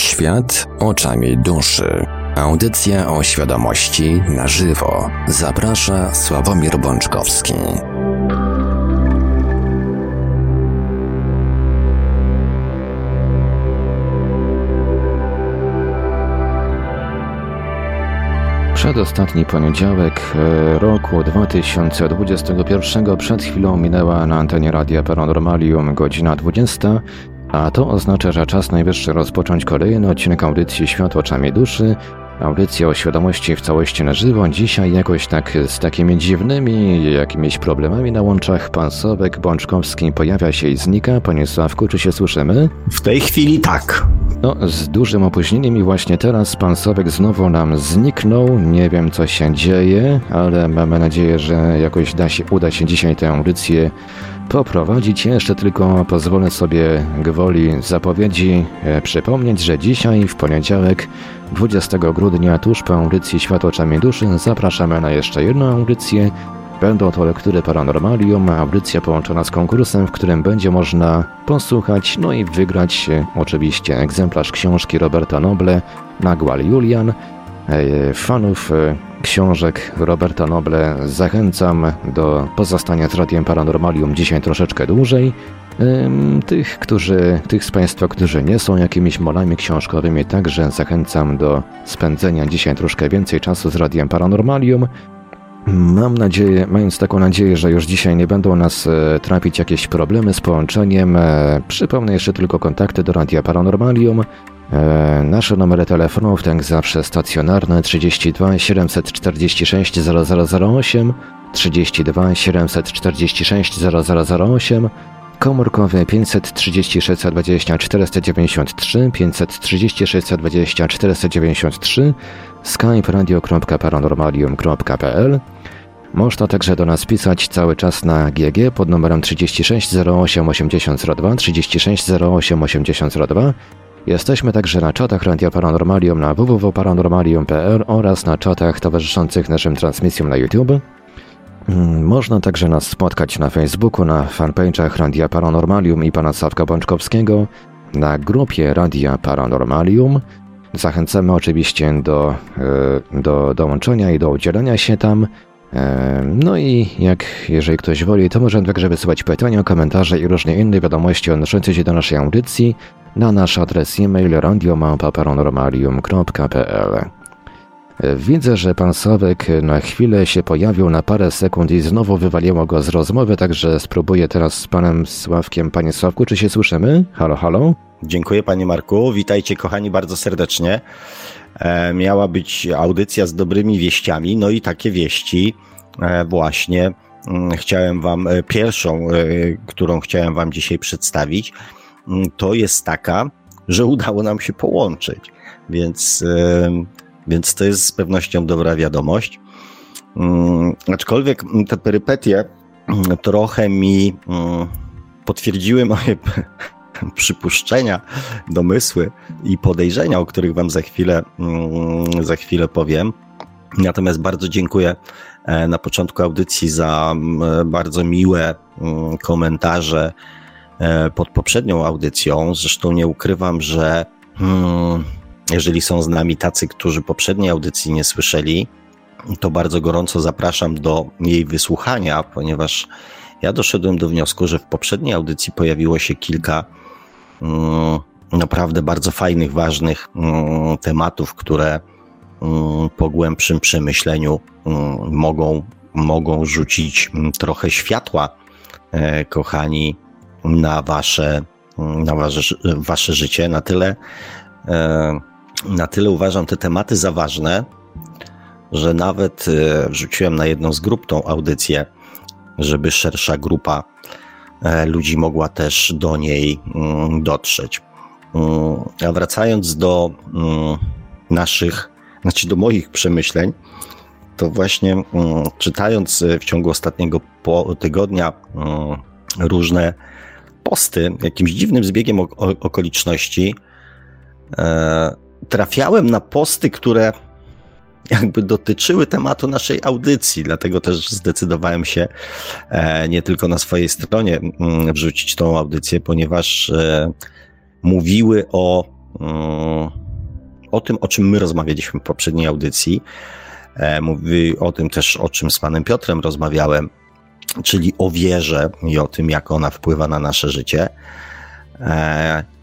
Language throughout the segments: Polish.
Świat oczami duszy. Audycja o świadomości na żywo. Zaprasza Sławomir Bączkowski. Przedostatni poniedziałek e, roku 2021 przed chwilą minęła na antenie Radia Paranormalium godzina 20, a to oznacza, że czas najwyższy rozpocząć kolejny odcinek audycji Świat oczami duszy, audycja o świadomości w całości na żywo. Dzisiaj jakoś tak z takimi dziwnymi jakimiś problemami na łączach pan Sławek Bączkowski pojawia się i znika. Panie Sławku, czy się słyszymy? W tej chwili tak. No, z dużym opóźnieniem i właśnie teraz pan Sławek znowu nam zniknął. Nie wiem, co się dzieje, ale mamy nadzieję, że jakoś da się, uda się dzisiaj tę audycję poprowadzić. Jeszcze tylko pozwolę sobie gwoli zapowiedzi e, przypomnieć, że dzisiaj w poniedziałek 20 grudnia tuż po audycji Świat oczami duszy zapraszamy na jeszcze jedną audycję. Będą to lektury Paranormalium, audycja połączona z konkursem, w którym będzie można posłuchać, no i wygrać oczywiście egzemplarz książki Roberta Noble, Nagłal Julian. E, fanów e, książek Roberta Noble zachęcam do pozostania z Radiem Paranormalium dzisiaj troszeczkę dłużej. Tych, którzy, tych z Państwa, którzy nie są jakimiś molami książkowymi, także zachęcam do spędzenia dzisiaj troszkę więcej czasu z Radiem Paranormalium. Mam nadzieję, mając taką nadzieję, że już dzisiaj nie będą nas e, trapić jakieś problemy z połączeniem, e, przypomnę jeszcze tylko kontakty do Radia Paranormalium. E, nasze numery telefonów, tak zawsze stacjonarne 32 746 0008, 32 746 0008, komórkowy 536 20 493, 536 20 493, skype radio.paranormalium.pl. Można także do nas pisać cały czas na GG pod numerem 36 08 8002, 36 08 8002. Jesteśmy także na czatach Radia Paranormalium na www.paranormalium.pl oraz na czatach towarzyszących naszym transmisjom na YouTube. Mm, Można także nas spotkać na Facebooku, na fanpage'ach Radia Paranormalium i pana Sławka Bączkowskiego, na grupie Radia Paranormalium. Zachęcamy oczywiście do, e, do dołączenia i do udzielenia się tam. E, No i jak, jeżeli ktoś woli, to może także wysyłać pytania, komentarze i różne inne wiadomości odnoszące się do naszej audycji na nasz adres e-mail radiomałpa-paranormalium.pl. Widzę, że pan Sławek na chwilę się pojawił na parę sekund i znowu wywaliło go z rozmowy, także spróbuję teraz z panem Sławkiem. Panie Sławku, czy się słyszymy? Halo, halo? Dziękuję panie Marku. Witajcie kochani bardzo serdecznie. E, miała być audycja z dobrymi wieściami, no i takie wieści e, właśnie mm, chciałem wam, e, pierwszą, e, którą chciałem wam dzisiaj przedstawić, mm, to jest taka, że udało nam się połączyć, więc, e, więc to jest z pewnością dobra wiadomość. Mm, Aczkolwiek te perypetie trochę mi mm, potwierdziły moje przypuszczenia, domysły i podejrzenia, o których Wam za chwilę, mm, za chwilę powiem. Natomiast bardzo dziękuję e, na początku audycji za bardzo miłe komentarze e, pod poprzednią audycją. Zresztą nie ukrywam, że mm, jeżeli są z nami tacy, którzy poprzedniej audycji nie słyszeli, to bardzo gorąco zapraszam do jej wysłuchania, ponieważ ja doszedłem do wniosku, że w poprzedniej audycji pojawiło się kilka mm, naprawdę bardzo fajnych, ważnych mm, tematów, które mm, po głębszym przemyśleniu mogą, mogą rzucić trochę światła, e, kochani, na wasze, na wasze, wasze życie. Na tyle, e, na tyle uważam te tematy za ważne, że nawet e, wrzuciłem na jedną z grup tą audycję, żeby szersza grupa e, ludzi mogła też do niej mm, dotrzeć. Mm, A wracając do mm, naszych, znaczy do moich przemyśleń, to właśnie czytając e, w ciągu ostatniego tygodnia różne posty, jakimś dziwnym zbiegiem okoliczności, e, trafiałem na posty, które jakby dotyczyły tematu naszej audycji, dlatego też zdecydowałem się e, nie tylko na swojej stronie mm, wrzucić tą audycję, ponieważ e, mówiły o o tym, o czym my rozmawialiśmy w poprzedniej audycji. E, mówi o tym też, o czym z panem Piotrem rozmawiałem, czyli o wierze i o tym, jak ona wpływa na nasze życie.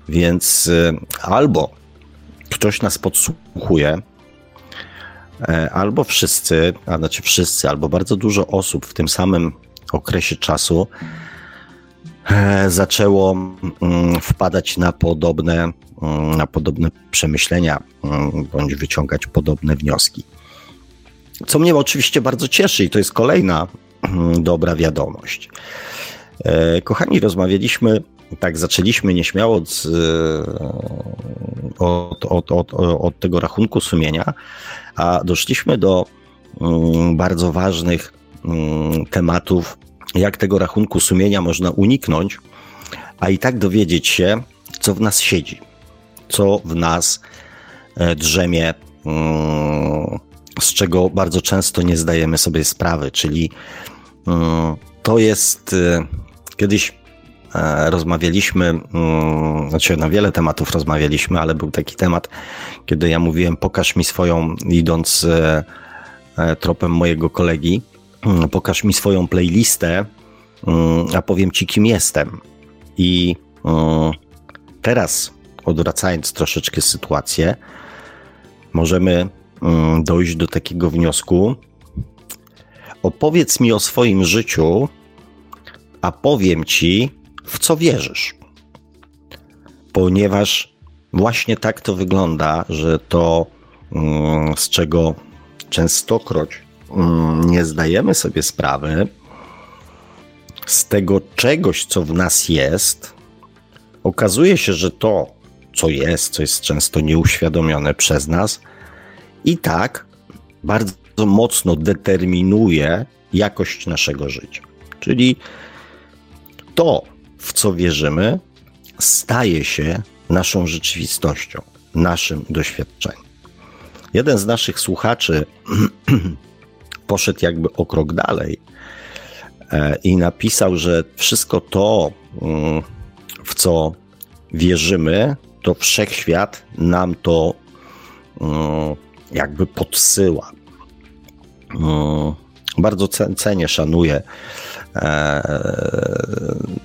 Więc albo ktoś nas podsłuchuje, albo wszyscy, a znaczy wszyscy, albo bardzo dużo osób w tym samym okresie czasu E, zaczęło mm, wpadać na podobne, mm, na podobne przemyślenia mm, bądź wyciągać podobne wnioski. Co mnie oczywiście bardzo cieszy i to jest kolejna dobra wiadomość. E, kochani, rozmawialiśmy, tak zaczęliśmy nieśmiało od, od, od, od, od tego rachunku sumienia, a doszliśmy do bardzo ważnych tematów jak tego rachunku sumienia można uniknąć, a i tak dowiedzieć się, co w nas siedzi, co w nas e, drzemie, mm, z czego bardzo często nie zdajemy sobie sprawy, czyli mm, to jest e, kiedyś e, rozmawialiśmy, mm, znaczy na wiele tematów rozmawialiśmy, ale był taki temat, kiedy ja mówiłem, pokaż mi swoją, idąc tropem mojego kolegi, Mm, pokaż mi swoją playlistę, mm, a powiem ci, kim jestem. I teraz, odwracając troszeczkę sytuację, możemy dojść do takiego wniosku. Opowiedz mi o swoim życiu, a powiem ci, w co wierzysz. Ponieważ właśnie tak to wygląda, że to, z czego częstokroć Mm, nie zdajemy sobie sprawy z tego czegoś, co w nas jest, okazuje się, że to, co jest, co jest często nieuświadomione przez nas, i tak bardzo mocno determinuje jakość naszego życia. Czyli to, w co wierzymy, staje się naszą rzeczywistością, naszym doświadczeniem. Jeden z naszych słuchaczy poszedł jakby o krok dalej e, i napisał, że wszystko to, mm, w co wierzymy, to wszechświat nam to mm, jakby podsyła. Bardzo cenię, szanuję e,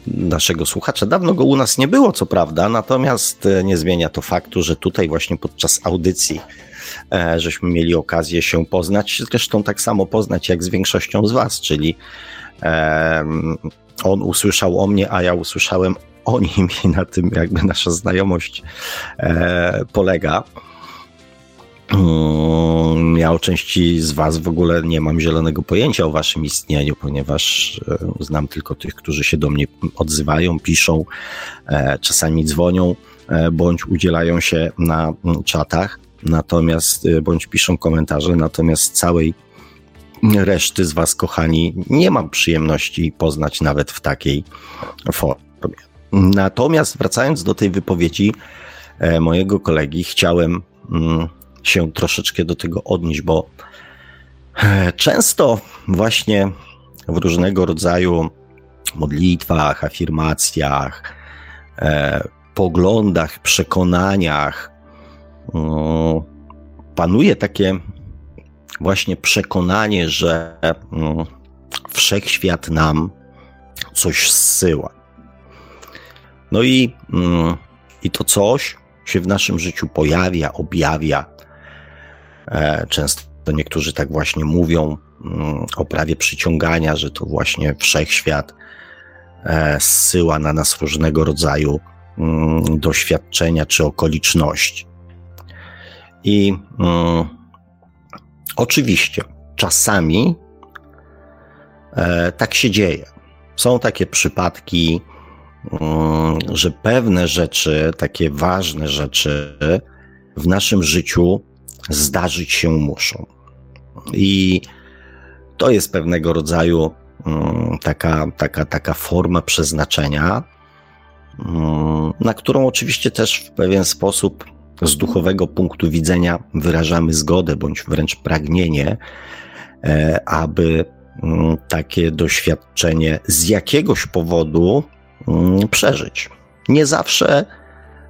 naszego słuchacza. Dawno go u nas nie było, co prawda, natomiast e, nie zmienia to faktu, że tutaj właśnie podczas audycji E, żeśmy mieli okazję się poznać, zresztą tak samo poznać jak z większością z Was, czyli on usłyszał o mnie, a ja usłyszałem o nim i na tym jakby nasza znajomość polega. Mm, ja o części z Was w ogóle nie mam zielonego pojęcia o Waszym istnieniu, ponieważ e, znam tylko tych, którzy się do mnie odzywają, piszą, czasami dzwonią bądź udzielają się na mm, czatach natomiast bądź piszą komentarze, natomiast całej reszty z Was, kochani, nie mam przyjemności poznać nawet w takiej formie. Natomiast wracając do tej wypowiedzi e, mojego kolegi, chciałem mm, się troszeczkę do tego odnieść, bo e, często właśnie w różnego rodzaju modlitwach, afirmacjach, e, poglądach, przekonaniach, panuje takie właśnie przekonanie, że wszechświat nam coś zsyła. No i, mm, i to coś się w naszym życiu pojawia, objawia. E, często niektórzy tak właśnie mówią mm, o prawie przyciągania, że to właśnie wszechświat e, zsyła na nas różnego rodzaju doświadczenia czy okoliczności. I mm, oczywiście czasami e, tak się dzieje. Są takie przypadki, mm, że pewne rzeczy, takie ważne rzeczy w naszym życiu zdarzyć się muszą. I to jest pewnego rodzaju mm, taka, taka, taka forma przeznaczenia, mm, na którą oczywiście też w pewien sposób z duchowego punktu widzenia wyrażamy zgodę bądź wręcz pragnienie, e, aby mm, takie doświadczenie z jakiegoś powodu przeżyć. Nie zawsze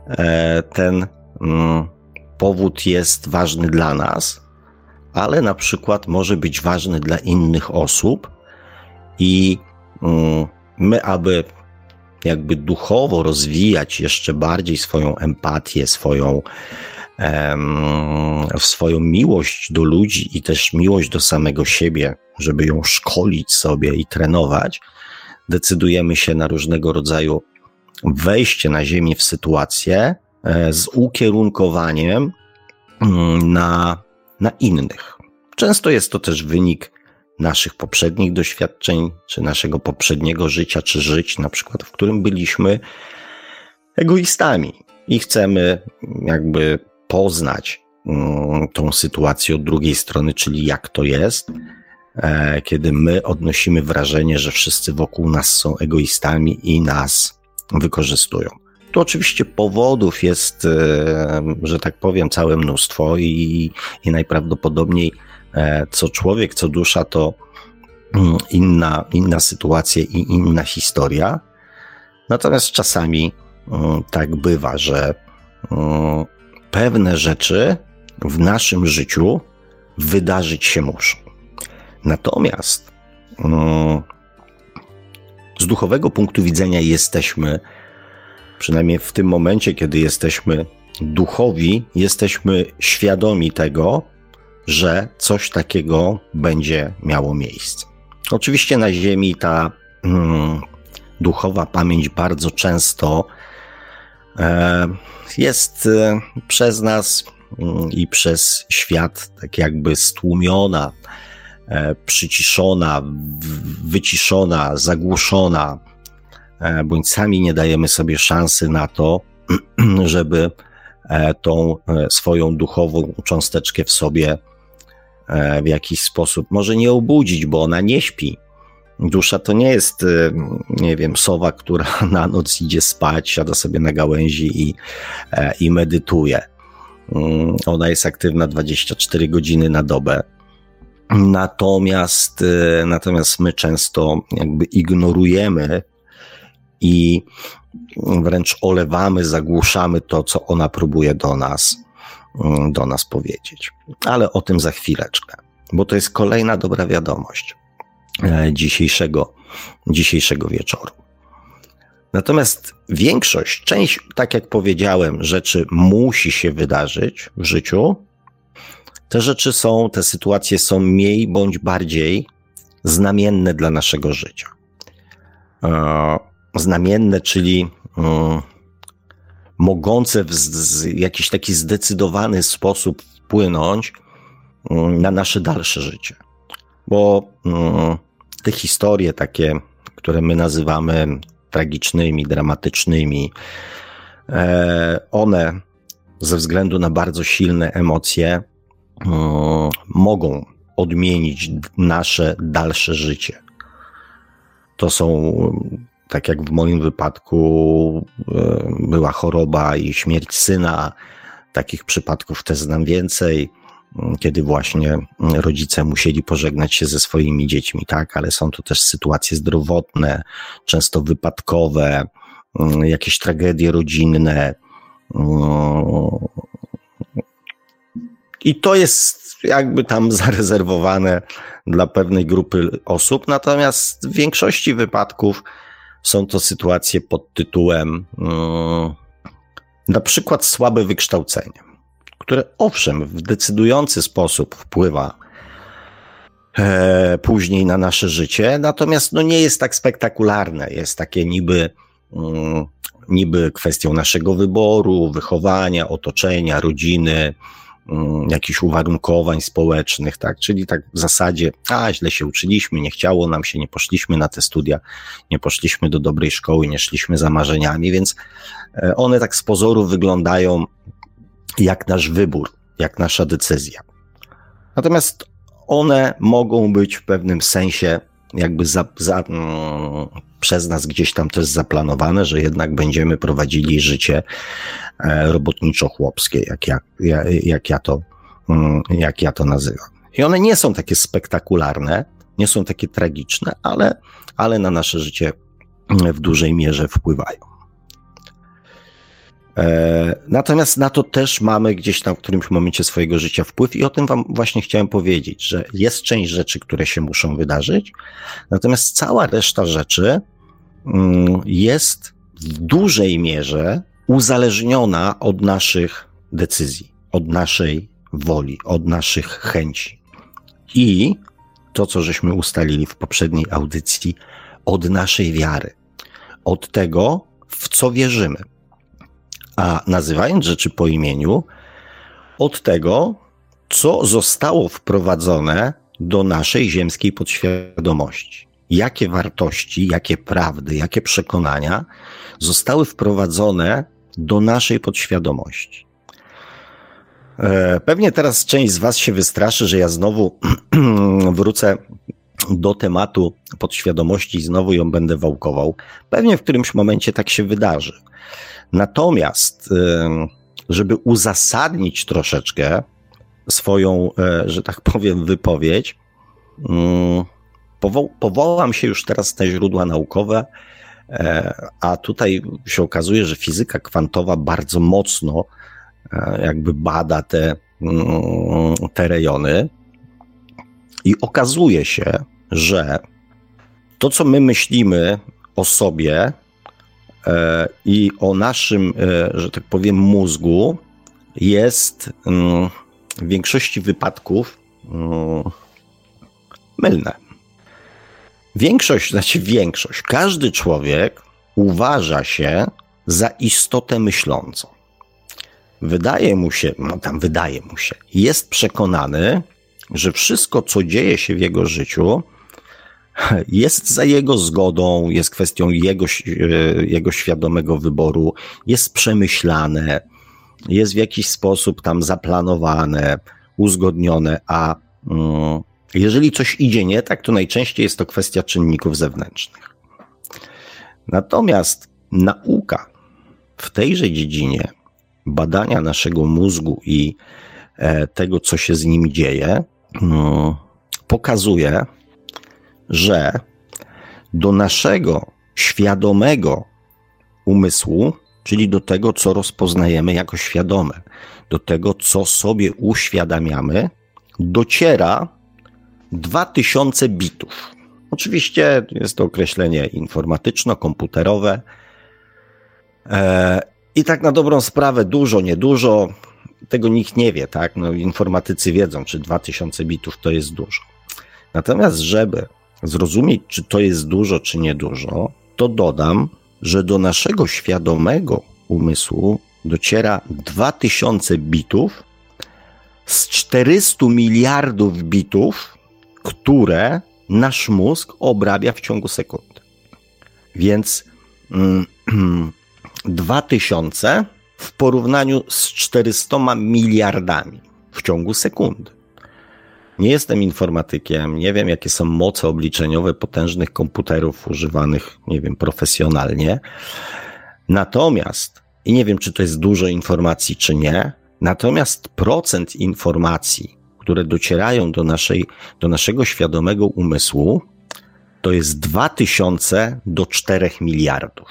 e, ten powód jest ważny dla nas, ale na przykład może być ważny dla innych osób i mm, my, aby jakby duchowo rozwijać jeszcze bardziej swoją empatię, swoją, swoją miłość do ludzi i też miłość do samego siebie, żeby ją szkolić sobie i trenować, decydujemy się na różnego rodzaju wejście na Ziemię w sytuację e, z ukierunkowaniem mm, na, na innych. Często jest to też wynik naszych poprzednich doświadczeń, czy naszego poprzedniego życia, czy żyć, na przykład, w którym byliśmy egoistami i chcemy jakby poznać mm, tą sytuację od drugiej strony, czyli jak to jest, e, kiedy my odnosimy wrażenie, że wszyscy wokół nas są egoistami i nas wykorzystują. Tu oczywiście powodów jest, e, że tak powiem, całe mnóstwo i, i najprawdopodobniej e, co człowiek, co dusza to mm, inna, inna sytuacja i inna historia. Natomiast czasami mm, tak bywa, że mm, pewne rzeczy w naszym życiu wydarzyć się muszą. Natomiast z duchowego punktu widzenia jesteśmy, przynajmniej w tym momencie, kiedy jesteśmy duchowi, jesteśmy świadomi tego, że coś takiego będzie miało miejsce. Oczywiście na Ziemi ta hmm, duchowa pamięć bardzo często e, jest e, przez nas mm, i przez świat tak jakby stłumiona, E, przyciszona, wyciszona, zagłuszona, bądź sami nie dajemy sobie szansy na to, żeby e, tą swoją duchową cząsteczkę w sobie w jakiś sposób, może nie obudzić, bo ona nie śpi. Dusza to nie jest, nie wiem, sowa, która na noc idzie spać, siada sobie na gałęzi i, i medytuje. Mm, ona jest aktywna 24 godziny na dobę. Natomiast, e, natomiast my często jakby ignorujemy i wręcz olewamy, zagłuszamy to, co ona próbuje do nas, mm, do nas powiedzieć. Ale o tym za chwileczkę, bo to jest kolejna dobra wiadomość e, dzisiejszego, dzisiejszego wieczoru. Natomiast większość, część, tak jak powiedziałem, rzeczy musi się wydarzyć w życiu, te rzeczy są, te sytuacje są mniej bądź bardziej znamienne dla naszego życia. Znamienne, czyli mm, mogące w jakiś taki zdecydowany sposób wpłynąć mm, na nasze dalsze życie. Bo mm, te historie takie, które my nazywamy tragicznymi, dramatycznymi, e, one ze względu na bardzo silne emocje mogą odmienić nasze dalsze życie. To są, tak jak w moim wypadku, e, była choroba i śmierć syna. Takich przypadków też znam więcej, kiedy właśnie rodzice musieli pożegnać się ze swoimi dziećmi, tak, ale są to też sytuacje zdrowotne, często wypadkowe, jakieś tragedie rodzinne, i to jest jakby tam zarezerwowane dla pewnej grupy osób, natomiast w większości wypadków są to sytuacje pod tytułem hmm, na przykład słabe wykształcenie, które owszem w decydujący sposób wpływa e, później na nasze życie, natomiast no nie jest tak spektakularne, jest takie niby mm, niby kwestią naszego wyboru, wychowania, otoczenia, rodziny, Mm, jakichś uwarunkowań społecznych, tak? Czyli tak w zasadzie, a źle się uczyliśmy, nie chciało nam się, nie poszliśmy na te studia, nie poszliśmy do dobrej szkoły, nie szliśmy za marzeniami, więc e, one tak z pozoru wyglądają jak nasz wybór, jak nasza decyzja. Natomiast one mogą być w pewnym sensie jakby za, za, mm, przez nas gdzieś tam też zaplanowane, że jednak będziemy prowadzili życie e, robotniczo-chłopskie, jak ja, jak, ja to, mm, jak ja to nazywam. I one nie są takie spektakularne, nie są takie tragiczne, ale, ale na nasze życie w dużej mierze wpływają. E, natomiast na to też mamy gdzieś tam w którymś momencie swojego życia wpływ i o tym Wam właśnie chciałem powiedzieć, że jest część rzeczy, które się muszą wydarzyć, natomiast cała reszta rzeczy mm, jest w dużej mierze uzależniona od naszych decyzji, od naszej woli, od naszych chęci. I to, co żeśmy ustalili w poprzedniej audycji, od naszej wiary, od tego, w co wierzymy. A nazywając rzeczy po imieniu, od tego, co zostało wprowadzone do naszej ziemskiej podświadomości. Jakie wartości, jakie prawdy, jakie przekonania zostały wprowadzone do naszej podświadomości. E, pewnie teraz część z Was się wystraszy, że ja znowu wrócę do tematu podświadomości i znowu ją będę wałkował. Pewnie w którymś momencie tak się wydarzy. Natomiast, żeby uzasadnić troszeczkę swoją, e, że tak powiem, wypowiedź, powo powołam się już teraz na źródła naukowe, a tutaj się okazuje, że fizyka kwantowa bardzo mocno jakby bada te, te rejony. I okazuje się, że to, co my myślimy o sobie, E, i o naszym, e, że tak powiem, mózgu jest mm, w większości wypadków mm, mylne. Większość, znaczy większość, każdy człowiek uważa się za istotę myślącą. Wydaje mu się, no tam wydaje mu się, jest przekonany, że wszystko, co dzieje się w jego życiu, jest za jego zgodą, jest kwestią jego, e, jego świadomego wyboru, jest przemyślane, jest w jakiś sposób tam zaplanowane, uzgodnione, a mm, jeżeli coś idzie nie tak, to najczęściej jest to kwestia czynników zewnętrznych. Natomiast nauka w tejże dziedzinie badania naszego mózgu i e, tego, co się z nim dzieje, mm, pokazuje, że do naszego świadomego umysłu, czyli do tego, co rozpoznajemy jako świadome, do tego, co sobie uświadamiamy, dociera 2000 bitów. Oczywiście jest to określenie informatyczno-komputerowe. E, I tak na dobrą sprawę, dużo, niedużo, tego nikt nie wie, tak? No, informatycy wiedzą, czy 2000 bitów to jest dużo. Natomiast, żeby zrozumieć, czy to jest dużo, czy niedużo, to dodam, że do naszego świadomego umysłu dociera 2000 bitów z 400 miliardów bitów, które nasz mózg obrabia w ciągu sekundy. Więc mm, 2000 w porównaniu z 400 miliardami w ciągu sekundy. Nie jestem informatykiem, nie wiem, jakie są moce obliczeniowe potężnych komputerów używanych, nie wiem, profesjonalnie. Natomiast, i nie wiem, czy to jest dużo informacji, czy nie, natomiast procent informacji, które docierają do, naszej, do naszego świadomego umysłu, to jest 2000 do 4 miliardów.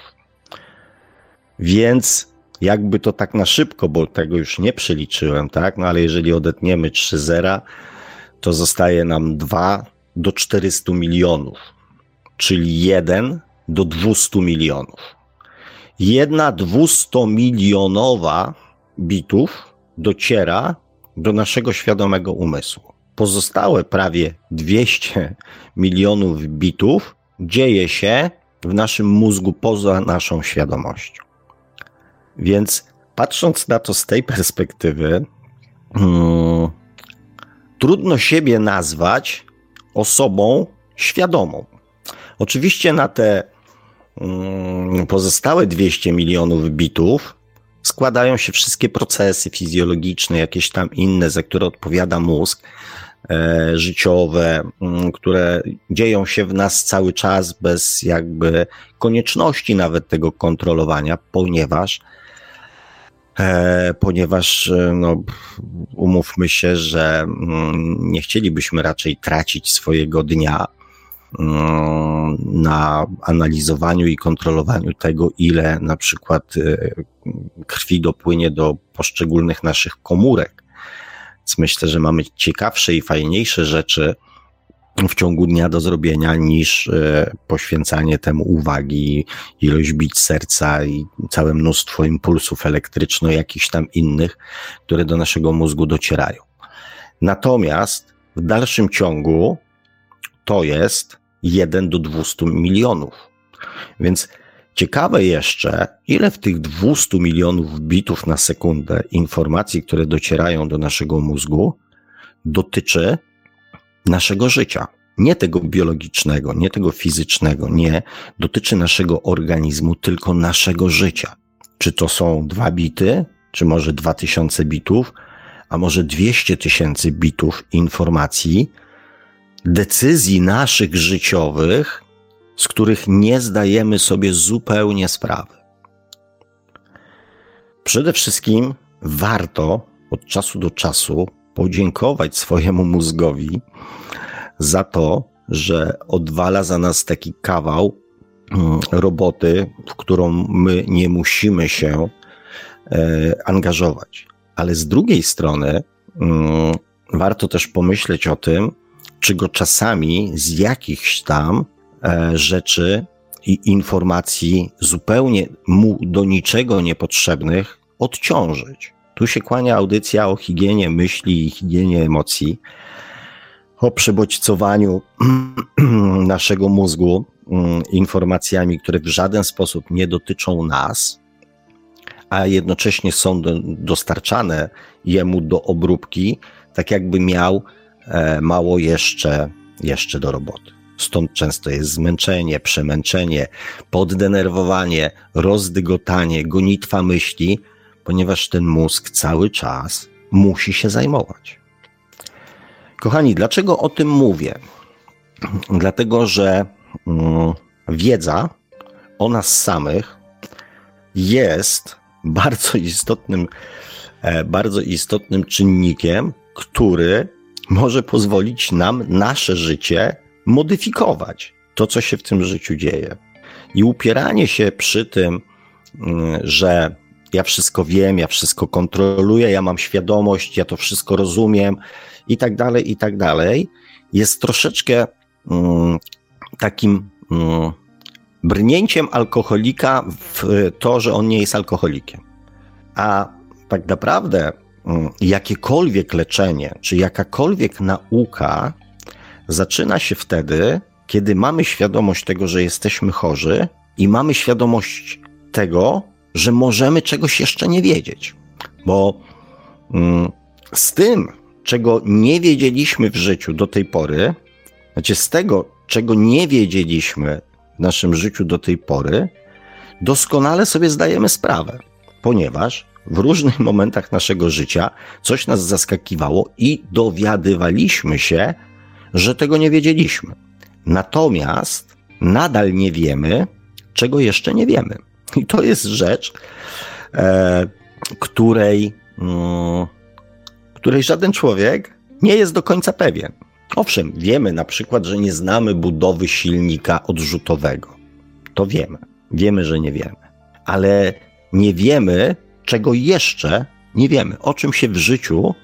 Więc jakby to tak na szybko, bo tego już nie przeliczyłem, tak? No ale jeżeli odetniemy 3 zera, to zostaje nam 2 do 400 milionów, czyli 1 do 200 milionów. Jedna 200 milionowa bitów dociera do naszego świadomego umysłu. Pozostałe prawie 200 milionów bitów dzieje się w naszym mózgu poza naszą świadomością. Więc patrząc na to z tej perspektywy, hmm, trudno siebie nazwać osobą świadomą. Oczywiście na te mm, pozostałe 200 milionów bitów składają się wszystkie procesy fizjologiczne, jakieś tam inne, za które odpowiada mózg, e, życiowe, mm, które dzieją się w nas cały czas bez jakby konieczności nawet tego kontrolowania, ponieważ ponieważ e, no, umówmy się, że mm, nie chcielibyśmy raczej tracić swojego dnia mm, na analizowaniu i kontrolowaniu tego, ile na przykład e, krwi dopłynie do poszczególnych naszych komórek. Więc myślę, że mamy ciekawsze i fajniejsze rzeczy w ciągu dnia do zrobienia niż e, poświęcanie temu uwagi, ilość bić serca i całe mnóstwo impulsów elektryczno jakichś tam innych, które do naszego mózgu docierają. Natomiast w dalszym ciągu to jest 1 do 200 milionów. Więc ciekawe jeszcze, ile w tych 200 milionów bitów na sekundę informacji, które docierają do naszego mózgu, dotyczy naszego życia. Nie tego biologicznego, nie tego fizycznego, nie. Dotyczy naszego organizmu, tylko naszego życia. Czy to są dwa bity, czy może 2000 bitów, a może 200 tysięcy bitów informacji, decyzji naszych życiowych, z których nie zdajemy sobie zupełnie sprawy. Przede wszystkim warto od czasu do czasu podziękować swojemu mózgowi za to, że odwala za nas taki kawał mm, roboty, w którą my nie musimy się e, angażować. Ale z drugiej strony mm, warto też pomyśleć o tym, czy go czasami z jakichś tam e, rzeczy i informacji zupełnie mu do niczego niepotrzebnych odciążyć. Tu się kłania audycja o higienie myśli i higienie emocji, o przebodźcowaniu naszego mózgu mm, informacjami, które w żaden sposób nie dotyczą nas, a jednocześnie są do, dostarczane jemu do obróbki, tak jakby miał e, mało jeszcze, jeszcze do roboty. Stąd często jest zmęczenie, przemęczenie, poddenerwowanie, rozdygotanie, gonitwa myśli, ponieważ ten mózg cały czas musi się zajmować. Kochani, dlaczego o tym mówię? Dlatego, że mm, wiedza o nas samych jest bardzo istotnym, e, bardzo istotnym czynnikiem, który może pozwolić nam nasze życie modyfikować, to co się w tym życiu dzieje. I upieranie się przy tym, mm, że ja wszystko wiem, ja wszystko kontroluję, ja mam świadomość, ja to wszystko rozumiem i tak dalej, i tak dalej, jest troszeczkę mm, takim mm, brnięciem alkoholika w to, że on nie jest alkoholikiem. A tak naprawdę mm, jakiekolwiek leczenie, czy jakakolwiek nauka zaczyna się wtedy, kiedy mamy świadomość tego, że jesteśmy chorzy i mamy świadomość tego, że możemy czegoś jeszcze nie wiedzieć. Bo mm, z tym, czego nie wiedzieliśmy w życiu do tej pory, znaczy z tego, czego nie wiedzieliśmy w naszym życiu do tej pory, doskonale sobie zdajemy sprawę, ponieważ w różnych momentach naszego życia coś nas zaskakiwało i dowiadywaliśmy się, że tego nie wiedzieliśmy. Natomiast nadal nie wiemy, czego jeszcze nie wiemy. I to jest rzecz, e, której, mm, której żaden człowiek nie jest do końca pewien. Owszem, wiemy na przykład, że nie znamy budowy silnika odrzutowego. To wiemy. Wiemy, że nie wiemy. Ale nie wiemy, czego jeszcze nie wiemy. O czym się w życiu,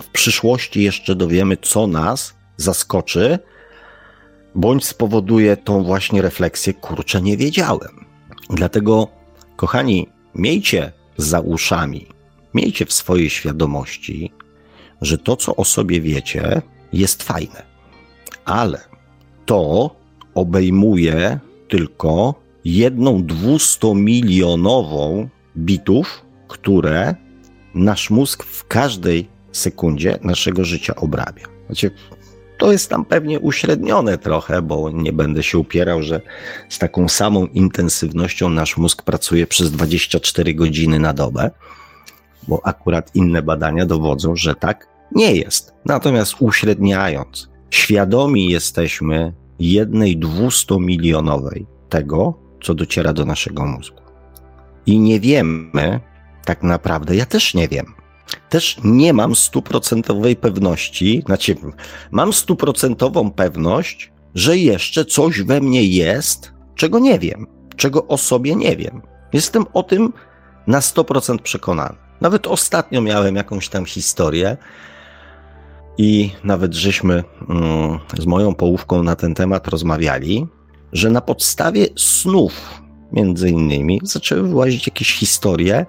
w przyszłości jeszcze dowiemy, co nas zaskoczy, bądź spowoduje tą właśnie refleksję, kurczę, nie wiedziałem. Dlatego, kochani, miejcie za uszami, miejcie w swojej świadomości, że to, co o sobie wiecie, jest fajne, ale to obejmuje tylko jedną 200 milionową bitów, które nasz mózg w każdej sekundzie naszego życia obrabia. Znaczy, to jest tam pewnie uśrednione trochę, bo nie będę się upierał, że z taką samą intensywnością nasz mózg pracuje przez 24 godziny na dobę, bo akurat inne badania dowodzą, że tak nie jest. Natomiast uśredniając, świadomi jesteśmy jednej 200 milionowej tego, co dociera do naszego mózgu. I nie wiemy, tak naprawdę, ja też nie wiem, też nie mam stuprocentowej pewności, znaczy mam stuprocentową pewność, że jeszcze coś we mnie jest, czego nie wiem, czego o sobie nie wiem. Jestem o tym na 100% przekonany. Nawet ostatnio miałem jakąś tam historię i nawet żeśmy mm, z moją połówką na ten temat rozmawiali, że na podstawie snów, między innymi, zaczęły wyłazić jakieś historie,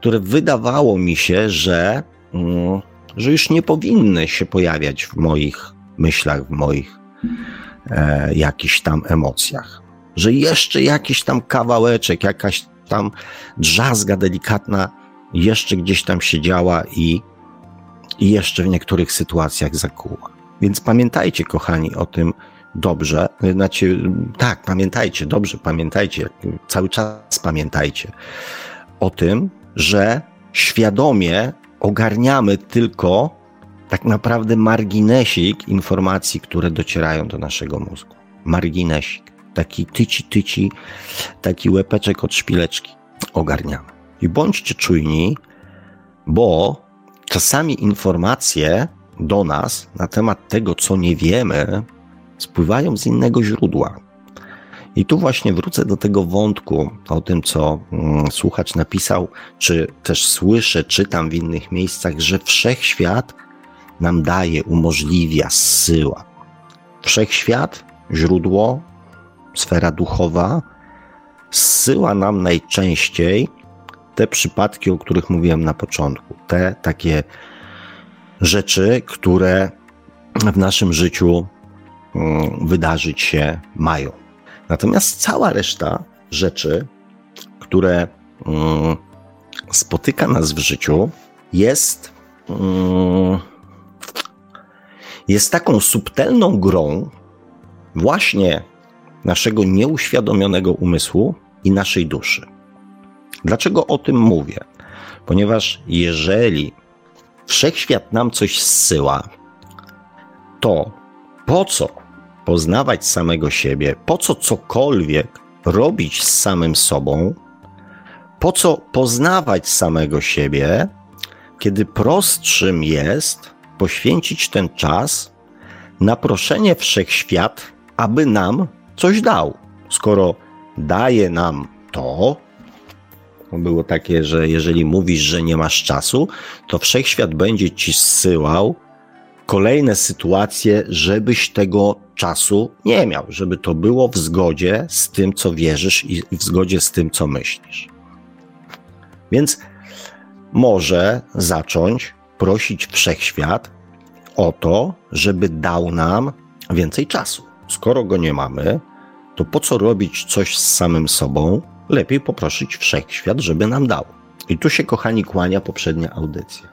które wydawało mi się, że, mm, że już nie powinny się pojawiać w moich myślach, w moich e, jakichś tam emocjach. Że jeszcze jakiś tam kawałeczek, jakaś tam drzazga delikatna jeszcze gdzieś tam siedziała i, i jeszcze w niektórych sytuacjach zakuła. Więc pamiętajcie, kochani, o tym dobrze. Znaczy, tak, pamiętajcie, dobrze, pamiętajcie, cały czas pamiętajcie o tym, że świadomie ogarniamy tylko tak naprawdę marginesik informacji, które docierają do naszego mózgu. Marginesik. Taki tyci, tyci, taki łepeczek od szpileczki ogarniamy. I bądźcie czujni, bo czasami informacje do nas na temat tego, co nie wiemy, spływają z innego źródła. I tu właśnie wrócę do tego wątku o tym, co mm, słuchacz napisał, czy też słyszę, czytam w innych miejscach, że wszechświat nam daje, umożliwia, zsyła. Wszechświat, źródło, sfera duchowa, zsyła nam najczęściej te przypadki, o których mówiłem na początku. Te takie rzeczy, które w naszym życiu mm, wydarzyć się mają. Natomiast cała reszta rzeczy, które mm, spotyka nas w życiu, jest, mm, jest taką subtelną grą właśnie naszego nieuświadomionego umysłu i naszej duszy. Dlaczego o tym mówię? Ponieważ jeżeli wszechświat nam coś zsyła, to po co poznawać samego siebie, po co cokolwiek robić z samym sobą, po co poznawać samego siebie, kiedy prostszym jest poświęcić ten czas na proszenie wszechświat, aby nam coś dał. Skoro daje nam to, było takie, że jeżeli mówisz, że nie masz czasu, to wszechświat będzie ci zsyłał kolejne sytuacje, żebyś tego czasu nie miał, żeby to było w zgodzie z tym, co wierzysz i w zgodzie z tym, co myślisz. Więc może zacząć prosić wszechświat o to, żeby dał nam więcej czasu. Skoro go nie mamy, to po co robić coś z samym sobą? Lepiej poprosić wszechświat, żeby nam dał. I tu się, kochani, kłania poprzednia audycja.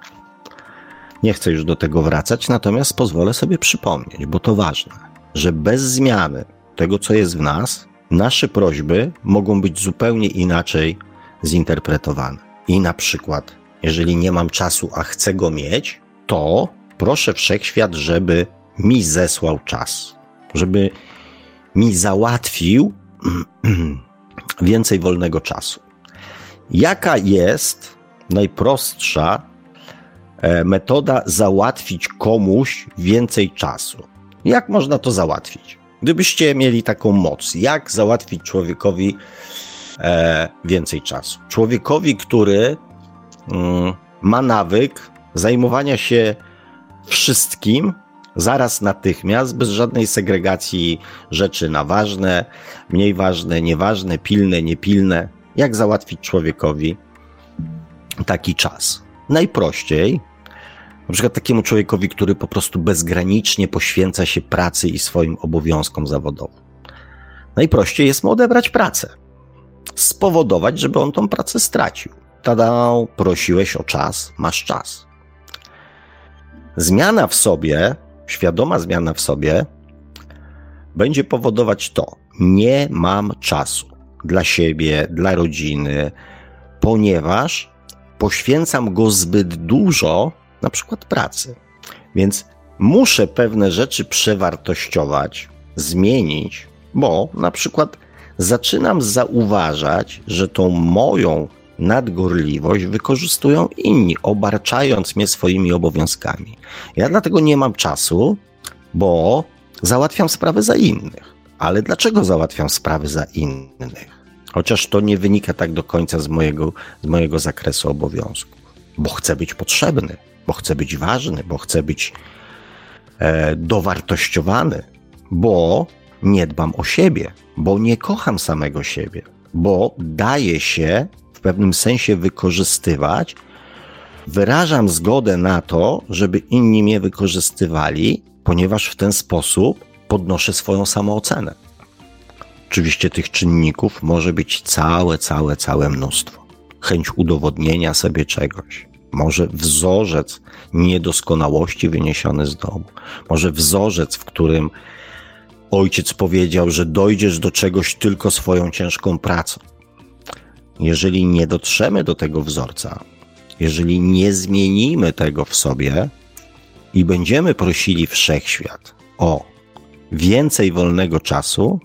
Nie chcę już do tego wracać, natomiast pozwolę sobie przypomnieć, bo to ważne, że bez zmiany tego, co jest w nas, nasze prośby mogą być zupełnie inaczej zinterpretowane. I na przykład, jeżeli nie mam czasu, a chcę go mieć, to proszę wszechświat, żeby mi zesłał czas, żeby mi załatwił więcej wolnego czasu. Jaka jest najprostsza e, metoda załatwić komuś więcej czasu? Jak można to załatwić? Gdybyście mieli taką moc, jak załatwić człowiekowi e, więcej czasu? Człowiekowi, który mm, ma nawyk zajmowania się wszystkim, zaraz natychmiast, bez żadnej segregacji rzeczy na ważne, mniej ważne, nieważne, pilne, niepilne. Jak załatwić człowiekowi taki czas? Najprościej, na przykład takiemu człowiekowi, który po prostu bezgranicznie poświęca się pracy i swoim obowiązkom zawodowym. Najprościej jest mu odebrać pracę. Spowodować, żeby on tą pracę stracił. Tada, prosiłeś o czas, masz czas. Zmiana w sobie świadoma zmiana w sobie będzie powodować to, nie mam czasu dla siebie, dla rodziny, ponieważ poświęcam go zbyt dużo, na przykład pracy. Więc muszę pewne rzeczy przewartościować, zmienić, bo na przykład zaczynam zauważać, że tą moją nadgorliwość wykorzystują inni, obarczając mnie swoimi obowiązkami. Ja dlatego nie mam czasu, bo załatwiam sprawy za innych. Ale dlaczego załatwiam sprawy za innych? Chociaż to nie wynika tak do końca z mojego, z mojego zakresu obowiązku. Bo chcę być potrzebny, bo chcę być ważny, bo chcę być e, dowartościowany, bo nie dbam o siebie, bo nie kocham samego siebie, bo daję się w pewnym sensie wykorzystywać, wyrażam zgodę na to, żeby inni mnie wykorzystywali, ponieważ w ten sposób podnoszę swoją samoocenę. Oczywiście tych czynników może być całe, całe, całe mnóstwo. Chęć udowodnienia sobie czegoś, może wzorzec niedoskonałości wyniesiony z domu, może wzorzec, w którym ojciec powiedział, że dojdziesz do czegoś tylko swoją ciężką pracą. Jeżeli nie dotrzemy do tego wzorca, jeżeli nie zmienimy tego w sobie i będziemy prosili wszechświat o więcej wolnego czasu,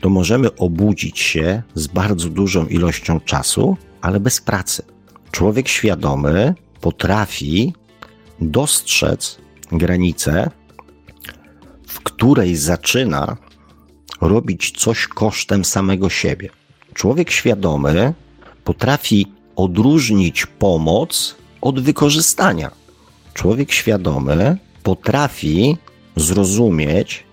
to możemy obudzić się z bardzo dużą ilością czasu, ale bez pracy. Człowiek świadomy potrafi dostrzec granicę, w której zaczyna robić coś kosztem samego siebie. Człowiek świadomy potrafi odróżnić pomoc od wykorzystania. Człowiek świadomy potrafi zrozumieć,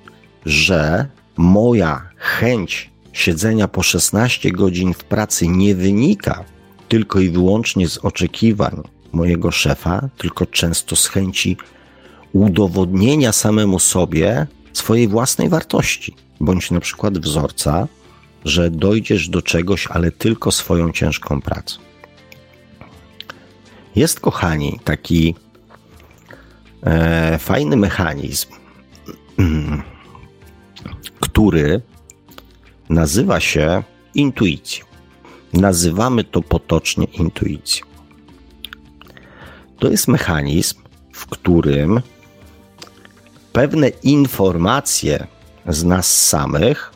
że moja chęć siedzenia po 16 godzin w pracy nie wynika tylko i wyłącznie z oczekiwań mojego szefa, tylko często z chęci udowodnienia samemu sobie swojej własnej wartości, bądź na przykład wzorca, że dojdziesz do czegoś, ale tylko swoją ciężką pracą. Jest, kochani, taki e, fajny mechanizm, który nazywa się intuicją. Nazywamy to potocznie intuicją. To jest mechanizm, w którym pewne informacje z nas samych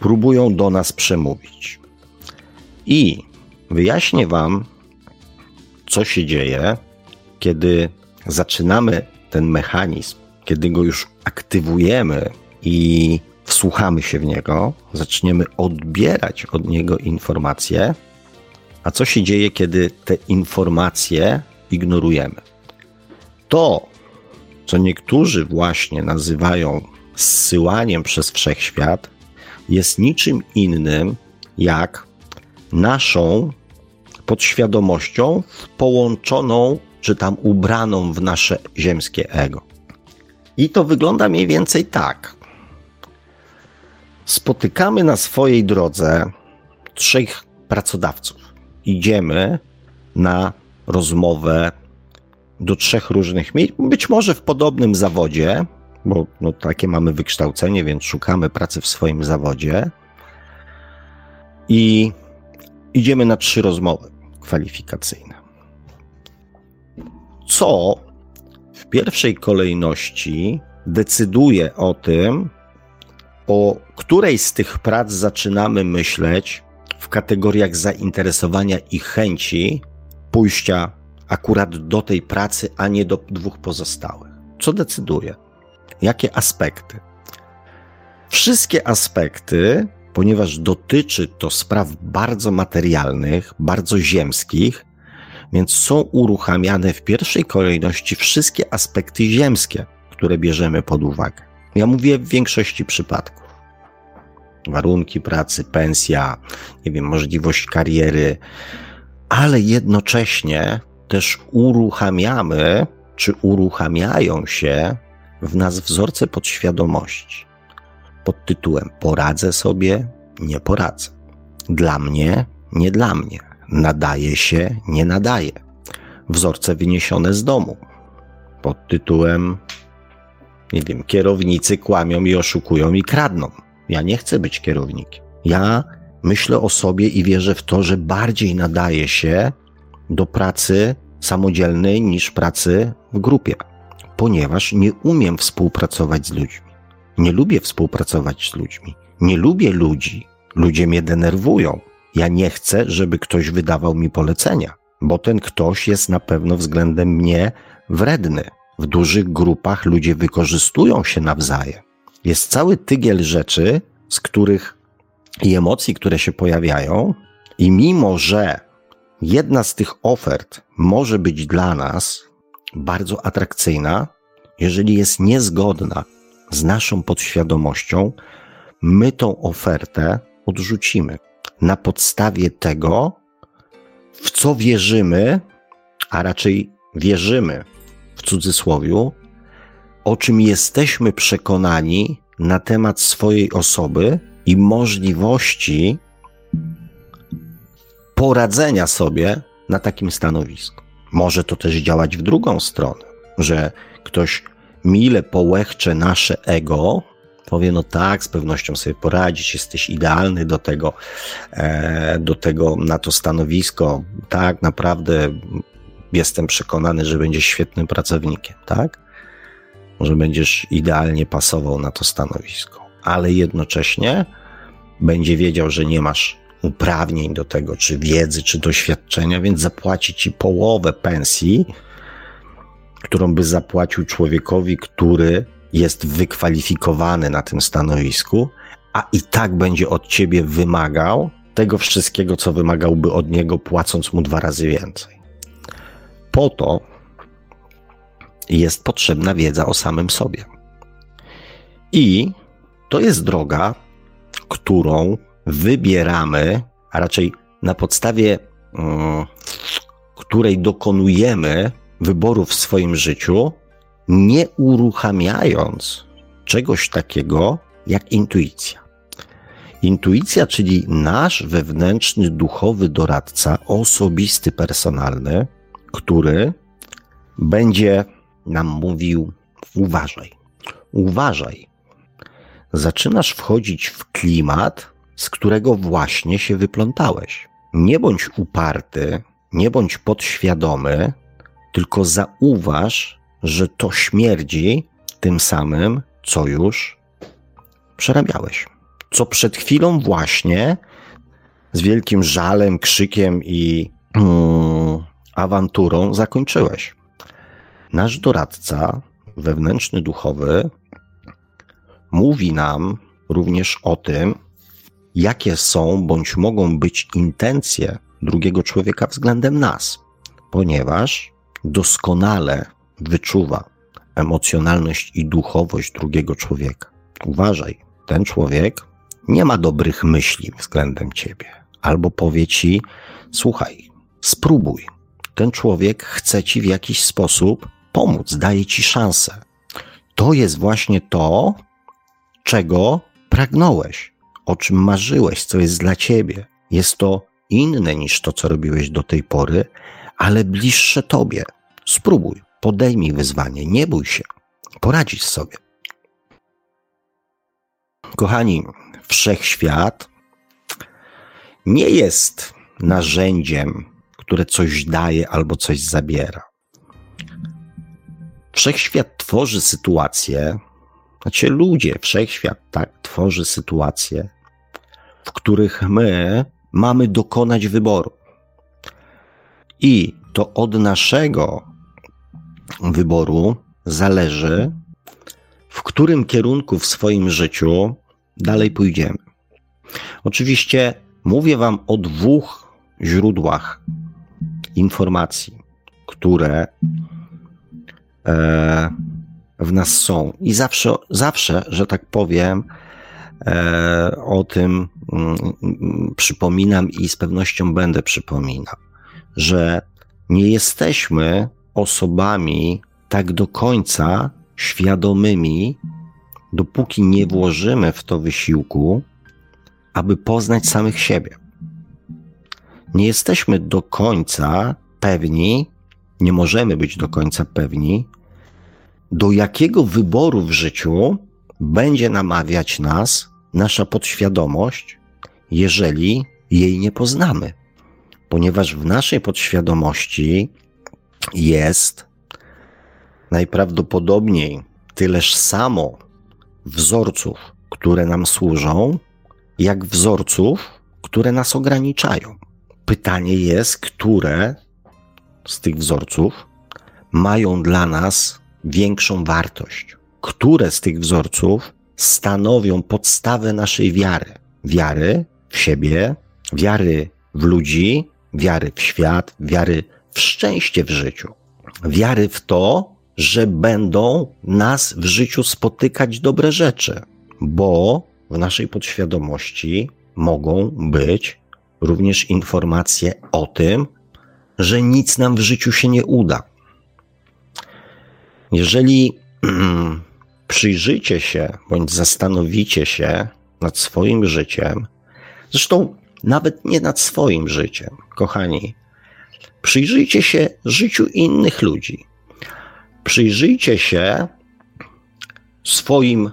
próbują do nas przemówić. I wyjaśnię Wam, co się dzieje, kiedy zaczynamy ten mechanizm, kiedy go już aktywujemy i wsłuchamy się w niego, zaczniemy odbierać od niego informacje, a co się dzieje, kiedy te informacje ignorujemy. To, co niektórzy właśnie nazywają zsyłaniem przez wszechświat, jest niczym innym jak naszą podświadomością połączoną czy tam ubraną w nasze ziemskie ego. I to wygląda mniej więcej tak. Spotykamy na swojej drodze trzech pracodawców. Idziemy na rozmowę do trzech różnych miejsc, być może w podobnym zawodzie, bo no, takie mamy wykształcenie, więc szukamy pracy w swoim zawodzie. I idziemy na trzy rozmowy kwalifikacyjne. Co w pierwszej kolejności decyduje o tym, o której z tych prac zaczynamy myśleć w kategoriach zainteresowania i chęci pójścia akurat do tej pracy, a nie do dwóch pozostałych. Co decyduje? Jakie aspekty? Wszystkie aspekty, ponieważ dotyczy to spraw bardzo materialnych, bardzo ziemskich, więc są uruchamiane w pierwszej kolejności wszystkie aspekty ziemskie, które bierzemy pod uwagę. Ja mówię w większości przypadków. Warunki pracy, pensja, nie wiem, możliwość kariery, ale jednocześnie też uruchamiamy, czy uruchamiają się w nas wzorce podświadomości pod tytułem Poradzę sobie, nie poradzę. Dla mnie, nie dla mnie. Nadaje się, nie nadaje. Wzorce wyniesione z domu pod tytułem nie wiem, kierownicy kłamią i oszukują i kradną. Ja nie chcę być kierownikiem. Ja myślę o sobie i wierzę w to, że bardziej nadaje się do pracy samodzielnej niż pracy w grupie, ponieważ nie umiem współpracować z ludźmi. Nie lubię współpracować z ludźmi. Nie lubię ludzi. Ludzie mnie denerwują. Ja nie chcę, żeby ktoś wydawał mi polecenia, bo ten ktoś jest na pewno względem mnie wredny. W dużych grupach ludzie wykorzystują się nawzajem. jest cały tygiel rzeczy, z których i emocji, które się pojawiają, i mimo że jedna z tych ofert może być dla nas bardzo atrakcyjna, jeżeli jest niezgodna z naszą podświadomością, my tą ofertę odrzucimy. Na podstawie tego, w co wierzymy, a raczej wierzymy w cudzysłowie, o czym jesteśmy przekonani na temat swojej osoby i możliwości poradzenia sobie na takim stanowisku. Może to też działać w drugą stronę, że ktoś mile połechcze nasze ego, powie, no tak, z pewnością sobie poradzić, jesteś idealny do tego, e, do tego, na to stanowisko, tak, naprawdę jestem przekonany, że będziesz świetnym pracownikiem, tak? Że będziesz idealnie pasował na to stanowisko, ale jednocześnie będzie wiedział, że nie masz uprawnień do tego, czy wiedzy, czy doświadczenia, więc zapłaci ci połowę pensji, którą by zapłacił człowiekowi, który jest wykwalifikowany na tym stanowisku, a i tak będzie od ciebie wymagał tego wszystkiego, co wymagałby od niego, płacąc mu dwa razy więcej. Po to jest potrzebna wiedza o samym sobie. I to jest droga, którą wybieramy, a raczej na podstawie um, której dokonujemy wyborów w swoim życiu, nie uruchamiając czegoś takiego jak intuicja. Intuicja, czyli nasz wewnętrzny duchowy doradca, osobisty, personalny, który będzie nam mówił: uważaj, uważaj. Zaczynasz wchodzić w klimat, z którego właśnie się wyplątałeś. Nie bądź uparty, nie bądź podświadomy, tylko zauważ, że to śmierdzi tym samym, co już przerabiałeś. Co przed chwilą właśnie z wielkim żalem, krzykiem i mm, awanturą zakończyłeś. Nasz doradca wewnętrzny, duchowy mówi nam również o tym, jakie są bądź mogą być intencje drugiego człowieka względem nas, ponieważ doskonale wyczuwa emocjonalność i duchowość drugiego człowieka. Uważaj, ten człowiek nie ma dobrych myśli względem ciebie, albo powie ci: Słuchaj, spróbuj. Ten człowiek chce ci w jakiś sposób pomóc, daje ci szansę. To jest właśnie to, czego pragnąłeś, o czym marzyłeś, co jest dla ciebie. Jest to inne niż to, co robiłeś do tej pory, ale bliższe tobie. Spróbuj, podejmij wyzwanie, nie bój się, poradzisz sobie. Kochani, wszechświat nie jest narzędziem, które coś daje albo coś zabiera. Wszechświat tworzy sytuacje, znaczy ludzie, wszechświat tak tworzy sytuacje, w których my mamy dokonać wyboru. I to od naszego wyboru zależy, w którym kierunku w swoim życiu dalej pójdziemy. Oczywiście mówię Wam o dwóch źródłach informacji, które e, w nas są. I zawsze, zawsze, że tak powiem, e, o tym mm, przypominam i z pewnością będę przypominał, że nie jesteśmy osobami tak do końca świadomymi, dopóki nie włożymy w to wysiłku, aby poznać samych siebie. Nie jesteśmy do końca pewni, nie możemy być do końca pewni, do jakiego wyboru w życiu będzie namawiać nas nasza podświadomość, jeżeli jej nie poznamy. Ponieważ w naszej podświadomości jest najprawdopodobniej tyleż samo wzorców, które nam służą, jak wzorców, które nas ograniczają. Pytanie jest, które z tych wzorców mają dla nas większą wartość. Które z tych wzorców stanowią podstawę naszej wiary. Wiary w siebie, wiary w ludzi, wiary w świat, wiary w szczęście w życiu. Wiary w to, że będą nas w życiu spotykać dobre rzeczy, bo w naszej podświadomości mogą być również informacje o tym, że nic nam w życiu się nie uda. Jeżeli przyjrzycie się bądź zastanowicie się nad swoim życiem, zresztą nawet nie nad swoim życiem, kochani, przyjrzyjcie się życiu innych ludzi. Przyjrzyjcie się swoim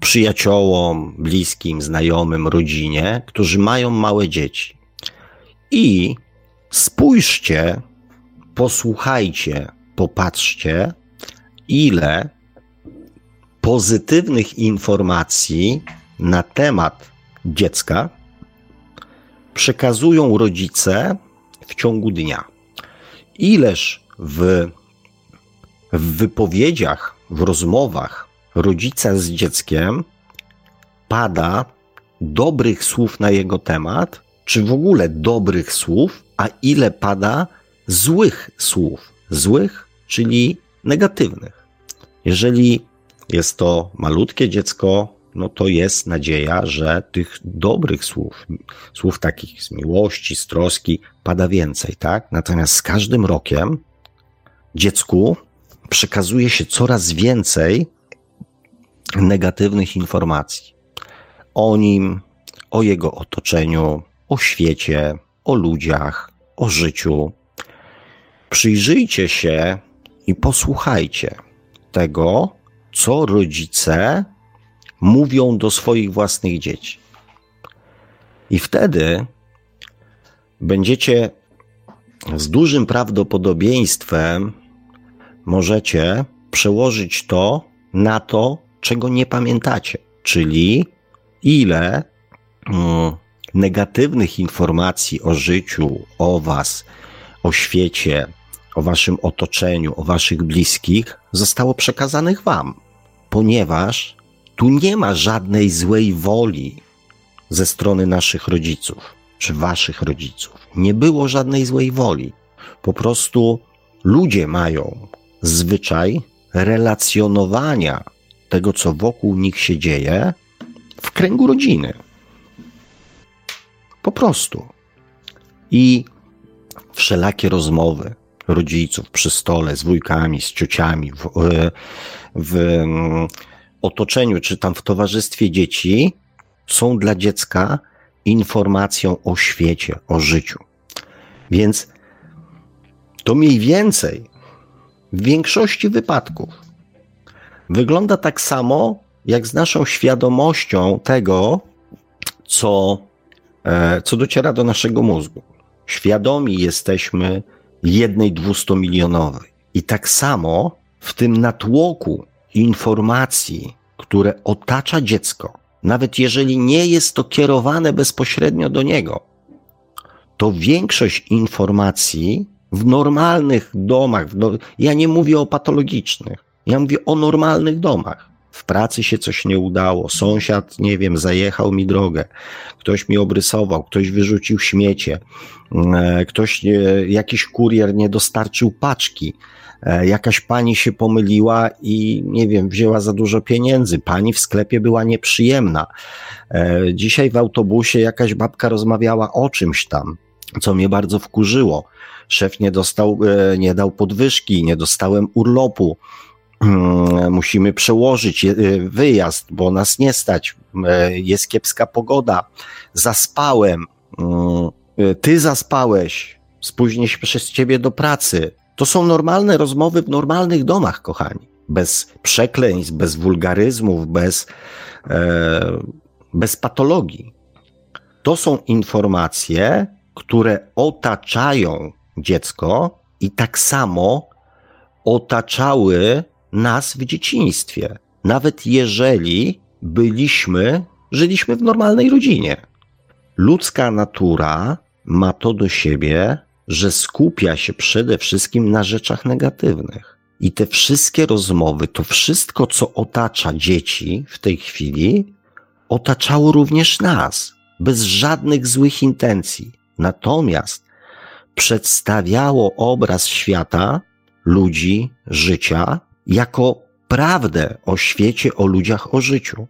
przyjaciołom, bliskim, znajomym, rodzinie, którzy mają małe dzieci. I spójrzcie, posłuchajcie, popatrzcie, ile pozytywnych informacji na temat dziecka przekazują rodzice w ciągu dnia. Ileż w, w wypowiedziach, w rozmowach rodzica z dzieckiem pada dobrych słów na jego temat, czy w ogóle dobrych słów, a ile pada złych słów. Złych, czyli negatywnych. Jeżeli jest to malutkie dziecko, no to jest nadzieja, że tych dobrych słów, słów takich z miłości, z troski, pada więcej, tak? Natomiast z każdym rokiem dziecku przekazuje się coraz więcej negatywnych informacji o nim, o jego otoczeniu, o świecie, o ludziach, o życiu. Przyjrzyjcie się i posłuchajcie tego, co rodzice mówią do swoich własnych dzieci. I wtedy będziecie z dużym prawdopodobieństwem możecie przełożyć to na to, czego nie pamiętacie, czyli ile mm, negatywnych informacji o życiu, o Was, o świecie, o Waszym otoczeniu, o Waszych bliskich zostało przekazanych Wam, ponieważ tu nie ma żadnej złej woli ze strony naszych rodziców czy Waszych rodziców. Nie było żadnej złej woli. Po prostu ludzie mają zwyczaj relacjonowania tego, co wokół nich się dzieje, w kręgu rodziny. Po prostu. I wszelakie rozmowy rodziców przy stole z wujkami, z ciociami, w, w mm, otoczeniu czy tam w towarzystwie dzieci są dla dziecka informacją o świecie, o życiu. Więc to mniej więcej w większości wypadków wygląda tak samo, jak z naszą świadomością tego, co, e, co dociera do naszego mózgu. Świadomi jesteśmy jednej dwustomilionowej. I tak samo w tym natłoku informacji, które otacza dziecko, nawet jeżeli nie jest to kierowane bezpośrednio do niego, to większość informacji w normalnych domach, w ja nie mówię o patologicznych, ja mówię o normalnych domach. W pracy się coś nie udało, sąsiad, nie wiem, zajechał mi drogę, ktoś mi obrysował, ktoś wyrzucił śmiecie, e, ktoś, jakiś kurier nie dostarczył paczki, e, jakaś pani się pomyliła i nie wiem, wzięła za dużo pieniędzy, pani w sklepie była nieprzyjemna. E, dzisiaj w autobusie jakaś babka rozmawiała o czymś tam, co mnie bardzo wkurzyło. Szef nie dostał, nie dał podwyżki, nie dostałem urlopu. Mm, musimy przełożyć wyjazd, bo nas nie stać, jest kiepska pogoda, zaspałem, mm, ty zaspałeś, spóźnię się przez ciebie do pracy. To są normalne rozmowy w normalnych domach, kochani. Bez przekleństw, bez wulgaryzmów, bez, e, bez patologii. To są informacje, które otaczają dziecko i tak samo otaczały nas w dzieciństwie, nawet jeżeli byliśmy, żyliśmy w normalnej rodzinie. Ludzka natura ma to do siebie, że skupia się przede wszystkim na rzeczach negatywnych. I te wszystkie rozmowy, to wszystko, co otacza dzieci w tej chwili, otaczało również nas, bez żadnych złych intencji. Natomiast przedstawiało obraz świata, ludzi, życia, jako prawdę o świecie, o ludziach, o życiu.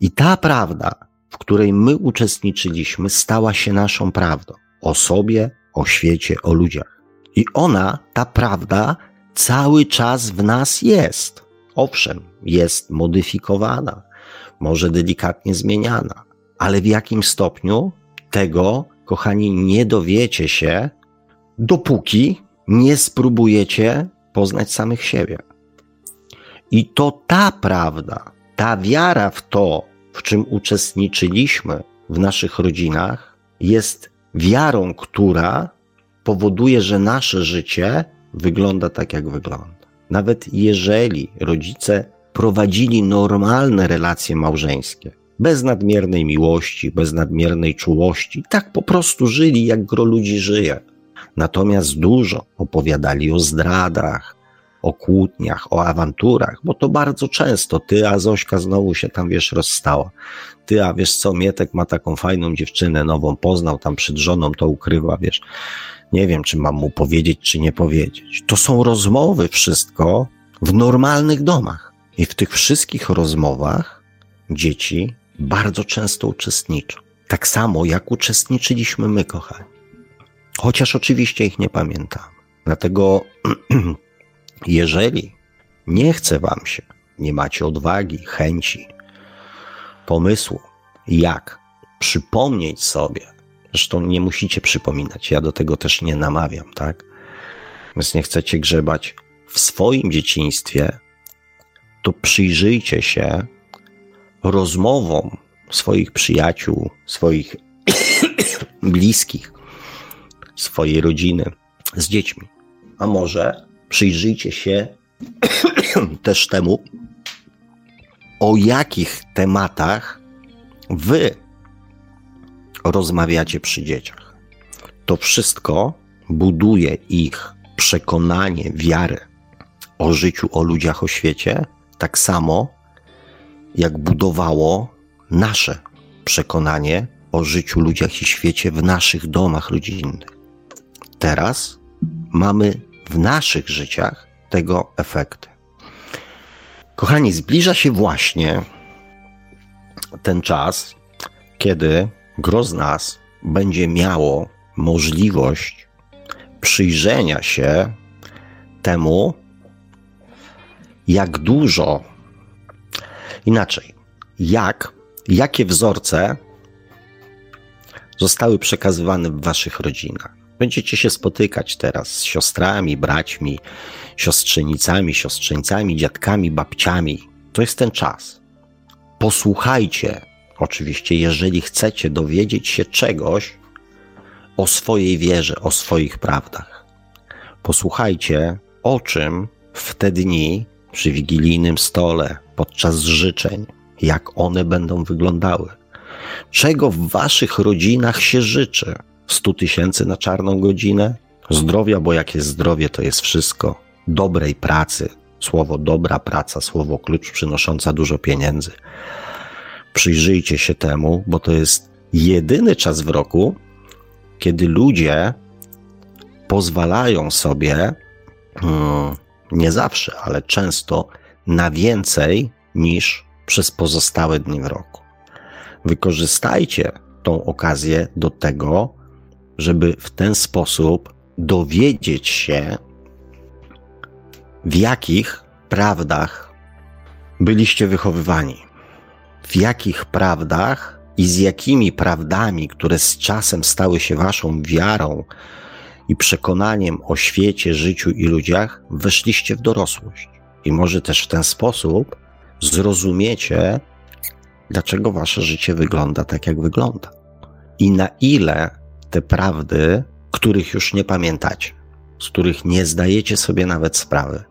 I ta prawda, w której my uczestniczyliśmy, stała się naszą prawdą o sobie, o świecie, o ludziach. I ona, ta prawda, cały czas w nas jest. Owszem, jest modyfikowana, może delikatnie zmieniana, ale w jakim stopniu tego, kochani, nie dowiecie się, dopóki nie spróbujecie poznać samych siebie. I to ta prawda, ta wiara w to, w czym uczestniczyliśmy w naszych rodzinach, jest wiarą, która powoduje, że nasze życie wygląda tak, jak wygląda. Nawet jeżeli rodzice prowadzili normalne relacje małżeńskie, bez nadmiernej miłości, bez nadmiernej czułości, tak po prostu żyli, jak gro ludzi żyje. Natomiast dużo opowiadali o zdradach, o kłótniach, o awanturach, bo to bardzo często ty, a Zośka znowu się tam, wiesz, rozstała. Ty, a wiesz co, Mietek ma taką fajną dziewczynę nową, poznał tam przed żoną, to ukrywa, wiesz. Nie wiem, czy mam mu powiedzieć, czy nie powiedzieć. To są rozmowy wszystko w normalnych domach. I w tych wszystkich rozmowach dzieci bardzo często uczestniczą. Tak samo jak uczestniczyliśmy my, kochani. Chociaż oczywiście ich nie pamiętam. Dlatego Jeżeli nie chce wam się, nie macie odwagi, chęci, pomysłu, jak przypomnieć sobie, zresztą nie musicie przypominać, ja do tego też nie namawiam, tak? Więc nie chcecie grzebać w swoim dzieciństwie, to przyjrzyjcie się rozmowom swoich przyjaciół, swoich bliskich, swojej rodziny z dziećmi. A może przyjrzyjcie się też temu, o jakich tematach wy rozmawiacie przy dzieciach. To wszystko buduje ich przekonanie, wiarę o życiu, o ludziach, o świecie, tak samo jak budowało nasze przekonanie o życiu, ludziach i świecie w naszych domach rodzinnych. Teraz mamy w naszych życiach tego efekty. Kochani, zbliża się właśnie ten czas, kiedy gro z nas będzie miało możliwość przyjrzenia się temu, jak dużo, inaczej, jak, jakie wzorce zostały przekazywane w waszych rodzinach. Będziecie się spotykać teraz z siostrami, braćmi, siostrzenicami, siostrzeńcami, dziadkami, babciami. To jest ten czas. Posłuchajcie, oczywiście, jeżeli chcecie dowiedzieć się czegoś o swojej wierze, o swoich prawdach. Posłuchajcie, o czym w te dni przy wigilijnym stole, podczas życzeń, jak one będą wyglądały. Czego w waszych rodzinach się życzy 100 tysięcy na czarną godzinę, zdrowia, bo jak jest zdrowie, to jest wszystko, dobrej pracy, słowo dobra praca, słowo klucz przynosząca dużo pieniędzy. Przyjrzyjcie się temu, bo to jest jedyny czas w roku, kiedy ludzie pozwalają sobie, hmm, nie zawsze, ale często, na więcej niż przez pozostałe dni w roku. Wykorzystajcie tą okazję do tego, żeby w ten sposób dowiedzieć się, w jakich prawdach byliście wychowywani, w jakich prawdach i z jakimi prawdami, które z czasem stały się waszą wiarą i przekonaniem o świecie, życiu i ludziach, weszliście w dorosłość. I może też w ten sposób zrozumiecie, dlaczego wasze życie wygląda tak, jak wygląda. I na ile te prawdy, których już nie pamiętacie, z których nie zdajecie sobie nawet sprawy,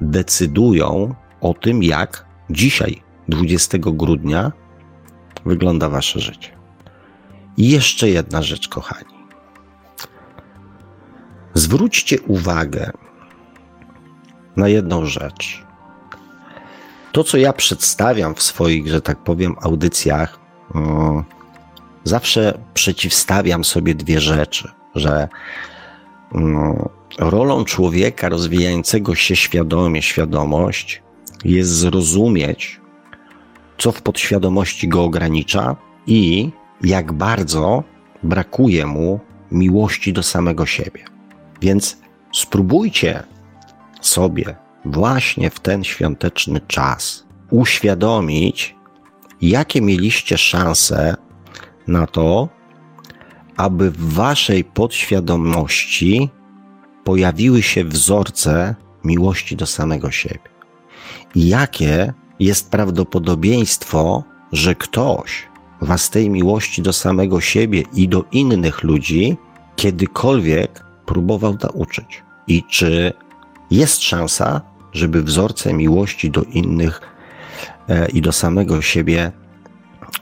decydują o tym, jak dzisiaj, 20 grudnia, wygląda wasze życie. I jeszcze jedna rzecz, kochani. Zwróćcie uwagę na jedną rzecz. To, co ja przedstawiam w swoich, że tak powiem, audycjach, mm, zawsze przeciwstawiam sobie dwie rzeczy, że mm, rolą człowieka rozwijającego się świadomie, świadomość jest zrozumieć, co w podświadomości go ogranicza i jak bardzo brakuje mu miłości do samego siebie. Więc spróbujcie sobie właśnie w ten świąteczny czas uświadomić, jakie mieliście szanse na to, aby w waszej podświadomości pojawiły się wzorce miłości do samego siebie. I jakie jest prawdopodobieństwo, że ktoś was tej miłości do samego siebie i do innych ludzi kiedykolwiek próbował nauczyć? I czy jest szansa, żeby wzorce miłości do innych e, i do samego siebie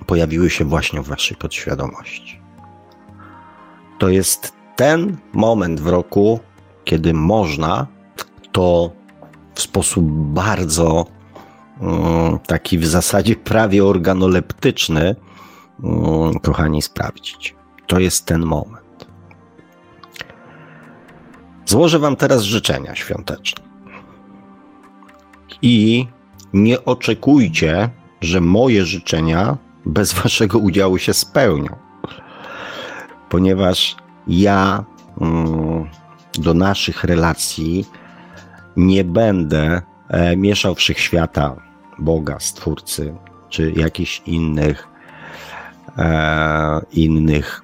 pojawiły się właśnie w waszej podświadomości? To jest ten moment w roku, kiedy można to w sposób bardzo mm, taki w zasadzie prawie organoleptyczny, mm, kochani, sprawdzić. To jest ten moment. Złożę Wam teraz życzenia świąteczne. I nie oczekujcie, że moje życzenia bez Waszego udziału się spełnią, ponieważ ja mm, do naszych relacji nie będę e, mieszał wszechświata, Boga, Stwórcy, czy jakichś innych, e, innych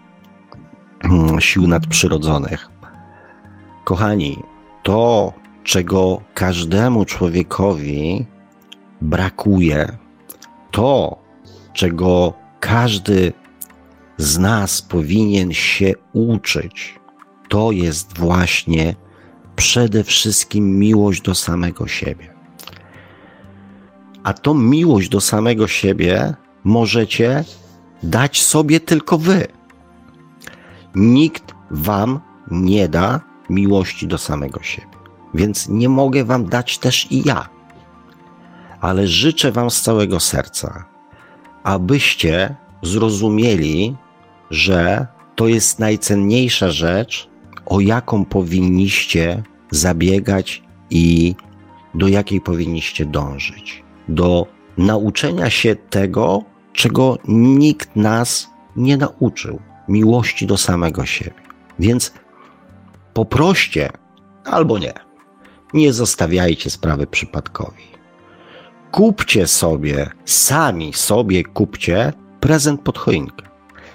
mm, sił nadprzyrodzonych. Kochani, to, czego każdemu człowiekowi brakuje, to, czego każdy z nas powinien się uczyć, to jest właśnie przede wszystkim miłość do samego siebie. A tą miłość do samego siebie możecie dać sobie tylko wy. Nikt wam nie da miłości do samego siebie. Więc nie mogę wam dać też i ja. Ale życzę wam z całego serca, abyście zrozumieli, że to jest najcenniejsza rzecz, o jaką powinniście zabiegać i do jakiej powinniście dążyć. Do nauczenia się tego, czego nikt nas nie nauczył miłości do samego siebie. Więc poproście albo nie. Nie zostawiajcie sprawy przypadkowi. Kupcie sobie, sami sobie kupcie prezent pod choinkę.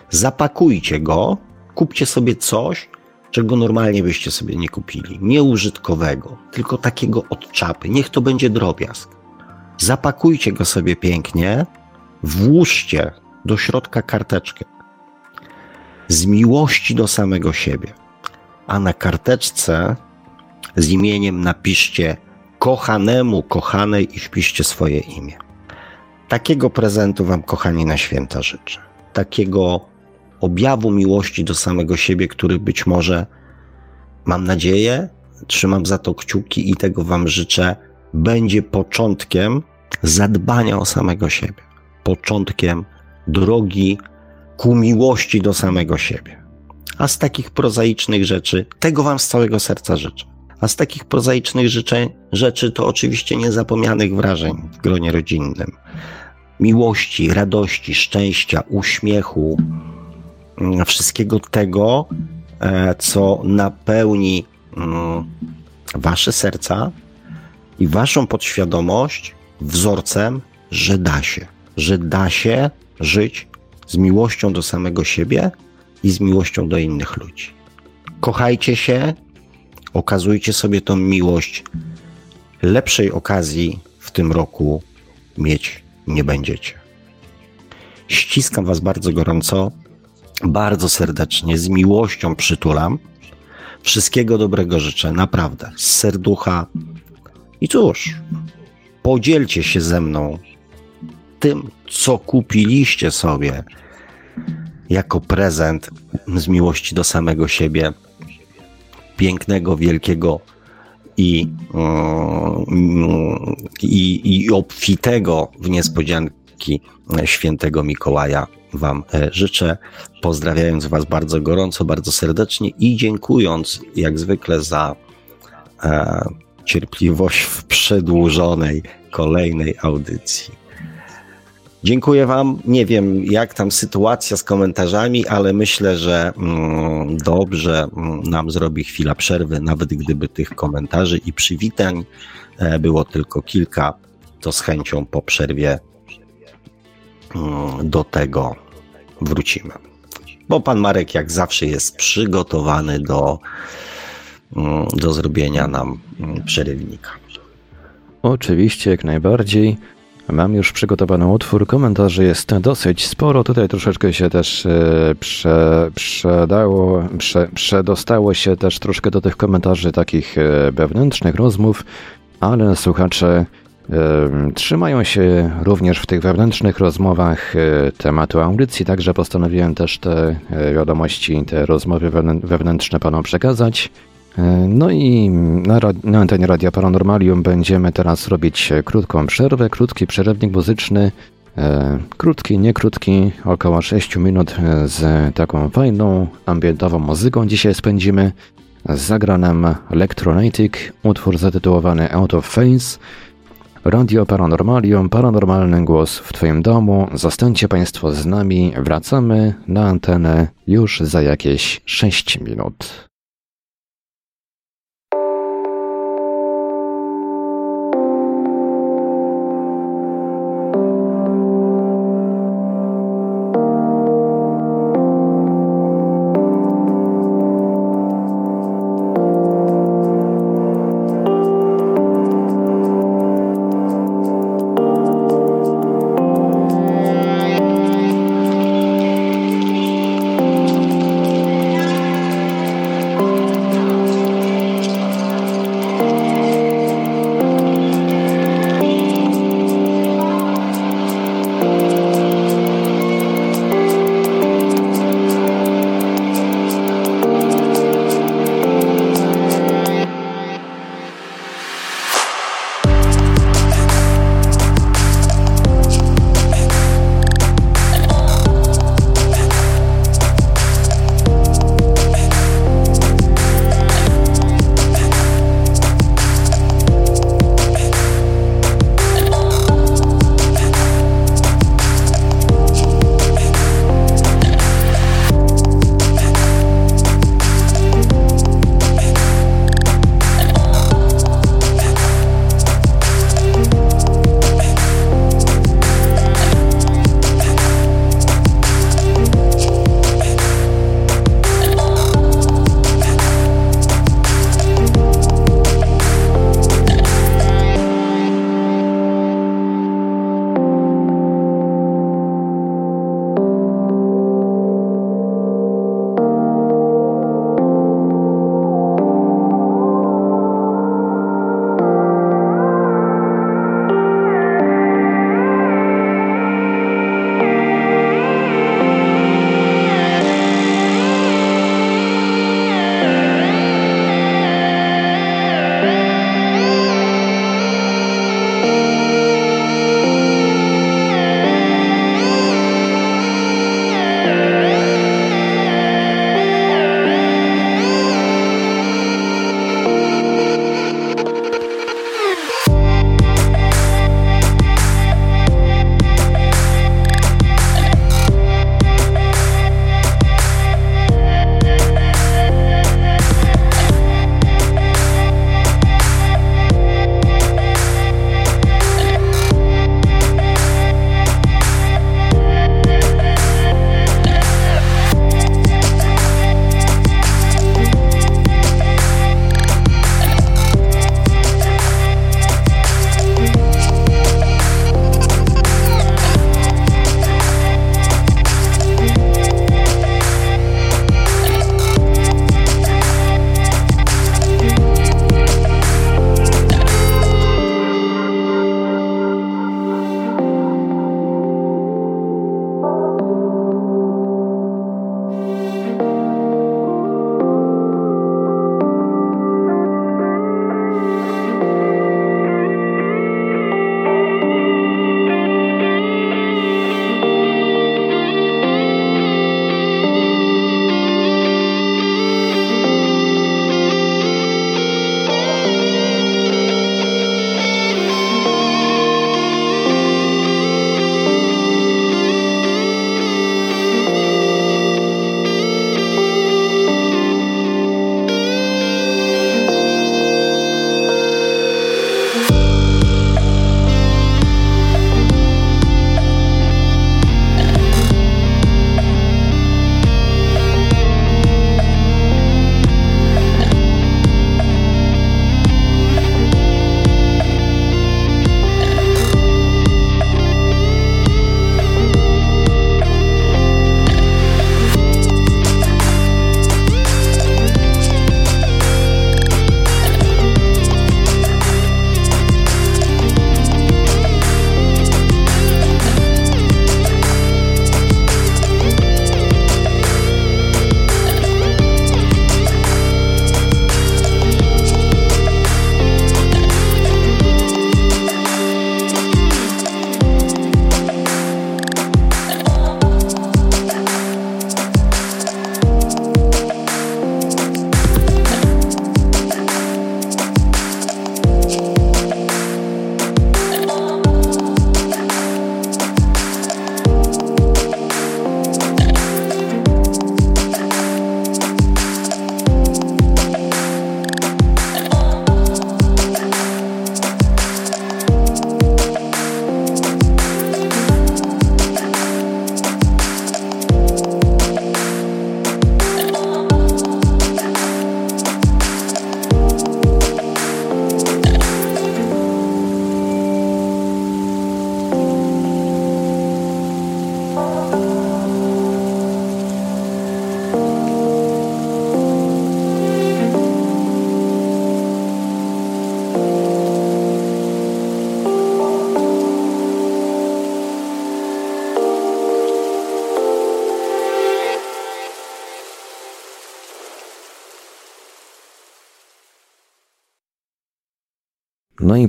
Zapakujcie go, kupcie sobie coś, czego normalnie byście sobie nie kupili. Nieużytkowego, tylko takiego od czapy. Niech to będzie drobiazg. Zapakujcie go sobie pięknie, włóżcie do środka karteczkę z miłości do samego siebie. A na karteczce z imieniem napiszcie kochanemu, kochanej i wpiszcie swoje imię. Takiego prezentu Wam, kochani, na święta życzę. Takiego objawu miłości do samego siebie, który być może, mam nadzieję, trzymam za to kciuki i tego Wam życzę, będzie początkiem zadbania o samego siebie, początkiem drogi ku miłości do samego siebie. A z takich prozaicznych rzeczy, tego Wam z całego serca życzę. A z takich prozaicznych życzeń, rzeczy to oczywiście niezapomnianych wrażeń w gronie rodzinnym. Miłości, radości, szczęścia, uśmiechu, Mm, wszystkiego tego, e, co napełni mm, wasze serca i waszą podświadomość wzorcem, że da się, że da się żyć z miłością do samego siebie i z miłością do innych ludzi. Kochajcie się, okazujcie sobie tą miłość. Lepszej okazji w tym roku mieć nie będziecie. Ściskam Was bardzo gorąco bardzo serdecznie, z miłością przytulam. Wszystkiego dobrego życzę, naprawdę, z serducha. I cóż, podzielcie się ze mną tym, co kupiliście sobie jako prezent z miłości do samego siebie, pięknego, wielkiego i, i, i obfitego w niespodzianki świętego Mikołaja Wam życzę, pozdrawiając Was bardzo gorąco, bardzo serdecznie i dziękując jak zwykle za cierpliwość w przedłużonej kolejnej audycji. Dziękuję Wam. Nie wiem, jak tam sytuacja z komentarzami, ale myślę, że mm, dobrze mm, nam zrobi chwila przerwy, nawet gdyby tych komentarzy i przywitań e, było tylko kilka, to z chęcią po przerwie mm, do tego wrócimy. Bo pan Marek, jak zawsze, jest przygotowany do, do zrobienia nam przerywnika. Oczywiście, jak najbardziej. Mam już przygotowany utwór, komentarzy jest dosyć sporo. Tutaj troszeczkę się też e, prze, przedało, prze, przedostało się też troszkę do tych komentarzy takich e, wewnętrznych rozmów, ale słuchacze e, trzymają się również w tych wewnętrznych rozmowach tematu audycji, także postanowiłem też te wiadomości, te rozmowy wewnętrzne panom przekazać. No i na, na antenie Radia Paranormalium będziemy teraz robić krótką przerwę, krótki przerywnik muzyczny, e, krótki, nie krótki, około 6 minut z taką fajną, ambientową muzyką dzisiaj spędzimy. Z zagranem Electronatic, utwór zatytułowany Out of Phase. Radio Paranormalium, paranormalny głos w Twoim domu. Zostańcie Państwo z nami, wracamy na antenę już za jakieś 6 minut.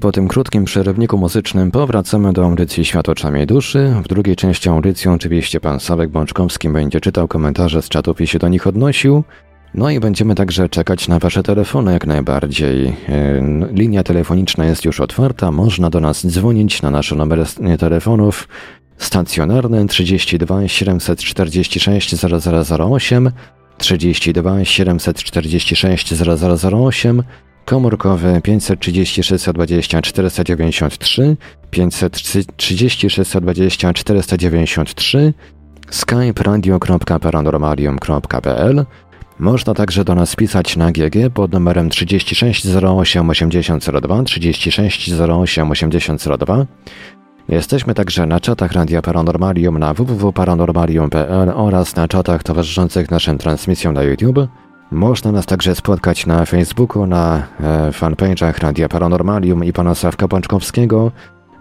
Po tym krótkim przerywniku muzycznym powracamy do audycji Świat oczami duszy. W drugiej części audycji oczywiście pan Sławek Bączkowski będzie czytał komentarze z czatów i się do nich odnosił. No i będziemy także czekać na Wasze telefony jak najbardziej. E, linia telefoniczna jest już otwarta, można do nas dzwonić na nasze numery telefonów stacjonarne 32 746 0008, 32 746 0008, komórkowy 530 620 493, 530 620 493, skype radio.paranormalium.pl można także do nas pisać na GG pod numerem 3608 8002 3608 8002. Jesteśmy także na czatach Radia Paranormalium na www.paranormalium.pl oraz na czatach towarzyszących naszym transmisjom na YouTube. Można nas także spotkać na Facebooku, na e, fanpage'ach Radia Paranormalium i pana Sławka Pączkowskiego,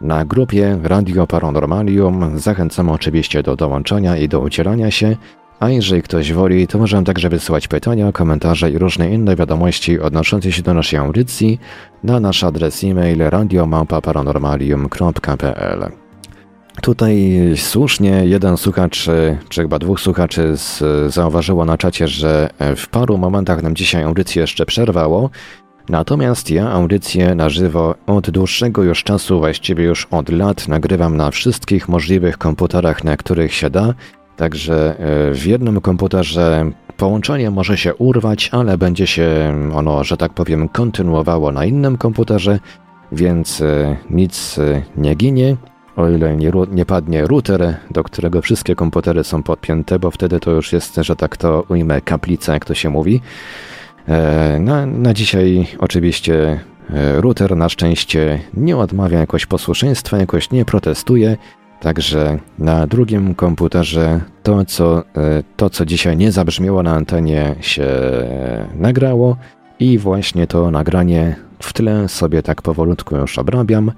na grupie Radio Paranormalium. Zachęcamy oczywiście do dołączania i do udzielania się. A jeżeli ktoś woli, to możemy także wysyłać pytania, komentarze i różne inne wiadomości odnoszące się do naszej audycji na nasz adres e-mail radiomałpa-paranormalium.pl. Tutaj słusznie jeden słuchacz, czy chyba dwóch słuchaczy z, zauważyło na czacie, że w paru momentach nam dzisiaj audycję jeszcze przerwało. Natomiast ja audycję na żywo od dłuższego już czasu, właściwie już od lat, nagrywam na wszystkich możliwych komputerach, na których się da. Także e, w jednym komputerze połączenie może się urwać, ale będzie się ono, że tak powiem, kontynuowało na innym komputerze, więc e, nic e, nie ginie. O ile nie, nie padnie router, do którego wszystkie komputery są podpięte, bo wtedy to już jest, że tak to ujmę, kaplica, jak to się mówi. Na, na dzisiaj oczywiście router na szczęście nie odmawia jakoś posłuszeństwa, jakoś nie protestuje, Także na drugim komputerze to co, e, to, co dzisiaj nie zabrzmiało na antenie, się nagrało i właśnie to nagranie w tle sobie tak powolutku już obrabiam,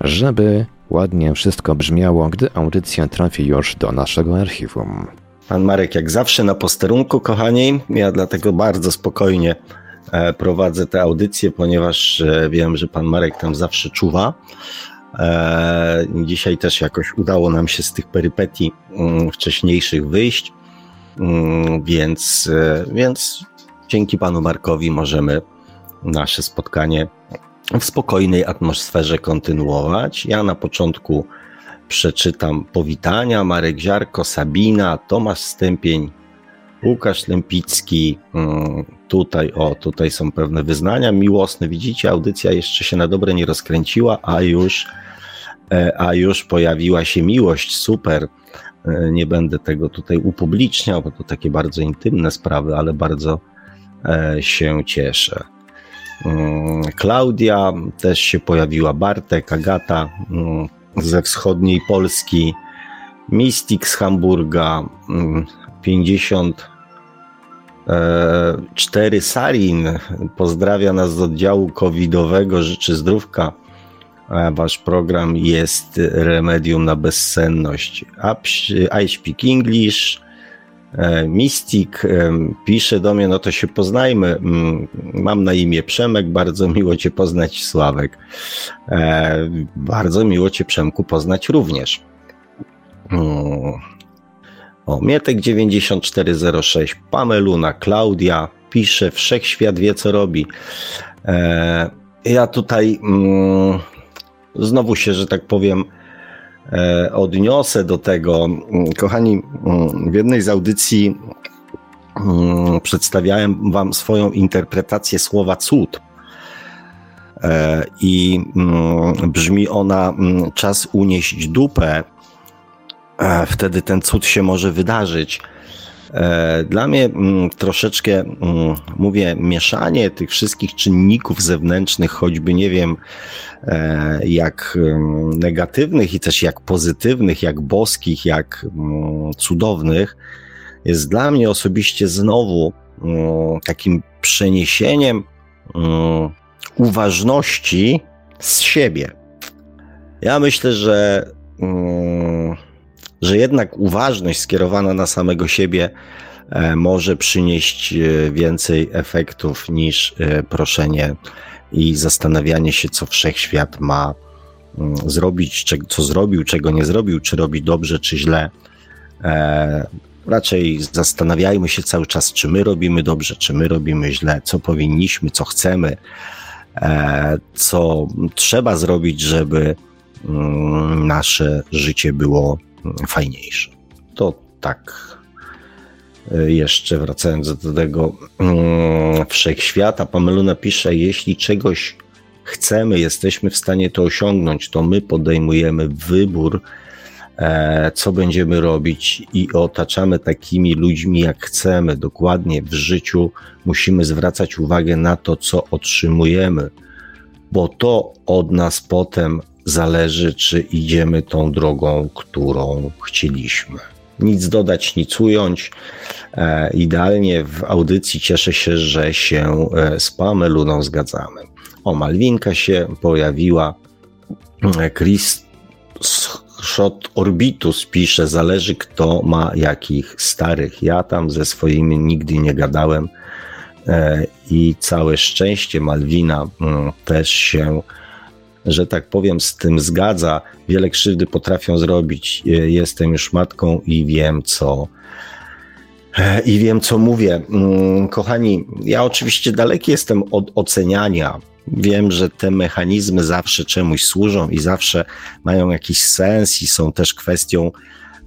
żeby ładnie wszystko brzmiało, gdy audycja trafi już do naszego archiwum. Pan Marek, jak zawsze na posterunku, kochani, ja dlatego bardzo spokojnie e, prowadzę tę audycję, ponieważ e, wiem, że pan Marek tam zawsze czuwa. E, dzisiaj też jakoś udało nam się z tych perypetii mm, wcześniejszych wyjść, mm, więc, więc dzięki panu Markowi możemy nasze spotkanie w spokojnej atmosferze kontynuować. Ja na początku przeczytam powitania. Marek Ziarko, Sabina, Tomasz Stępień, Łukasz Lempicki. Mm, tutaj, o, tutaj są pewne wyznania miłosne. Widzicie, audycja jeszcze się na dobre nie rozkręciła, a już E, a już pojawiła się miłość, super. E, nie będę tego tutaj upubliczniał, bo to takie bardzo intymne sprawy, ale bardzo e, się cieszę. Mm, Klaudia też się pojawiła, Bartek, Agata mm, ze wschodniej Polski, Mystik z Hamburga, 54 mm, Sarin pozdrawia nas z oddziału covidowego, życzy zdrówka wasz program jest remedium na bezsenność. I speak English. E, Mystic e, pisze do mnie, no to się poznajmy. Mm, mam na imię Przemek, bardzo miło Cię poznać, Sławek. E, bardzo miło Cię, Przemku, poznać również. Mm. O, Mietek 9406, Pameluna, Klaudia pisze, Wszechświat wie co robi. Ja tutaj mm, znowu się, że tak powiem, odniosę do tego. Kochani, w jednej z audycji mm, przedstawiałem Wam swoją interpretację słowa cud. E, I mm, brzmi ona: mm, czas unieść dupę, e, wtedy ten cud się może wydarzyć. Dla mnie troszeczkę, mówię, mieszanie tych wszystkich czynników zewnętrznych, choćby nie wiem, E, jak negatywnych i też jak pozytywnych, jak boskich, jak cudownych, jest dla mnie osobiście znowu takim przeniesieniem uważności z siebie. Ja myślę, że, że jednak uważność skierowana na samego siebie e, może przynieść e, więcej efektów niż proszenie i zastanawianie się, co wszechświat ma mm, zrobić, co zrobił, czego nie zrobił, czy robi dobrze, czy źle. E, raczej zastanawiajmy się cały czas, czy my robimy dobrze, czy my robimy źle, co powinniśmy, co chcemy, e, co trzeba zrobić, żeby mm, nasze życie było fajniejsze. To tak e, jeszcze wracając do tego mm, wszechświata, Pameluna pisze, jeśli czegoś chcemy, jesteśmy w stanie to osiągnąć, to my podejmujemy wybór, e, co będziemy robić i otaczamy takimi ludźmi, jak chcemy. Dokładnie w życiu musimy zwracać uwagę na to, co otrzymujemy, bo to od nas potem zależy, czy idziemy tą drogą, którą chcieliśmy nic dodać, nic ująć. E, idealnie w audycji cieszę się, że się e, z Pameluną zgadzamy. O, Malwinka się pojawiła. E, Chris Shot Orbitus pisze, zależy kto ma jakich starych. Ja tam ze swoimi nigdy nie gadałem i całe szczęście Malwina mm, też się że tak powiem, z tym zgadza. Wiele krzywdy potrafią zrobić. E, jestem już matką i wiem, co. E, I wiem, co mówię. Mm, kochani, ja oczywiście daleki jestem od oceniania. Wiem, że te mechanizmy zawsze czemuś służą i zawsze mają jakiś sens i są też kwestią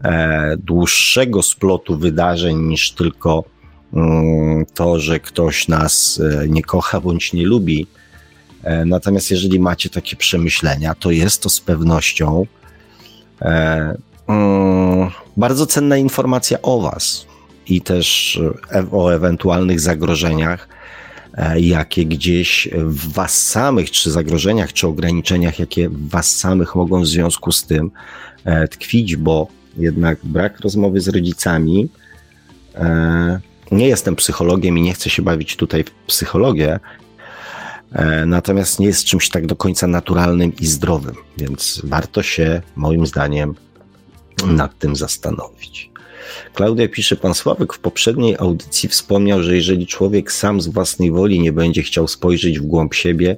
e, dłuższego splotu wydarzeń niż tylko mm, to, że ktoś nas nie kocha bądź nie lubi E, natomiast jeżeli macie takie przemyślenia, to jest to z pewnością e, mm, bardzo cenna informacja o Was i też e, o ewentualnych zagrożeniach, jakie gdzieś w Was samych, czy zagrożeniach, czy ograniczeniach, jakie w Was samych mogą w związku z tym tkwić, bo jednak brak rozmowy z rodzicami. Nie jestem psychologiem i nie chcę się bawić tutaj w psychologię, E, natomiast nie jest czymś tak do końca naturalnym i zdrowym, więc warto się, moim zdaniem, nad tym zastanowić. Klaudia pisze, pan Sławek w poprzedniej audycji wspomniał, że jeżeli człowiek sam z własnej woli nie będzie chciał spojrzeć w głąb siebie,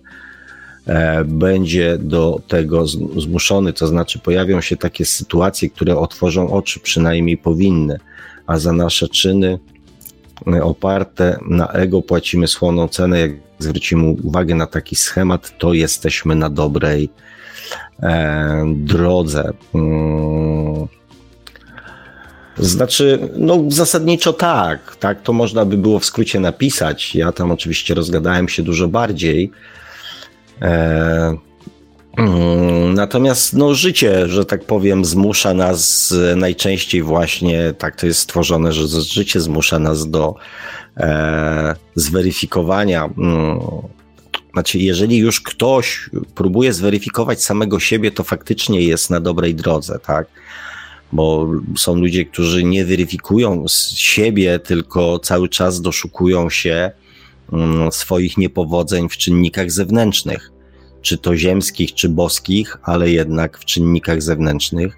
e, będzie do tego zmuszony, to znaczy pojawią się takie sytuacje, które otworzą oczy, przynajmniej powinny, a za nasze czyny e, oparte na ego płacimy słoną cenę, jak zwrócimy uwagę na taki schemat, to jesteśmy na dobrej e, drodze. Mm. Znaczy, no zasadniczo tak, tak, to można by było w skrócie napisać. Ja tam oczywiście rozgadałem się dużo bardziej. E, Natomiast no, życie, że tak powiem, zmusza nas najczęściej właśnie, tak to jest stworzone, że życie zmusza nas do e, zweryfikowania. Mm, znaczy, jeżeli już ktoś próbuje zweryfikować samego siebie, to faktycznie jest na dobrej drodze, tak? Bo są ludzie, którzy nie weryfikują siebie, tylko cały czas doszukują się mm, swoich niepowodzeń w czynnikach zewnętrznych, czy to ziemskich, czy boskich, ale jednak w czynnikach zewnętrznych.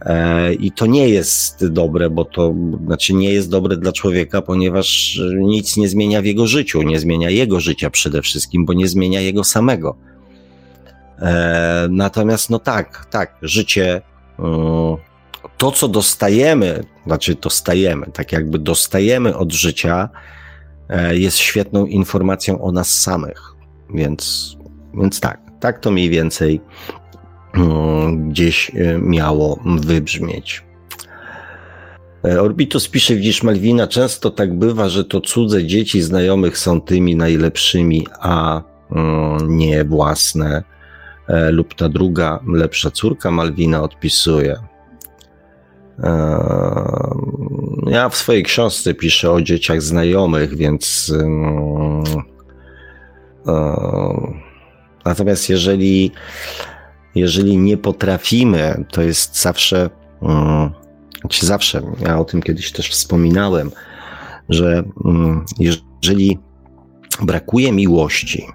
E, I to nie jest dobre, bo to znaczy nie jest dobre dla człowieka, ponieważ nic nie zmienia w jego życiu, nie zmienia jego życia przede wszystkim, bo nie zmienia jego samego. E, natomiast, no tak, tak, życie, to co dostajemy, znaczy dostajemy, tak jakby dostajemy od życia, e, jest świetną informacją o nas samych. Więc, więc tak, tak to mniej więcej Mm, gdzieś e, miało wybrzmieć. E, Orbitus pisze, widzisz Malwina, często tak bywa, że to cudze dzieci znajomych są tymi najlepszymi, a mm, nie własne. E, lub ta druga, lepsza córka Malwina odpisuje. Ja w swojej książce piszę o dzieciach znajomych, więc. Mm, natomiast jeżeli jeżeli nie potrafimy, to jest zawsze, um, zawsze, ja o tym kiedyś też wspominałem, że um, jeżeli brakuje miłości,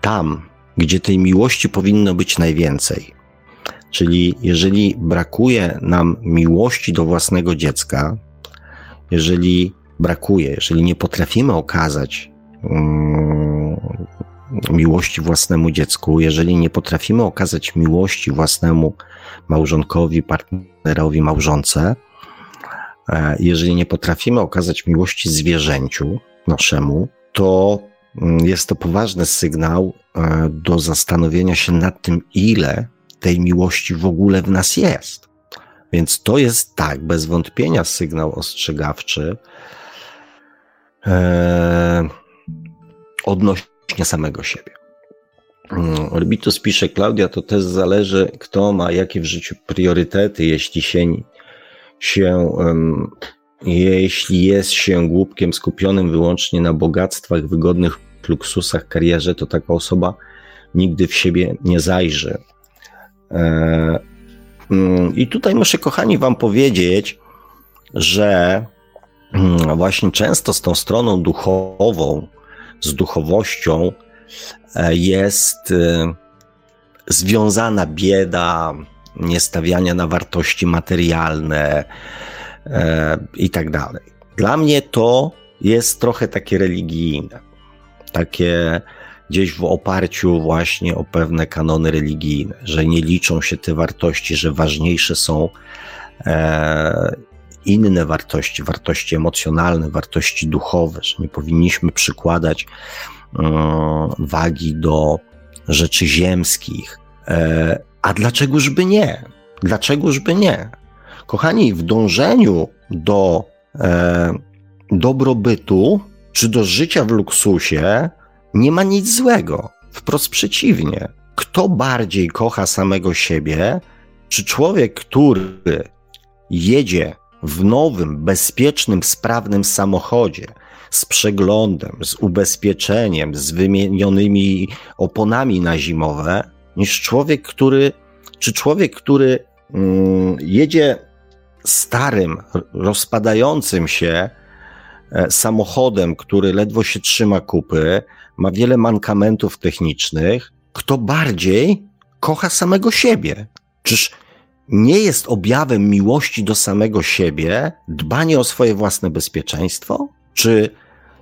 tam, gdzie tej miłości powinno być najwięcej, czyli jeżeli brakuje nam miłości do własnego dziecka, jeżeli brakuje, jeżeli nie potrafimy okazać mm, miłości własnemu dziecku, jeżeli nie potrafimy okazać miłości własnemu małżonkowi, partnerowi, małżonce, e, jeżeli nie potrafimy okazać miłości zwierzęciu naszemu, to mm, jest to poważny sygnał e, do zastanowienia się nad tym, ile tej miłości w ogóle w nas jest. Więc to jest tak, bez wątpienia sygnał ostrzegawczy e, odnośnie samego siebie. Mm, Orbitus pisze, Klaudia, to też zależy, kto ma jakie w życiu priorytety. Jeśli się, się um, jeśli jest się głupkiem skupionym wyłącznie na bogactwach, wygodnych luksusach, karierze, to taka osoba nigdy w siebie nie zajrzy. E, mm, I tutaj muszę, kochani, Wam powiedzieć, że mm, właśnie często z tą stroną duchową, z duchowością e, jest e, związana bieda, niestawiania na wartości materialne i tak dalej. Dla mnie to jest trochę takie religijne, takie gdzieś w oparciu właśnie o pewne kanony religijne, że nie liczą się te wartości, że ważniejsze są e, inne wartości, wartości emocjonalne, wartości duchowe, że nie powinniśmy przykładać e, wagi do rzeczy ziemskich. E, a dlaczegoż by nie? Dlaczegoż by nie? Kochani, w dążeniu do e, dobrobytu czy do życia w luksusie, nie ma nic złego. Wprost przeciwnie. Kto bardziej kocha samego siebie, czy człowiek, który jedzie w nowym, bezpiecznym, sprawnym samochodzie, z przeglądem, z ubezpieczeniem, z wymienionymi oponami na zimowe, niż człowiek, który, czy człowiek, który mm, jedzie starym, rozpadającym się e, samochodem, który ledwo się trzyma kupy, ma wiele mankamentów technicznych, kto bardziej kocha samego siebie. Czyż nie jest objawem miłości do samego siebie dbanie o swoje własne bezpieczeństwo? Czy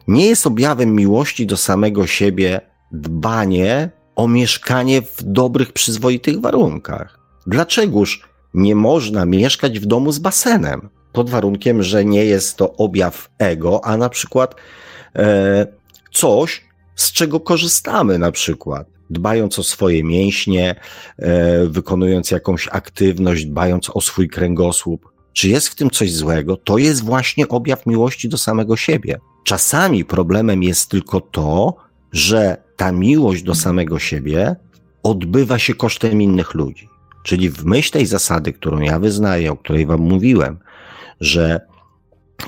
nie jest objawem miłości do samego siebie dbanie o mieszkanie w dobrych, przyzwoitych warunkach? Dlaczegoż nie można mieszkać w domu z basenem? Pod warunkiem, że nie jest to objaw ego, a na przykład e, coś, z czego korzystamy na przykład, dbając o swoje mięśnie, e, wykonując jakąś aktywność, dbając o swój kręgosłup. Czy jest w tym coś złego? To jest właśnie objaw miłości do samego siebie. Czasami problemem jest tylko to, że ta miłość do samego siebie odbywa się kosztem innych ludzi. Czyli w myśl tej zasady, którą ja wyznaję, o której wam mówiłem, że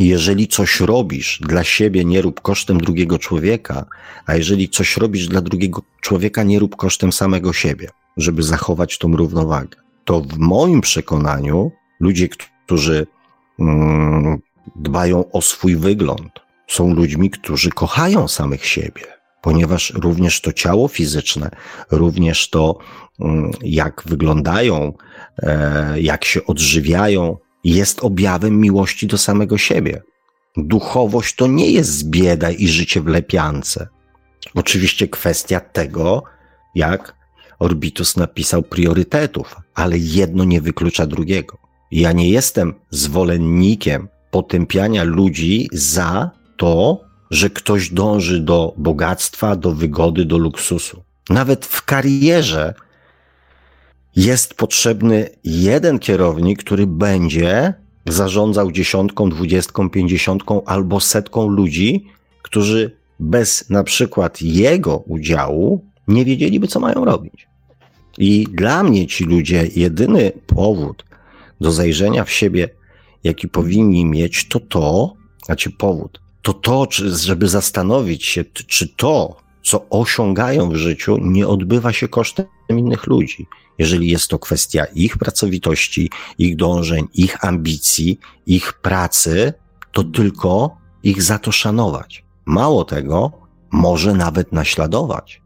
jeżeli coś robisz dla siebie, nie rób kosztem drugiego człowieka, a jeżeli coś robisz dla drugiego człowieka, nie rób kosztem samego siebie, żeby zachować tą równowagę. To w moim przekonaniu ludzie, którzy mm, dbają o swój wygląd, są ludźmi, którzy kochają samych siebie, ponieważ również to ciało fizyczne, również to, mm, jak wyglądają, e, jak się odżywiają, jest objawem miłości do samego siebie. Duchowość to nie jest bieda i życie w lepiance. Oczywiście kwestia tego, jak Orbitus napisał priorytetów, ale jedno nie wyklucza drugiego. Ja nie jestem zwolennikiem potępiania ludzi za to, że ktoś dąży do bogactwa, do wygody, do luksusu. Nawet w karierze jest potrzebny jeden kierownik, który będzie zarządzał dziesiątką, dwudziestką, pięćdziesiątką albo setką ludzi, którzy bez na przykład jego udziału nie wiedzieliby, co mają robić. I dla mnie ci ludzie, jedyny powód do zajrzenia w siebie, jaki powinni mieć, to to, znaczy powód, to to, żeby zastanowić się, czy to, co osiągają w życiu, nie odbywa się kosztem innych ludzi jeżeli jest to kwestia ich pracowitości, ich dążeń, ich ambicji, ich pracy, to tylko ich za to szanować. Mało tego, może nawet naśladować.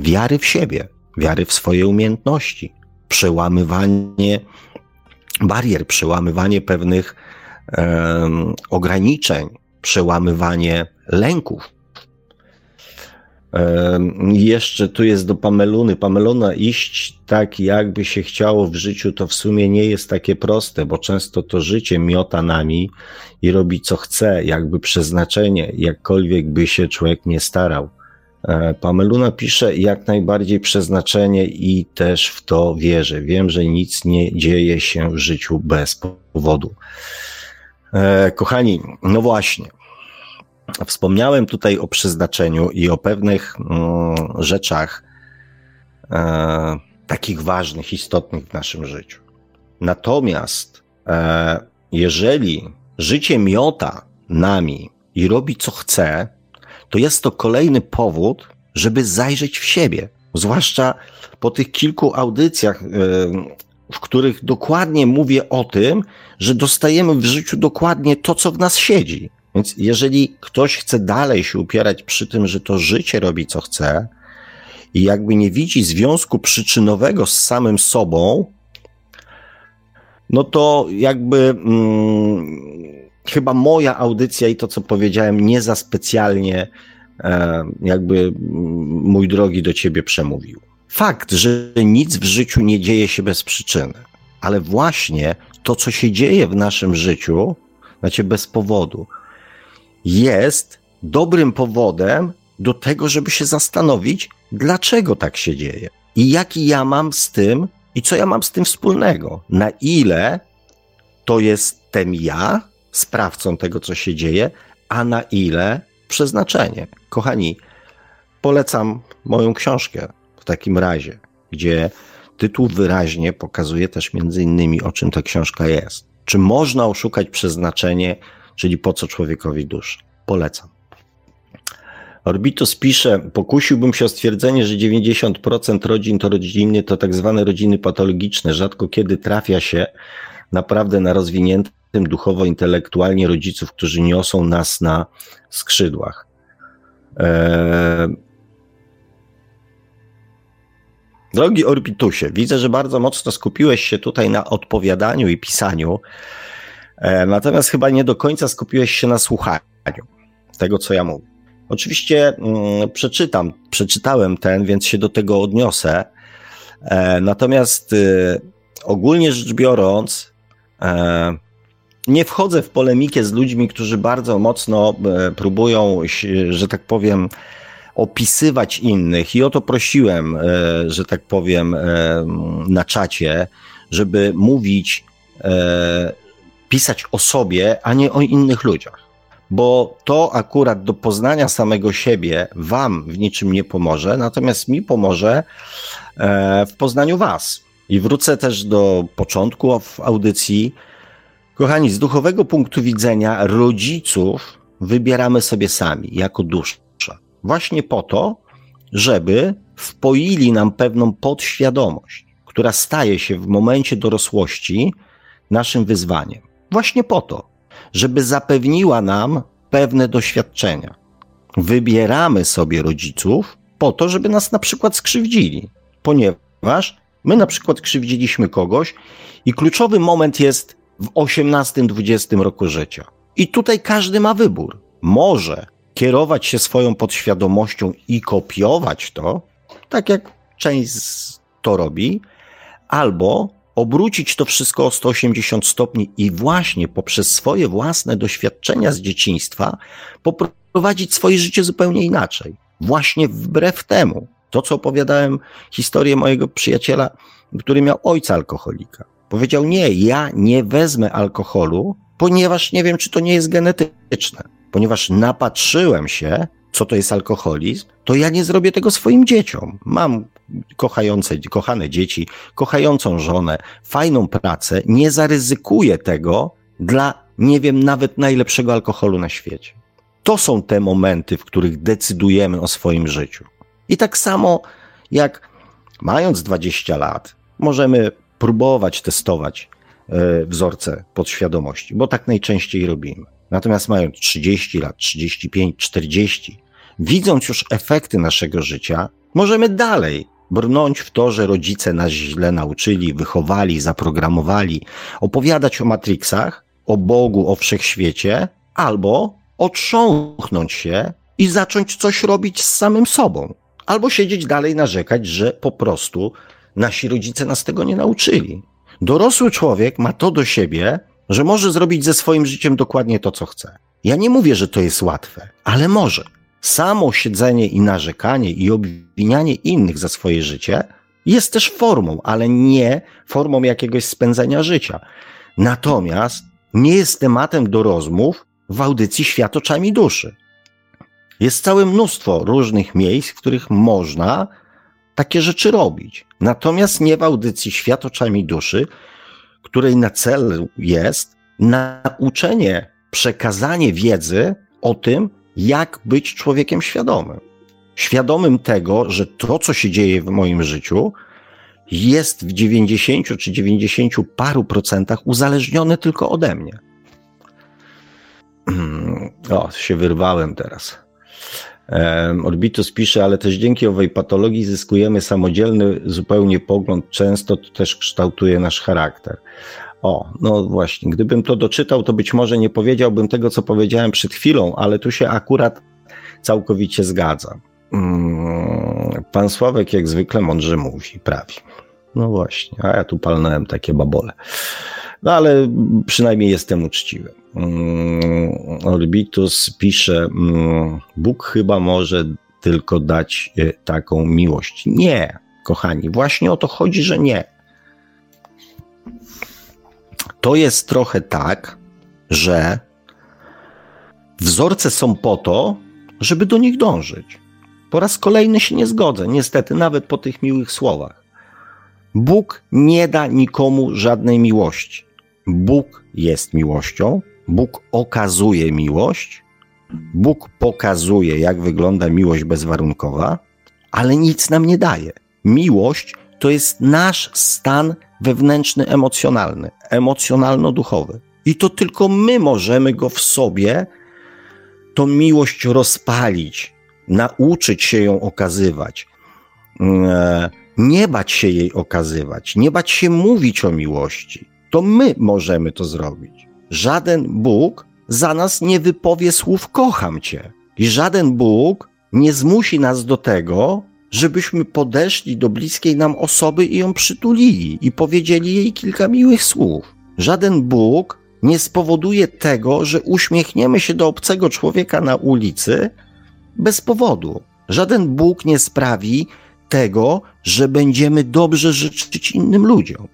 Wiary w siebie, wiary w swoje umiejętności, przełamywanie barier, przełamywanie pewnych um, ograniczeń, przełamywanie lęków. Jeszcze tu jest do Pameluny. Pameluna iść tak, jakby się chciało w życiu, to w sumie nie jest takie proste, bo często to życie miota nami i robi co chce, jakby przeznaczenie, jakkolwiek by się człowiek nie starał. E, Pameluna pisze jak najbardziej przeznaczenie i też w to wierzę. Wiem, że nic nie dzieje się w życiu bez powodu. E, kochani, no właśnie. Wspomniałem tutaj o przeznaczeniu i o pewnych mm, rzeczach e, takich ważnych, istotnych w naszym życiu. Natomiast e, jeżeli życie miota nami i robi co chce, to jest to kolejny powód, żeby zajrzeć w siebie. Zwłaszcza po tych kilku audycjach, e, w których dokładnie mówię o tym, że dostajemy w życiu dokładnie to, co w nas siedzi. Więc jeżeli ktoś chce dalej się upierać przy tym, że to życie robi co chce i jakby nie widzi związku przyczynowego z samym sobą, no to jakby mm, chyba moja audycja i to, co powiedziałem, nie za specjalnie e, jakby mm, mój drogi do ciebie przemówił. Fakt, że nic w życiu nie dzieje się bez przyczyny, ale właśnie to, co się dzieje w naszym życiu, znaczy bez powodu, jest dobrym powodem do tego, żeby się zastanowić, dlaczego tak się dzieje i jaki ja mam z tym i co ja mam z tym wspólnego. Na ile to jestem ja sprawcą tego, co się dzieje, a na ile przeznaczenie. Kochani, polecam moją książkę w takim razie, gdzie tytuł wyraźnie pokazuje też między innymi, o czym ta książka jest. Czy można oszukać przeznaczenie czyli po co człowiekowi dusz. Polecam. Orbitus pisze, pokusiłbym się o stwierdzenie, że 90% rodzin to rodziny, to tak zwane rodziny patologiczne. Rzadko kiedy trafia się naprawdę na rozwiniętym duchowo, intelektualnie rodziców, którzy niosą nas na skrzydłach. Eee... Drogi Orbitusie, widzę, że bardzo mocno skupiłeś się tutaj na odpowiadaniu i pisaniu. E, natomiast chyba nie do końca skupiłeś się na słuchaniu tego, co ja mówię. Oczywiście mm, przeczytam, przeczytałem ten, więc się do tego odniosę. E, natomiast y, ogólnie rzecz biorąc, e, nie wchodzę w polemikę z ludźmi, którzy bardzo mocno próbują, że tak powiem, opisywać innych. I o to prosiłem, że tak powiem, na czacie, żeby mówić pisać o sobie, a nie o innych ludziach. Bo to akurat do poznania samego siebie Wam w niczym nie pomoże, natomiast mi pomoże e, w poznaniu Was. I wrócę też do początku w audycji. Kochani, z duchowego punktu widzenia rodziców wybieramy sobie sami, jako dusza. Właśnie po to, żeby wpoili nam pewną podświadomość, która staje się w momencie dorosłości naszym wyzwaniem. Właśnie po to, żeby zapewniła nam pewne doświadczenia. Wybieramy sobie rodziców po to, żeby nas na przykład skrzywdzili, ponieważ my na przykład krzywdziliśmy kogoś i kluczowy moment jest w 18-20 roku życia. I tutaj każdy ma wybór. Może kierować się swoją podświadomością i kopiować to, tak jak część to robi, albo obrócić to wszystko o 180 stopni i właśnie poprzez swoje własne doświadczenia z dzieciństwa poprowadzić swoje życie zupełnie inaczej. Właśnie wbrew temu, to co opowiadałem, historię mojego przyjaciela, który miał ojca alkoholika. Powiedział: Nie, ja nie wezmę alkoholu, ponieważ nie wiem, czy to nie jest genetyczne. Ponieważ napatrzyłem się, co to jest alkoholizm, to ja nie zrobię tego swoim dzieciom. Mam kochające, kochane dzieci, kochającą żonę, fajną pracę, nie zaryzykuję tego dla, nie wiem, nawet najlepszego alkoholu na świecie. To są te momenty, w których decydujemy o swoim życiu. I tak samo jak mając 20 lat, możemy próbować testować e, wzorce podświadomości, bo tak najczęściej robimy. Natomiast mając 30 lat, 35, 40, widząc już efekty naszego życia, możemy dalej brnąć w to, że rodzice nas źle nauczyli, wychowali, zaprogramowali, opowiadać o Matrixach, o Bogu, o wszechświecie, albo otrząknąć się i zacząć coś robić z samym sobą. Albo siedzieć dalej, narzekać, że po prostu nasi rodzice nas tego nie nauczyli. Dorosły człowiek ma to do siebie, że może zrobić ze swoim życiem dokładnie to, co chce. Ja nie mówię, że to jest łatwe, ale może. Samo siedzenie i narzekanie i obwinianie innych za swoje życie jest też formą, ale nie formą jakiegoś spędzania życia. Natomiast nie jest tematem do rozmów w audycji Świat oczami duszy. Jest całe mnóstwo różnych miejsc, w których można takie rzeczy robić. Natomiast nie w audycji Świat oczami duszy, której na celu jest nauczenie, przekazanie wiedzy o tym, jak być człowiekiem świadomym. Świadomym tego, że to, co się dzieje w moim życiu, jest w 90 czy 90 paru procentach uzależnione tylko ode mnie. O, się wyrwałem teraz. Orbitus pisze, ale też dzięki owej patologii zyskujemy samodzielny zupełnie pogląd, często to też kształtuje nasz charakter. O, no właśnie, gdybym to doczytał, to być może nie powiedziałbym tego, co powiedziałem przed chwilą, ale tu się akurat całkowicie zgadzam. Mm, pan Sławek jak zwykle mądrze mówi, prawi. No właśnie, a ja tu palnąłem takie babole. No ale przynajmniej jestem uczciwy. Mm, Orbitus pisze, mm, Bóg chyba może tylko dać e, taką miłość. Nie, kochani, właśnie o to chodzi, że nie. To jest trochę tak, że wzorce są po to, żeby do nich dążyć. Po raz kolejny się nie zgodzę, niestety, nawet po tych miłych słowach. Bóg nie da nikomu żadnej miłości. Bóg jest miłością, Bóg okazuje miłość, Bóg pokazuje, jak wygląda miłość bezwarunkowa, ale nic nam nie daje. Miłość to jest nasz stan wewnętrzny, emocjonalny, emocjonalno-duchowy. I to tylko my możemy go w sobie, tą miłość rozpalić, nauczyć się ją okazywać, e, nie bać się jej okazywać, nie bać się mówić o miłości. To my możemy to zrobić. Żaden Bóg za nas nie wypowie słów kocham cię. I żaden Bóg nie zmusi nas do tego, żebyśmy podeszli do bliskiej nam osoby i ją przytulili i powiedzieli jej kilka miłych słów. Żaden Bóg nie spowoduje tego, że uśmiechniemy się do obcego człowieka na ulicy bez powodu. Żaden Bóg nie sprawi tego, że będziemy dobrze życzyć innym ludziom.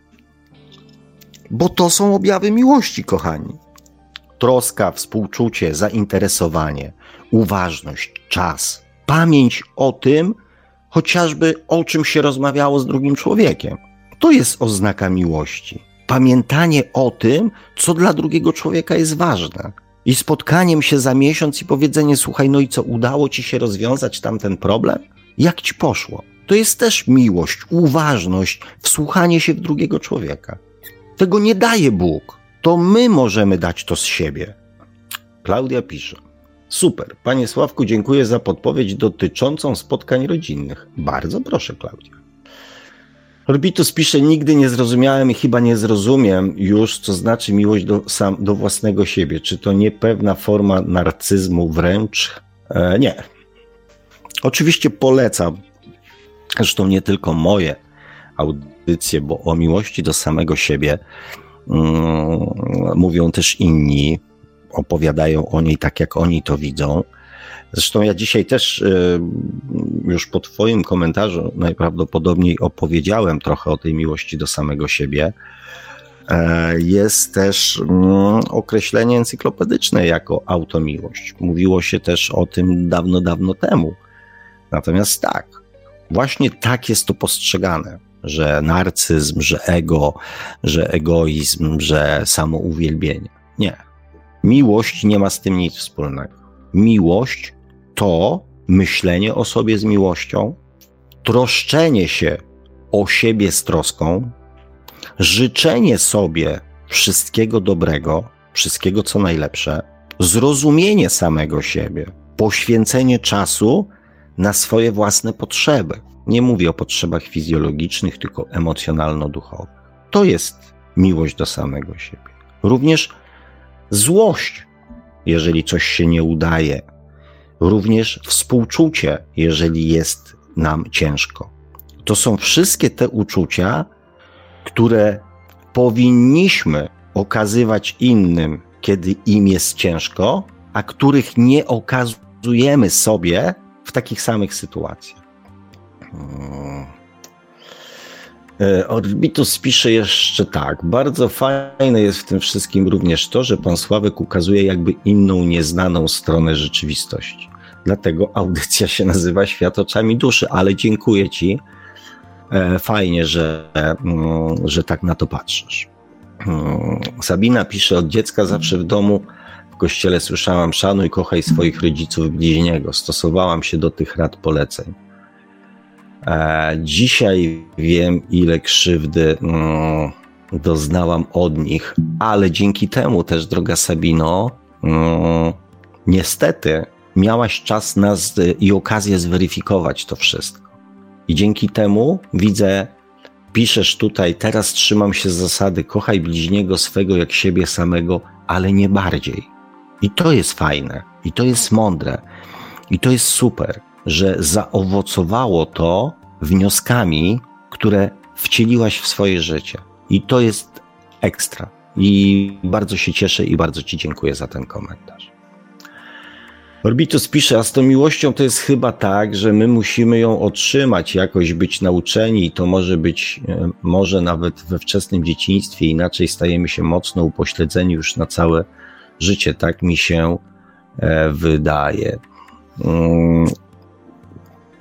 Bo to są objawy miłości, kochani. Troska, współczucie, zainteresowanie, uważność, czas, pamięć o tym, chociażby o czym się rozmawiało z drugim człowiekiem. To jest oznaka miłości. Pamiętanie o tym, co dla drugiego człowieka jest ważne. I spotkaniem się za miesiąc i powiedzenie: Słuchaj, no i co, udało ci się rozwiązać tamten problem? Jak ci poszło? To jest też miłość, uważność, wsłuchanie się w drugiego człowieka. Tego nie daje Bóg. To my możemy dać to z siebie. Klaudia pisze. Super. Panie Sławku, dziękuję za podpowiedź dotyczącą spotkań rodzinnych. Bardzo proszę, Klaudia. Orbitus pisze, nigdy nie zrozumiałem i chyba nie zrozumiem już, co znaczy miłość do, sam, do własnego siebie. Czy to nie pewna forma narcyzmu wręcz? E, nie. Oczywiście polecam, zresztą nie tylko moje audycje, bo o miłości do samego siebie mm, mówią też inni opowiadają o niej tak, jak oni to widzą. Zresztą ja dzisiaj też y, już po Twoim komentarzu najprawdopodobniej opowiedziałem trochę o tej miłości do samego siebie. E, jest też mm, określenie encyklopedyczne jako automiłość. Mówiło się też o tym dawno, dawno temu. Natomiast tak, właśnie tak jest to postrzegane, że narcyzm, że ego, że egoizm, że samouwielbienie. Nie. Miłość nie ma z tym nic wspólnego. Miłość to myślenie o sobie z miłością, troszczenie się o siebie z troską, życzenie sobie wszystkiego dobrego, wszystkiego co najlepsze, zrozumienie samego siebie, poświęcenie czasu na swoje własne potrzeby. Nie mówię o potrzebach fizjologicznych, tylko emocjonalno-duchowych. To jest miłość do samego siebie. Również złość, jeżeli coś się nie udaje, również współczucie, jeżeli jest nam ciężko. To są wszystkie te uczucia, które powinniśmy okazywać innym, kiedy im jest ciężko, a których nie okazujemy sobie w takich samych sytuacjach. Hmm. E, Orbitus pisze jeszcze tak. Bardzo fajne jest w tym wszystkim również to, że pan Sławek ukazuje jakby inną, nieznaną stronę rzeczywistości. Dlatego audycja się nazywa Świat oczami duszy, ale dziękuję ci. E, fajnie, że, mm, że tak na to patrzysz. Mm, Sabina pisze, od dziecka zawsze w domu w kościele słyszałam szanuj, kochaj swoich rodziców bliźniego. Stosowałam się do tych rad poleceń. E, dzisiaj wiem, ile krzywdy mm, doznałam od nich, ale dzięki temu też, droga Sabino, mm, niestety miałaś czas nas i okazję zweryfikować to wszystko. I dzięki temu widzę, piszesz tutaj, teraz trzymam się zasady, kochaj bliźniego swego jak siebie samego, ale nie bardziej. I to jest fajne, i to jest mądre, i to jest super że zaowocowało to wnioskami, które wcieliłaś w swoje życie. I to jest ekstra. I bardzo się cieszę i bardzo Ci dziękuję za ten komentarz. Orbitus pisze, a z tą miłością to jest chyba tak, że my musimy ją otrzymać, jakoś być nauczeni i to może być, e, może nawet we wczesnym dzieciństwie, inaczej stajemy się mocno upośledzeni już na całe życie, tak mi się e, wydaje.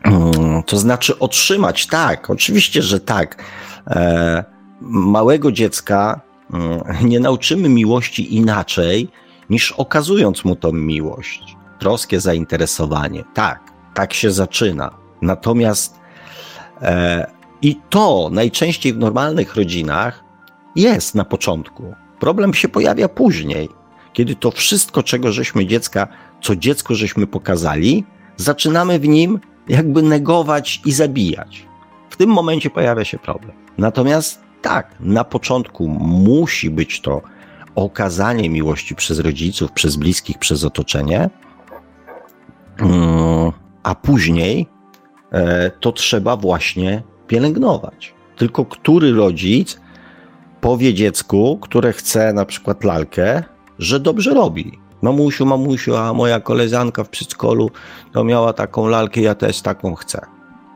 Mm, to znaczy otrzymać, tak, oczywiście, że tak. E, małego dziecka mm, nie nauczymy miłości inaczej, niż okazując mu tą miłość. Troskie zainteresowanie. Tak, tak się zaczyna. Natomiast e, i to najczęściej w normalnych rodzinach jest na początku. Problem się pojawia później, kiedy to wszystko, czego żeśmy dziecka, co dziecko żeśmy pokazali, zaczynamy w nim jakby negować i zabijać. W tym momencie pojawia się problem. Natomiast tak, na początku musi być to okazanie miłości przez rodziców, przez bliskich, przez otoczenie, mm, a później e, to trzeba właśnie pielęgnować. Tylko który rodzic powie dziecku, które chce na przykład lalkę, że dobrze robi, Mamusiu, mamusiu, a moja koleżanka w przedszkolu to miała taką lalkę, ja też taką chcę.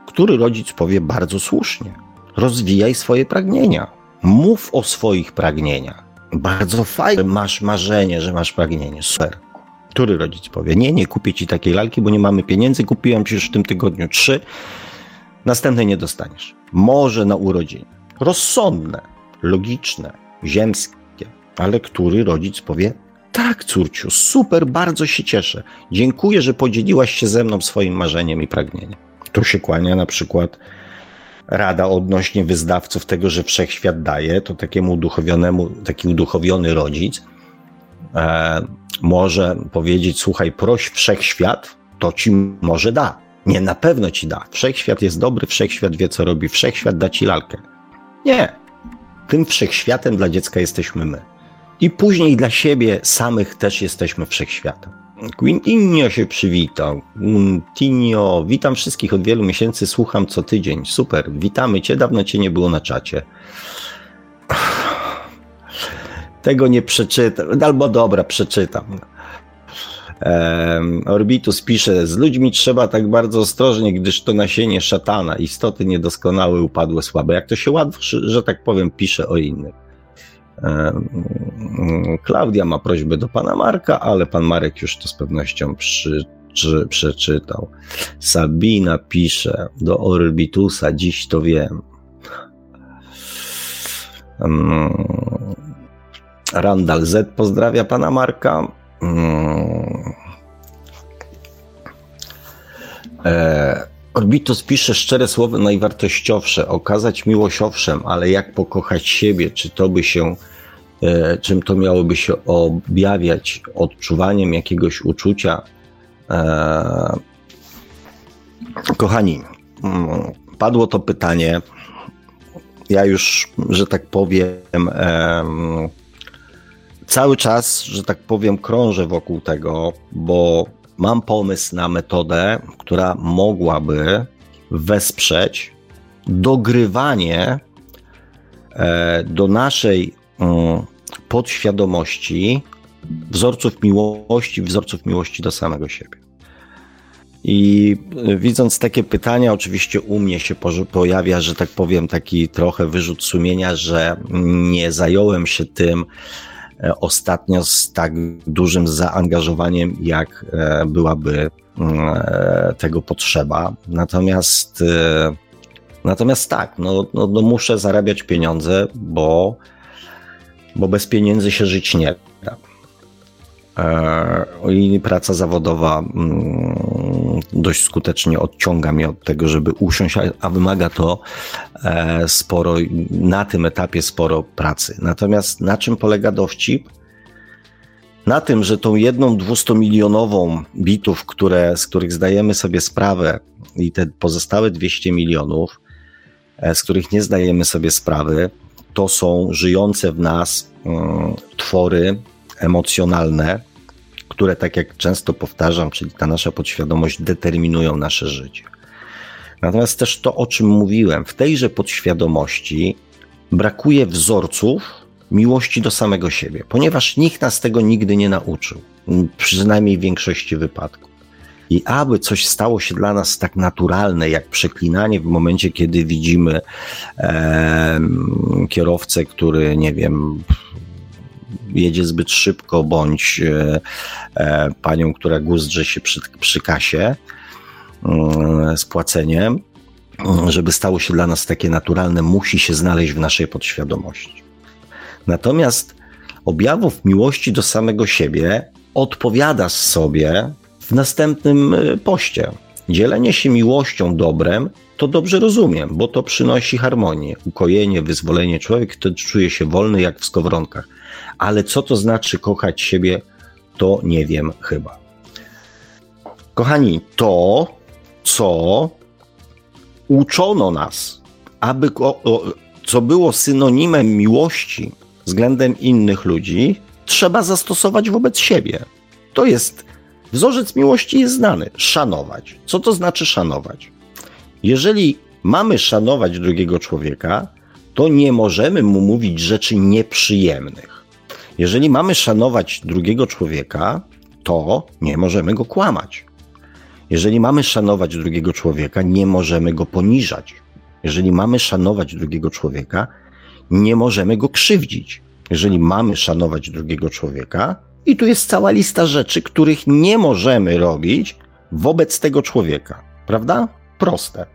Który rodzic powie bardzo słusznie: rozwijaj swoje pragnienia, mów o swoich pragnieniach. Bardzo fajnie, masz marzenie, że masz pragnienie, super. Który rodzic powie: Nie, nie kupię ci takiej lalki, bo nie mamy pieniędzy, kupiłem ci już w tym tygodniu trzy, następnej nie dostaniesz. Może na urodziny. Rozsądne, logiczne, ziemskie, ale który rodzic powie: tak, córciu, super, bardzo się cieszę. Dziękuję, że podzieliłaś się ze mną swoim marzeniem i pragnieniem. Tu się kłania na przykład rada odnośnie wyznawców tego, że wszechświat daje, to takiemu uduchowionemu, taki uduchowiony rodzic e, może powiedzieć: Słuchaj, proś wszechświat, to ci może da. Nie, na pewno ci da. Wszechświat jest dobry, wszechświat wie, co robi, wszechświat da ci lalkę. Nie. Tym wszechświatem dla dziecka jesteśmy my. I później dla siebie samych też jesteśmy wszechświatem. Quintinio się przywitał. Quintinio, witam wszystkich od wielu miesięcy, słucham co tydzień. Super, witamy cię, dawno cię nie było na czacie. Tego nie przeczytam, albo dobra, przeczytam. Orbitus pisze, z ludźmi trzeba tak bardzo ostrożnie, gdyż to nasienie szatana, istoty niedoskonałe, upadłe, słabe. Jak to się łatwo, że tak powiem, pisze o innych. Klaudia ma prośbę do pana Marka, ale pan Marek już to z pewnością przy, czy, przeczytał. Sabina pisze do Orbitusa, dziś to wiem. Randall Z pozdrawia pana Marka. E, Orbitus pisze szczere słowo najwartościowsze, okazać miłość owszem, ale jak pokochać siebie, czy to by się E, czym to miałoby się objawiać odczuwaniem jakiegoś uczucia. E, kochani, mm, padło to pytanie. Ja już, że tak powiem, cały czas, że tak powiem, krążę wokół tego, bo mam pomysł na metodę, która mogłaby wesprzeć dogrywanie e, do naszej mm, podświadomości wzorców miłości, wzorców miłości do samego siebie. I e, widząc takie pytania, oczywiście u mnie się pojawia, że tak powiem, taki trochę wyrzut sumienia, że nie zająłem się tym e, ostatnio z tak dużym zaangażowaniem, jak e, byłaby mm, tego potrzeba. Natomiast, natomiast tak, no, no, no muszę zarabiać pieniądze, bo, bo bez pieniędzy się żyć nie da. I praca zawodowa mm, dość skutecznie odciąga mnie od tego, żeby usiąść, a wymaga to e, sporo, na tym etapie sporo pracy. Natomiast na czym polega dowcip? Na tym, że tą jedną 200-milionową bitów, które, z których zdajemy sobie sprawę i te pozostałe 200 milionów, e, z których nie zdajemy sobie sprawy, to są żyjące w nas mm, twory emocjonalne, które, tak jak często powtarzam, czyli ta nasza podświadomość, determinują nasze życie. Natomiast też to, o czym mówiłem, w tejże podświadomości brakuje wzorców miłości do samego siebie, ponieważ nikt nas tego nigdy nie nauczył, przynajmniej w większości wypadków. I aby coś stało się dla nas tak naturalne, jak przeklinanie w momencie, kiedy widzimy e, kierowcę, który, nie wiem, jedzie zbyt szybko, bądź e, e, panią, która guzdrze się przy, przy kasie mm, z płaceniem, żeby stało się dla nas takie naturalne, musi się znaleźć w naszej podświadomości. Natomiast objawów miłości do samego siebie odpowiadasz sobie w następnym e, poście. Dzielenie się miłością dobrem to dobrze rozumiem, bo to przynosi harmonię, ukojenie, wyzwolenie. Człowiek wtedy czuje się wolny jak w skowronkach ale co to znaczy kochać siebie, to nie wiem chyba. Kochani, to, co uczono nas, aby, co było synonimem miłości względem innych ludzi, trzeba zastosować wobec siebie. To jest, wzorzec miłości jest znany. Szanować. Co to znaczy szanować? Jeżeli mamy szanować drugiego człowieka, to nie możemy mu mówić rzeczy nieprzyjemnych. Jeżeli mamy szanować drugiego człowieka, to nie możemy go kłamać. Jeżeli mamy szanować drugiego człowieka, nie możemy go poniżać. Jeżeli mamy szanować drugiego człowieka, nie możemy go krzywdzić. Jeżeli mamy szanować drugiego człowieka, i tu jest cała lista rzeczy, których nie możemy robić wobec tego człowieka. Prawda? Proste.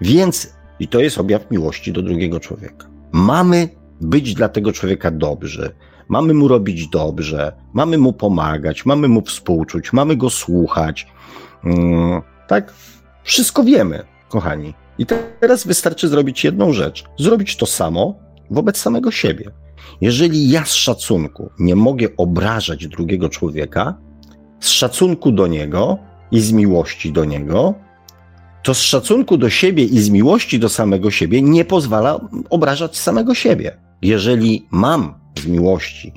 Więc, i to jest objaw miłości do drugiego człowieka. Mamy być dla tego człowieka dobrzy, Mamy mu robić dobrze, mamy mu pomagać, mamy mu współczuć, mamy go słuchać. Mm, tak? Wszystko wiemy, kochani. I teraz wystarczy zrobić jedną rzecz: zrobić to samo wobec samego siebie. Jeżeli ja z szacunku nie mogę obrażać drugiego człowieka, z szacunku do niego i z miłości do niego, to z szacunku do siebie i z miłości do samego siebie nie pozwala obrażać samego siebie. Jeżeli mam z miłości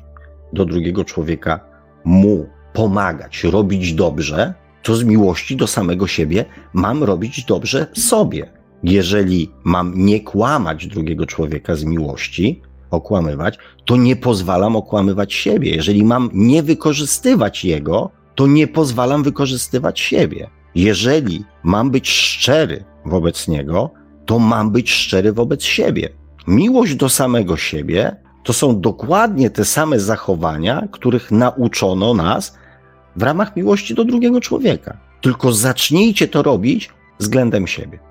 do drugiego człowieka mu pomagać, robić dobrze, to z miłości do samego siebie mam robić dobrze sobie. Jeżeli mam nie kłamać drugiego człowieka z miłości, okłamywać, to nie pozwalam okłamywać siebie. Jeżeli mam nie wykorzystywać jego, to nie pozwalam wykorzystywać siebie. Jeżeli mam być szczery wobec niego, to mam być szczery wobec siebie. Miłość do samego siebie to są dokładnie te same zachowania, których nauczono nas w ramach miłości do drugiego człowieka. Tylko zacznijcie to robić względem siebie.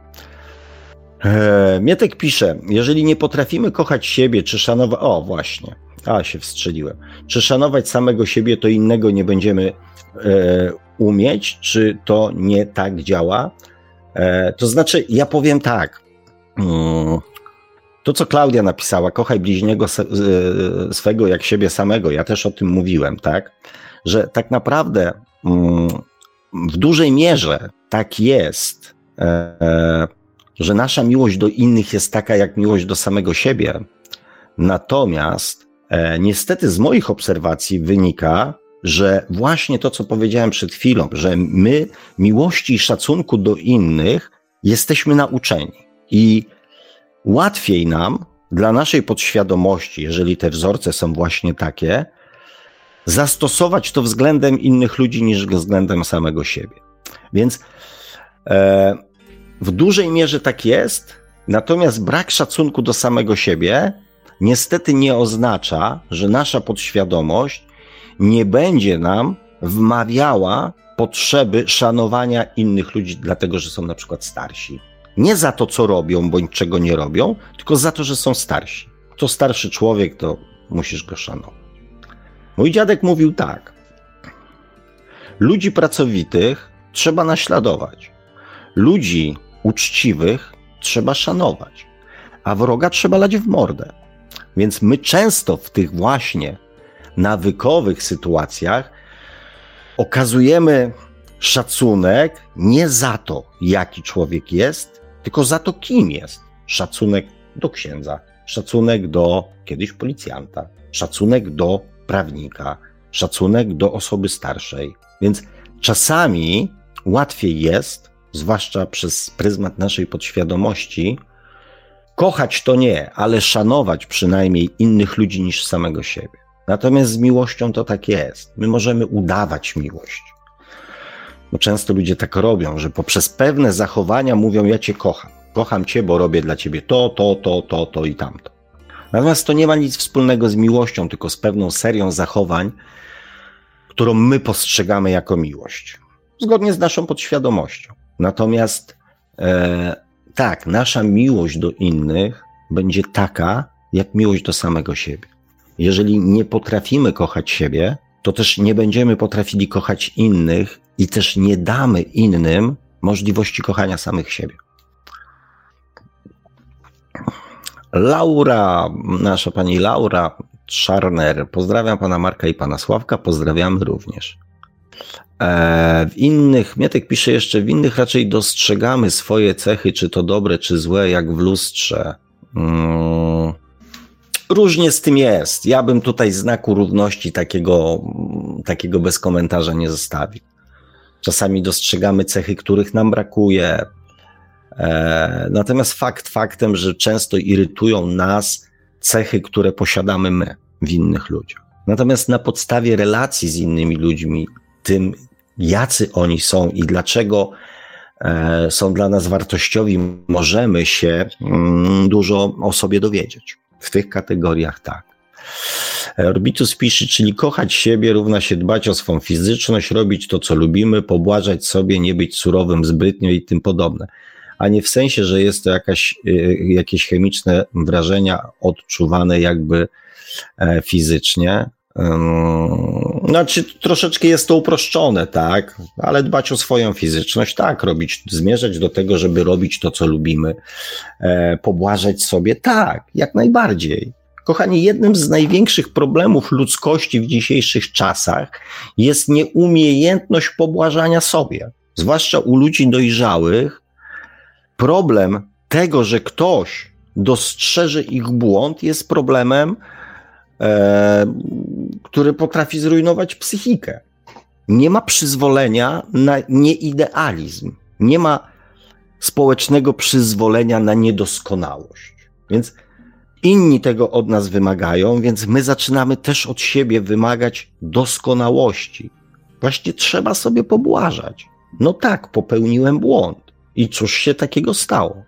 Eee, Mietek pisze, jeżeli nie potrafimy kochać siebie, czy szanować. O, właśnie, a się wstrzeliłem. Czy szanować samego siebie, to innego nie będziemy e, umieć, czy to nie tak działa? E, to znaczy, ja powiem tak. Mm, to, co Klaudia napisała, kochaj bliźniego swego jak siebie samego, ja też o tym mówiłem, tak? Że tak naprawdę mm, w dużej mierze tak jest, e, że nasza miłość do innych jest taka jak miłość do samego siebie. Natomiast e, niestety z moich obserwacji wynika, że właśnie to, co powiedziałem przed chwilą, że my miłości i szacunku do innych jesteśmy nauczeni. I łatwiej nam dla naszej podświadomości, jeżeli te wzorce są właśnie takie, zastosować to względem innych ludzi niż względem samego siebie. Więc e, w dużej mierze tak jest, natomiast brak szacunku do samego siebie niestety nie oznacza, że nasza podświadomość nie będzie nam wmawiała potrzeby szanowania innych ludzi, dlatego że są na przykład starsi. Nie za to, co robią bądź czego nie robią, tylko za to, że są starsi. To starszy człowiek, to musisz go szanować. Mój dziadek mówił tak. Ludzi pracowitych trzeba naśladować. Ludzi uczciwych trzeba szanować, a wroga trzeba lać w mordę. Więc my często w tych właśnie nawykowych sytuacjach okazujemy szacunek nie za to, jaki człowiek jest, tylko za to, kim jest. Szacunek do księdza, szacunek do kiedyś policjanta, szacunek do prawnika, szacunek do osoby starszej. Więc czasami łatwiej jest, zwłaszcza przez pryzmat naszej podświadomości, kochać to nie, ale szanować przynajmniej innych ludzi niż samego siebie. Natomiast z miłością to tak jest. My możemy udawać miłość. Bo często ludzie tak robią, że poprzez pewne zachowania mówią: Ja cię kocham. Kocham cię, bo robię dla ciebie to, to, to, to, to i tamto. Natomiast to nie ma nic wspólnego z miłością, tylko z pewną serią zachowań, którą my postrzegamy jako miłość. Zgodnie z naszą podświadomością. Natomiast e, tak, nasza miłość do innych będzie taka, jak miłość do samego siebie. Jeżeli nie potrafimy kochać siebie, to też nie będziemy potrafili kochać innych i też nie damy innym możliwości kochania samych siebie. Laura, nasza pani Laura Czarner, pozdrawiam pana Marka i pana Sławka, pozdrawiamy również. E, w innych, Mietek pisze jeszcze, w innych raczej dostrzegamy swoje cechy, czy to dobre, czy złe, jak w lustrze. Hmm. Różnie z tym jest. Ja bym tutaj znaku równości takiego, takiego bez komentarza nie zostawił. Czasami dostrzegamy cechy, których nam brakuje. E, natomiast fakt faktem, że często irytują nas cechy, które posiadamy my w innych ludziach. Natomiast na podstawie relacji z innymi ludźmi, tym jacy oni są i dlaczego e, są dla nas wartościowi, możemy się mm, dużo o sobie dowiedzieć. W tych kategoriach tak. Orbitus pisze, czyli kochać siebie równa się dbać o swą fizyczność, robić to, co lubimy, pobłażać sobie, nie być surowym zbytnio i tym podobne. A nie w sensie, że jest to jakaś, y, jakieś chemiczne wrażenia odczuwane jakby e, fizycznie, znaczy, troszeczkę jest to uproszczone, tak, ale dbać o swoją fizyczność, tak, robić, zmierzać do tego, żeby robić to, co lubimy, e, pobłażać sobie, tak, jak najbardziej. Kochani, jednym z największych problemów ludzkości w dzisiejszych czasach jest nieumiejętność pobłażania sobie. Zwłaszcza u ludzi dojrzałych, problem tego, że ktoś dostrzeże ich błąd, jest problemem, e, który potrafi zrujnować psychikę. Nie ma przyzwolenia na nieidealizm. Nie ma społecznego przyzwolenia na niedoskonałość. Więc inni tego od nas wymagają, więc my zaczynamy też od siebie wymagać doskonałości. Właśnie trzeba sobie pobłażać. No tak, popełniłem błąd. I cóż się takiego stało?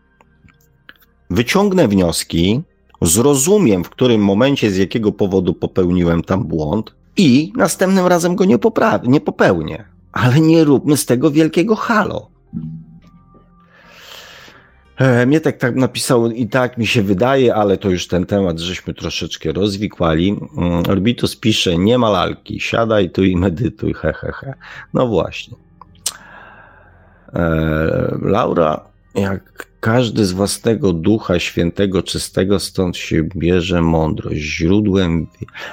Wyciągnę wnioski, zrozumiem, w którym momencie, z jakiego powodu popełniłem tam błąd i następnym razem go nie, poprawię, nie popełnię. Ale nie róbmy z tego wielkiego halo. E, Mietek tak napisał i tak mi się wydaje, ale to już ten temat żeśmy troszeczkę rozwikłali. Mm, Orbitus pisze, nie ma lalki, siadaj tu i medytuj, he, he, he. No właśnie. E, Laura, jak każdy z własnego ducha świętego, czystego, stąd się bierze mądrość. Źródłem,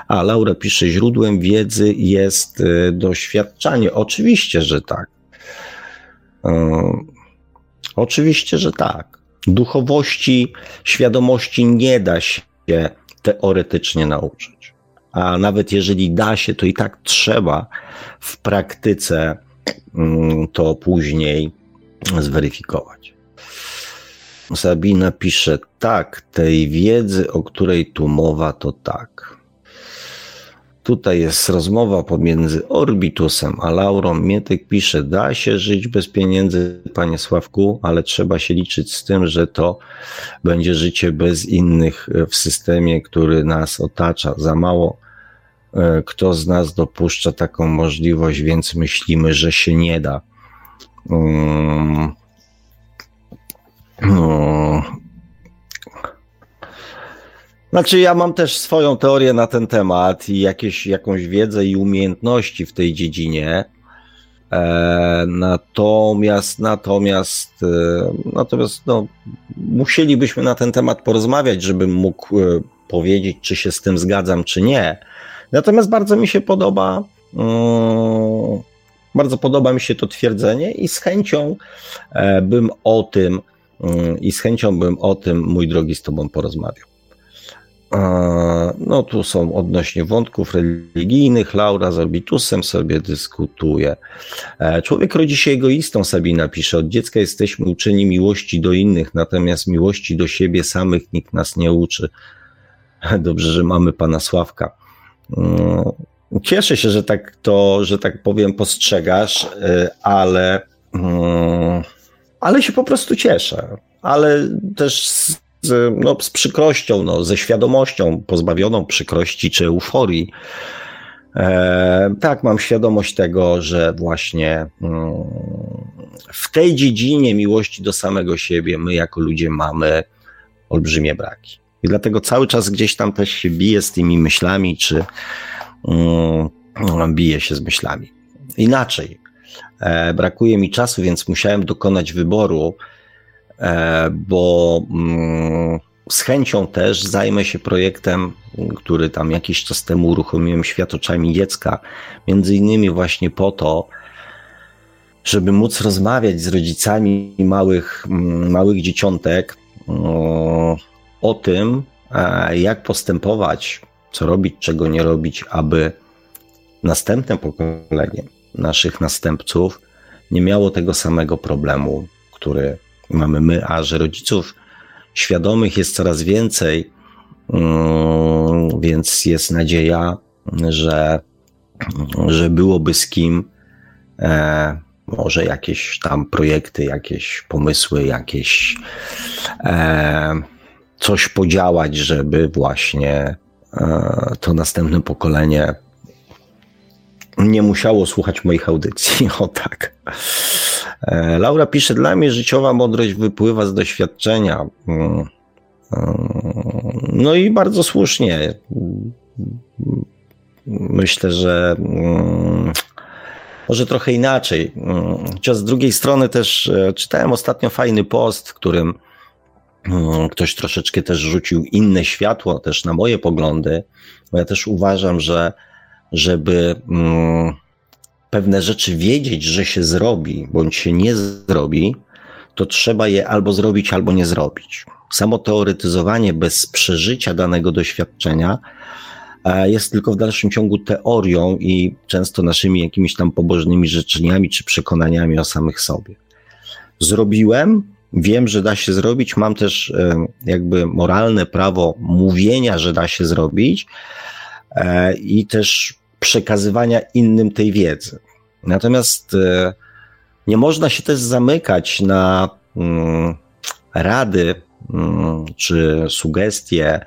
a Laura pisze, źródłem wiedzy jest e, doświadczanie. Oczywiście, że tak. E, oczywiście, że tak. Duchowości, świadomości nie da się teoretycznie nauczyć. a nawet jeżeli da się, to i tak trzeba w praktyce mm, to później zweryfikować. Sabina pisze, tak, tej wiedzy, o której tu mowa, to tak. Tutaj jest rozmowa pomiędzy Orbitusem a Laurą. Mietek pisze, da się żyć bez pieniędzy, panie Sławku, ale trzeba się liczyć z tym, że to będzie życie bez innych w systemie, który nas otacza. Za mało e, kto z nas dopuszcza taką możliwość, więc myślimy, że się nie da. Um, um, znaczy, ja mam też swoją teorię na ten temat i jakieś, jakąś wiedzę i umiejętności w tej dziedzinie. E, natomiast, natomiast, e, natomiast, no, musielibyśmy na ten temat porozmawiać, żebym mógł e, powiedzieć, czy się z tym zgadzam, czy nie. Natomiast bardzo mi się podoba, mm, bardzo podoba mi się to twierdzenie i z chęcią e, bym o tym, i z chęcią bym o tym, mój drogi, z Tobą porozmawiał. No tu są odnośnie wątków religijnych. Laura z Orbitusem sobie dyskutuje. E, człowiek rodzi się egoistą, Sabina pisze. Od dziecka jesteśmy uczeni miłości do innych, natomiast miłości do siebie samych nikt nas nie uczy. Dobrze, że mamy pana Sławka. Mm, cieszę się, że tak to, że tak powiem, postrzegasz, e, ale, mm, ale się po prostu cieszę. Ale też z, no, z przykrością, no, ze świadomością pozbawioną przykrości czy euforii. E, tak, mam świadomość tego, że właśnie mm, w tej dziedzinie miłości do samego siebie my jako ludzie mamy olbrzymie braki. I dlatego cały czas gdzieś tam też się bije z tymi myślami, czy mm, bije się z myślami. Inaczej. E, brakuje mi czasu, więc musiałem dokonać wyboru E, bo mm, z chęcią też zajmę się projektem, który tam jakiś czas temu uruchomiłem Świat oczami dziecka, między innymi właśnie po to, żeby móc rozmawiać z rodzicami małych, mm, małych dzieciątek o tym, e, jak postępować, co robić, czego nie robić, aby następne pokolenie naszych następców nie miało tego samego problemu, który mamy my, a że rodziców świadomych jest coraz więcej, mm, więc jest nadzieja, że, że byłoby z kim e, może jakieś tam projekty, jakieś pomysły, jakieś e, coś podziałać, żeby właśnie e, to następne pokolenie nie musiało słuchać moich audycji. O tak. E, Laura pisze, dla mnie życiowa mądrość wypływa z doświadczenia. Mm, mm, no i bardzo słusznie. Myślę, że mm, może trochę inaczej. Chociaż z drugiej strony też e, czytałem ostatnio fajny post, w którym ktoś troszeczkę też rzucił inne światło też na moje poglądy, bo ja też uważam, że żeby pewne rzeczy wiedzieć, że się zrobi, bądź się nie zrobi, to trzeba je albo zrobić, albo nie zrobić. Samo teoretyzowanie bez przeżycia danego doświadczenia e, jest tylko w dalszym ciągu teorią i często naszymi jakimiś tam pobożnymi życzeniami czy przekonaniami o samych sobie. Zrobiłem, wiem, że da się zrobić, mam też e, jakby moralne prawo mówienia, że da się zrobić e, i też przekazywania innym tej wiedzy. Natomiast e, nie można się też zamykać na mm, rady mm, czy sugestie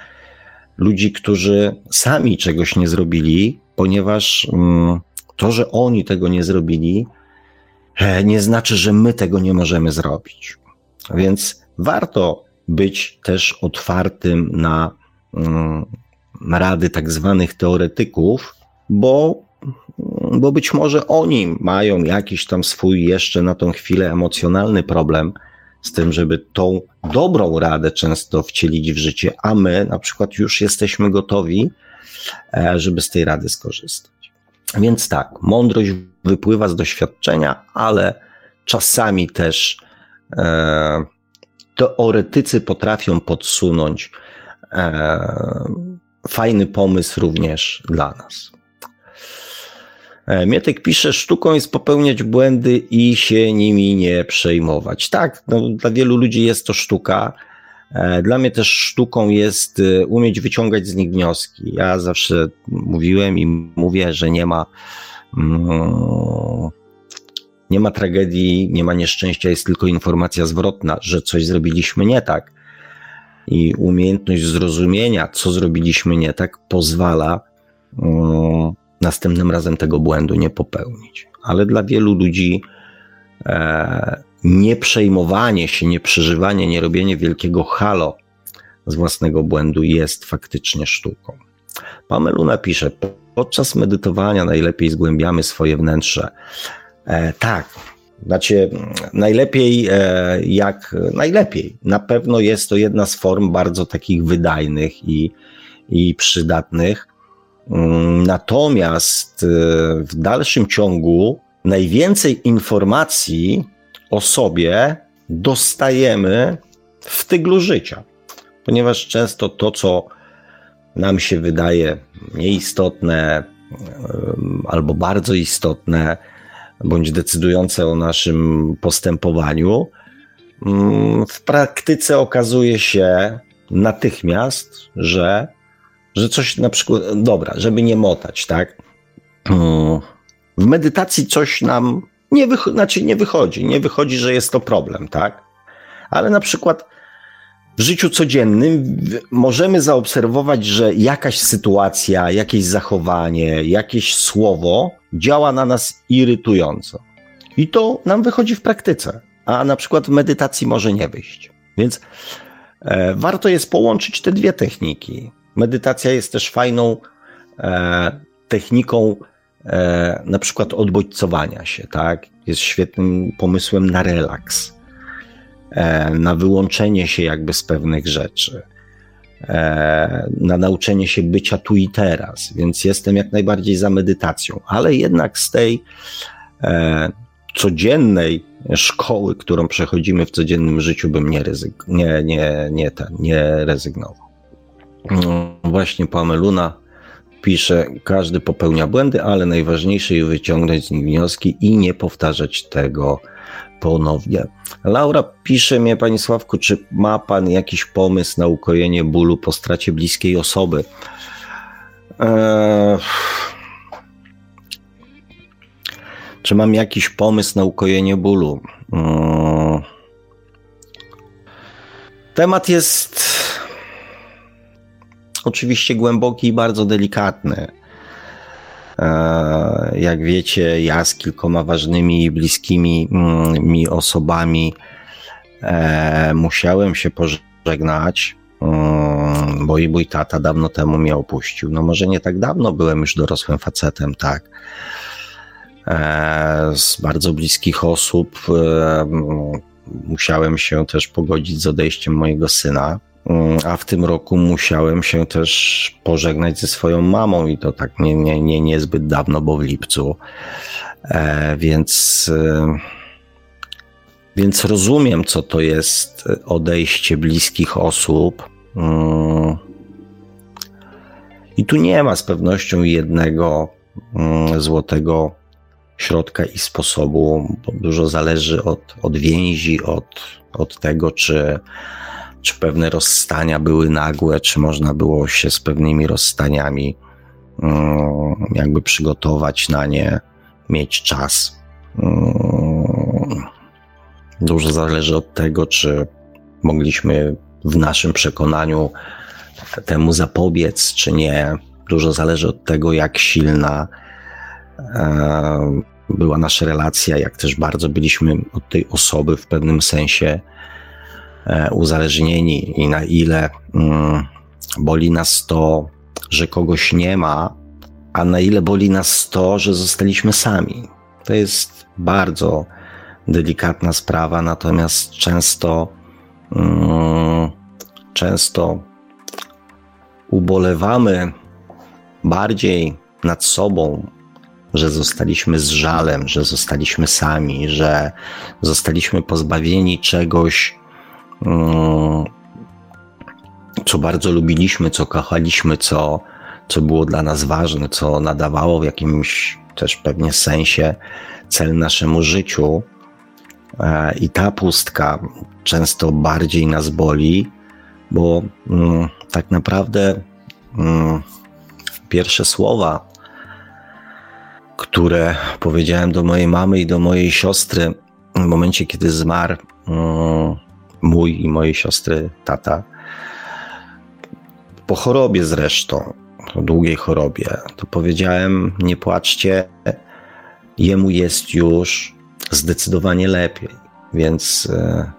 ludzi, którzy sami czegoś nie zrobili, ponieważ mm, to, że oni tego nie zrobili, e, nie znaczy, że my tego nie możemy zrobić. Więc warto być też otwartym na rady tak zwanych teoretyków, bo bo być może oni mają jakiś tam swój jeszcze na tą chwilę emocjonalny problem z tym, żeby tą dobrą radę często wcielić w życie, a my na przykład już jesteśmy gotowi, e, żeby z tej rady skorzystać. Więc tak, mądrość wypływa z doświadczenia, ale czasami też e, teoretycy potrafią podsunąć e, fajny pomysł również dla nas. E, Mietek pisze, sztuką jest popełniać błędy i się nimi nie przejmować. Tak, no, dla wielu ludzi jest to sztuka. E, dla mnie też sztuką jest e, umieć wyciągać z nich wnioski. Ja zawsze mówiłem i mówię, że nie ma, mm, nie ma tragedii, nie ma nieszczęścia, jest tylko informacja zwrotna, że coś zrobiliśmy nie tak. I umiejętność zrozumienia, co zrobiliśmy nie tak, pozwala mm, następnym razem tego błędu nie popełnić. Ale dla wielu ludzi e, nie przejmowanie się, nie przeżywanie, nie robienie wielkiego halo z własnego błędu jest faktycznie sztuką. Pameluna pisze, podczas medytowania najlepiej zgłębiamy swoje wnętrze. E, tak, znaczy najlepiej e, jak najlepiej. Na pewno jest to jedna z form bardzo takich wydajnych i, i przydatnych. Natomiast e, w dalszym ciągu najwięcej informacji o sobie dostajemy w tyglu życia, ponieważ często to, co nam się wydaje nieistotne albo bardzo istotne, bądź decydujące o naszym postępowaniu, mm, w praktyce okazuje się natychmiast, że, że coś na przykład, dobra, żeby nie motać, tak? W medytacji coś nam nie, wychodzi, znaczy nie wychodzi, nie wychodzi, że jest to problem, tak? Ale na przykład w życiu codziennym możemy zaobserwować, że jakaś sytuacja, jakieś zachowanie, jakieś słowo działa na nas irytująco. I to nam wychodzi w praktyce, a na przykład w medytacji może nie wyjść. Więc e, warto jest połączyć te dwie techniki. Medytacja jest też fajną e, techniką e, na przykład odbodźcowania się, tak? Jest świetnym pomysłem na relaks, e, na wyłączenie się jakby z pewnych rzeczy, e, na nauczenie się bycia tu i teraz, więc jestem jak najbardziej za medytacją, ale jednak z tej e, codziennej szkoły, którą przechodzimy w codziennym życiu, bym nie, ryzyk, nie, nie, nie, ten, nie rezygnował. No, właśnie Pameluna pisze, każdy popełnia błędy, ale najważniejsze jest wyciągnąć z nich wnioski i nie powtarzać tego ponownie. Laura pisze mnie, Panie Sławku, czy ma Pan jakiś pomysł na ukojenie bólu po stracie bliskiej osoby? Eee... Czy mam jakiś pomysł na ukojenie bólu? Eee... Temat jest oczywiście głęboki i bardzo delikatny. E, jak wiecie, ja z kilkoma ważnymi i bliskimi mm, mi osobami e, musiałem się pożegnać, mm, bo i mój tata dawno temu mnie opuścił. No może nie tak dawno, byłem już dorosłym facetem, tak. E, z bardzo bliskich osób musiałem się też pogodzić z odejściem mojego syna. Mm, a w tym roku musiałem się też pożegnać ze swoją mamą i to tak nie, nie, nie, niezbyt dawno, bo w lipcu. E, więc, e, więc rozumiem, co to jest odejście bliskich osób. Mm. I tu nie ma z pewnością jednego mm, złotego środka i sposobu, bo dużo zależy od, od więzi, od, od tego, czy czy pewne rozstania były nagłe, czy można było się z pewnymi rozstaniami mm, jakby przygotować na nie, mieć czas. Mm, dużo zależy od tego, czy mogliśmy w naszym przekonaniu temu zapobiec, czy nie. Dużo zależy od tego, jak silna była nasza relacja, jak też bardzo byliśmy od tej osoby w pewnym sensie uzależnieni i na ile mm, boli nas to, że kogoś nie ma, a na ile boli nas to, że zostaliśmy sami. To jest bardzo delikatna sprawa, natomiast często, mm, często ubolewamy bardziej nad sobą, że zostaliśmy z żalem, że zostaliśmy sami, że zostaliśmy pozbawieni czegoś, co bardzo lubiliśmy, co kochaliśmy, co, co było dla nas ważne, co nadawało w jakimś też pewnie sensie cel naszemu życiu. E, I ta pustka często bardziej nas boli, bo mm, tak naprawdę mm, pierwsze słowa, które powiedziałem do mojej mamy i do mojej siostry w momencie, kiedy zmarł mm, mój i mojej siostry tata, po chorobie zresztą, po długiej chorobie, to powiedziałem: Nie płaczcie, jemu jest już zdecydowanie lepiej. Więc, e,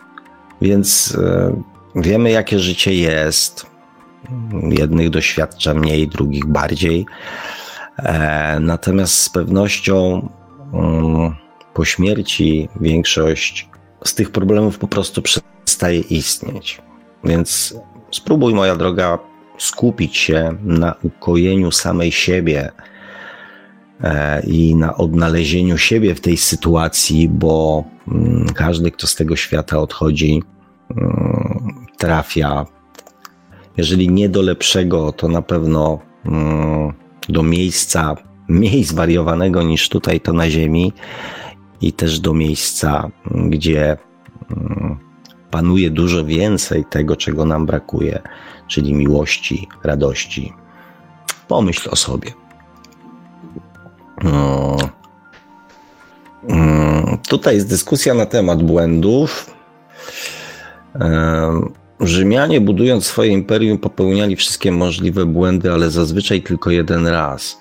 więc e, wiemy, jakie życie jest. Jednych doświadcza mniej, drugich bardziej. E, natomiast z pewnością mm, po śmierci większość z tych problemów po prostu przestaje istnieć. Więc spróbuj, moja droga, skupić się na ukojeniu samej siebie e, i na odnalezieniu siebie w tej sytuacji, bo mm, każdy, kto z tego świata odchodzi, mm, trafia, jeżeli nie do lepszego, to na pewno mm, do miejsca mniej zwariowanego niż tutaj to na Ziemi i też do miejsca, gdzie panuje dużo więcej tego, czego nam brakuje, czyli miłości, radości. Pomyśl o sobie. No. Mm, tutaj jest dyskusja na temat błędów. Rzymianie, budując swoje imperium, popełniali wszystkie możliwe błędy, ale zazwyczaj tylko jeden raz.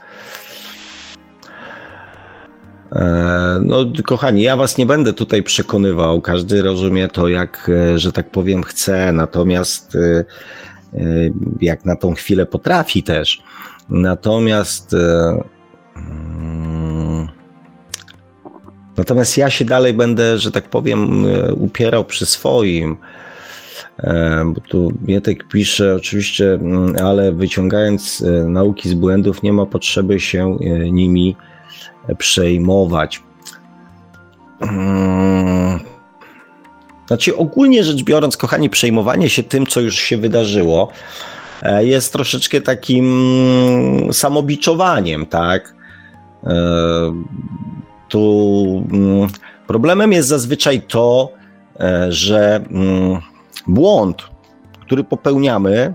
E, no, kochani, ja was nie będę tutaj przekonywał. Każdy rozumie to, jak, e, że tak powiem, chce, natomiast e, jak na tą chwilę potrafi też. Natomiast mm, natomiast ja się dalej będę, że tak powiem, upierał przy swoim. Bo tu Mietek pisze, oczywiście, mm, ale wyciągając nauki z błędów, nie ma potrzeby się nimi przejmować. Hmm. Znaczy, ogólnie rzecz biorąc, kochani, przejmowanie się tym, co już się wydarzyło, e, jest troszeczkę takim samobiczowaniem, tak? E, tu mm, problemem jest zazwyczaj to, e, że mm, błąd, który popełniamy,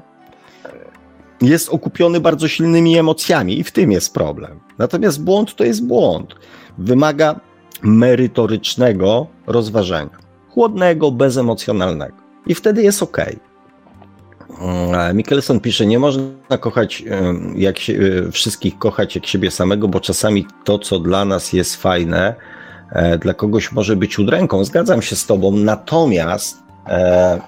jest okupiony bardzo silnymi emocjami i w tym jest problem. Natomiast błąd to jest błąd. Wymaga merytorycznego rozważenia, chłodnego, bezemocjonalnego. I wtedy jest ok. Mm, Mikkelson pisze, nie można kochać jak się, e, wszystkich kochać jak siebie samego, bo czasami to, co dla nas jest fajne, e, dla kogoś może być udręką. Zgadzam się z tobą, natomiast e,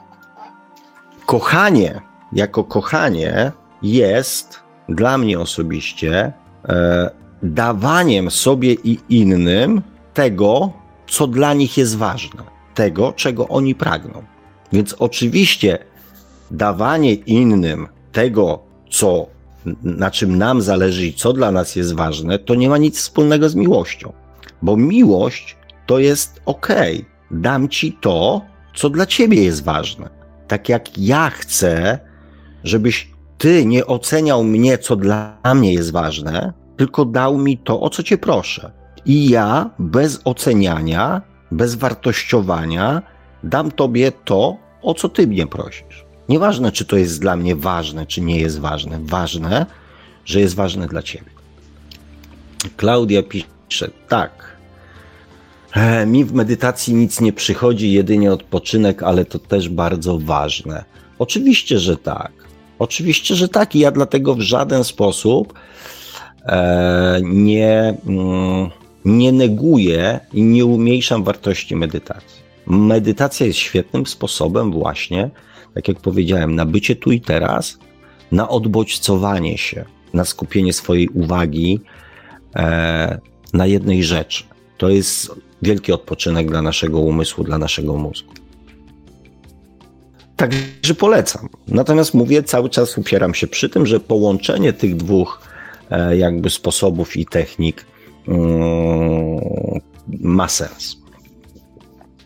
kochanie jako kochanie jest dla mnie osobiście e, dawaniem sobie i innym tego, co dla nich jest ważne, tego, czego oni pragną. Więc oczywiście dawanie innym tego, co, na czym nam zależy i co dla nas jest ważne, to nie ma nic wspólnego z miłością. Bo miłość to jest ok, dam ci to, co dla ciebie jest ważne. Tak jak ja chcę, żebyś ty nie oceniał mnie, co dla mnie jest ważne, tylko dał mi to, o co cię proszę. I ja bez oceniania, bez wartościowania dam tobie to, o co ty mnie prosisz. Nieważne, czy to jest dla mnie ważne, czy nie jest ważne. Ważne, że jest ważne dla ciebie. Klaudia pisze, tak. E, mi w medytacji nic nie przychodzi, jedynie odpoczynek, ale to też bardzo ważne. Oczywiście, że tak. Oczywiście, że tak. I ja dlatego w żaden sposób e, nie, mm, nie neguję i nie umniejszam wartości medytacji. Medytacja jest świetnym sposobem właśnie, tak jak powiedziałem, na bycie tu i teraz, na odbodźcowanie się, na skupienie swojej uwagi e, na jednej rzeczy. To jest wielki odpoczynek dla naszego umysłu, dla naszego mózgu. Także polecam. Natomiast mówię, cały czas upieram się przy tym, że połączenie tych dwóch e, jakby sposobów i technik mm, ma sens.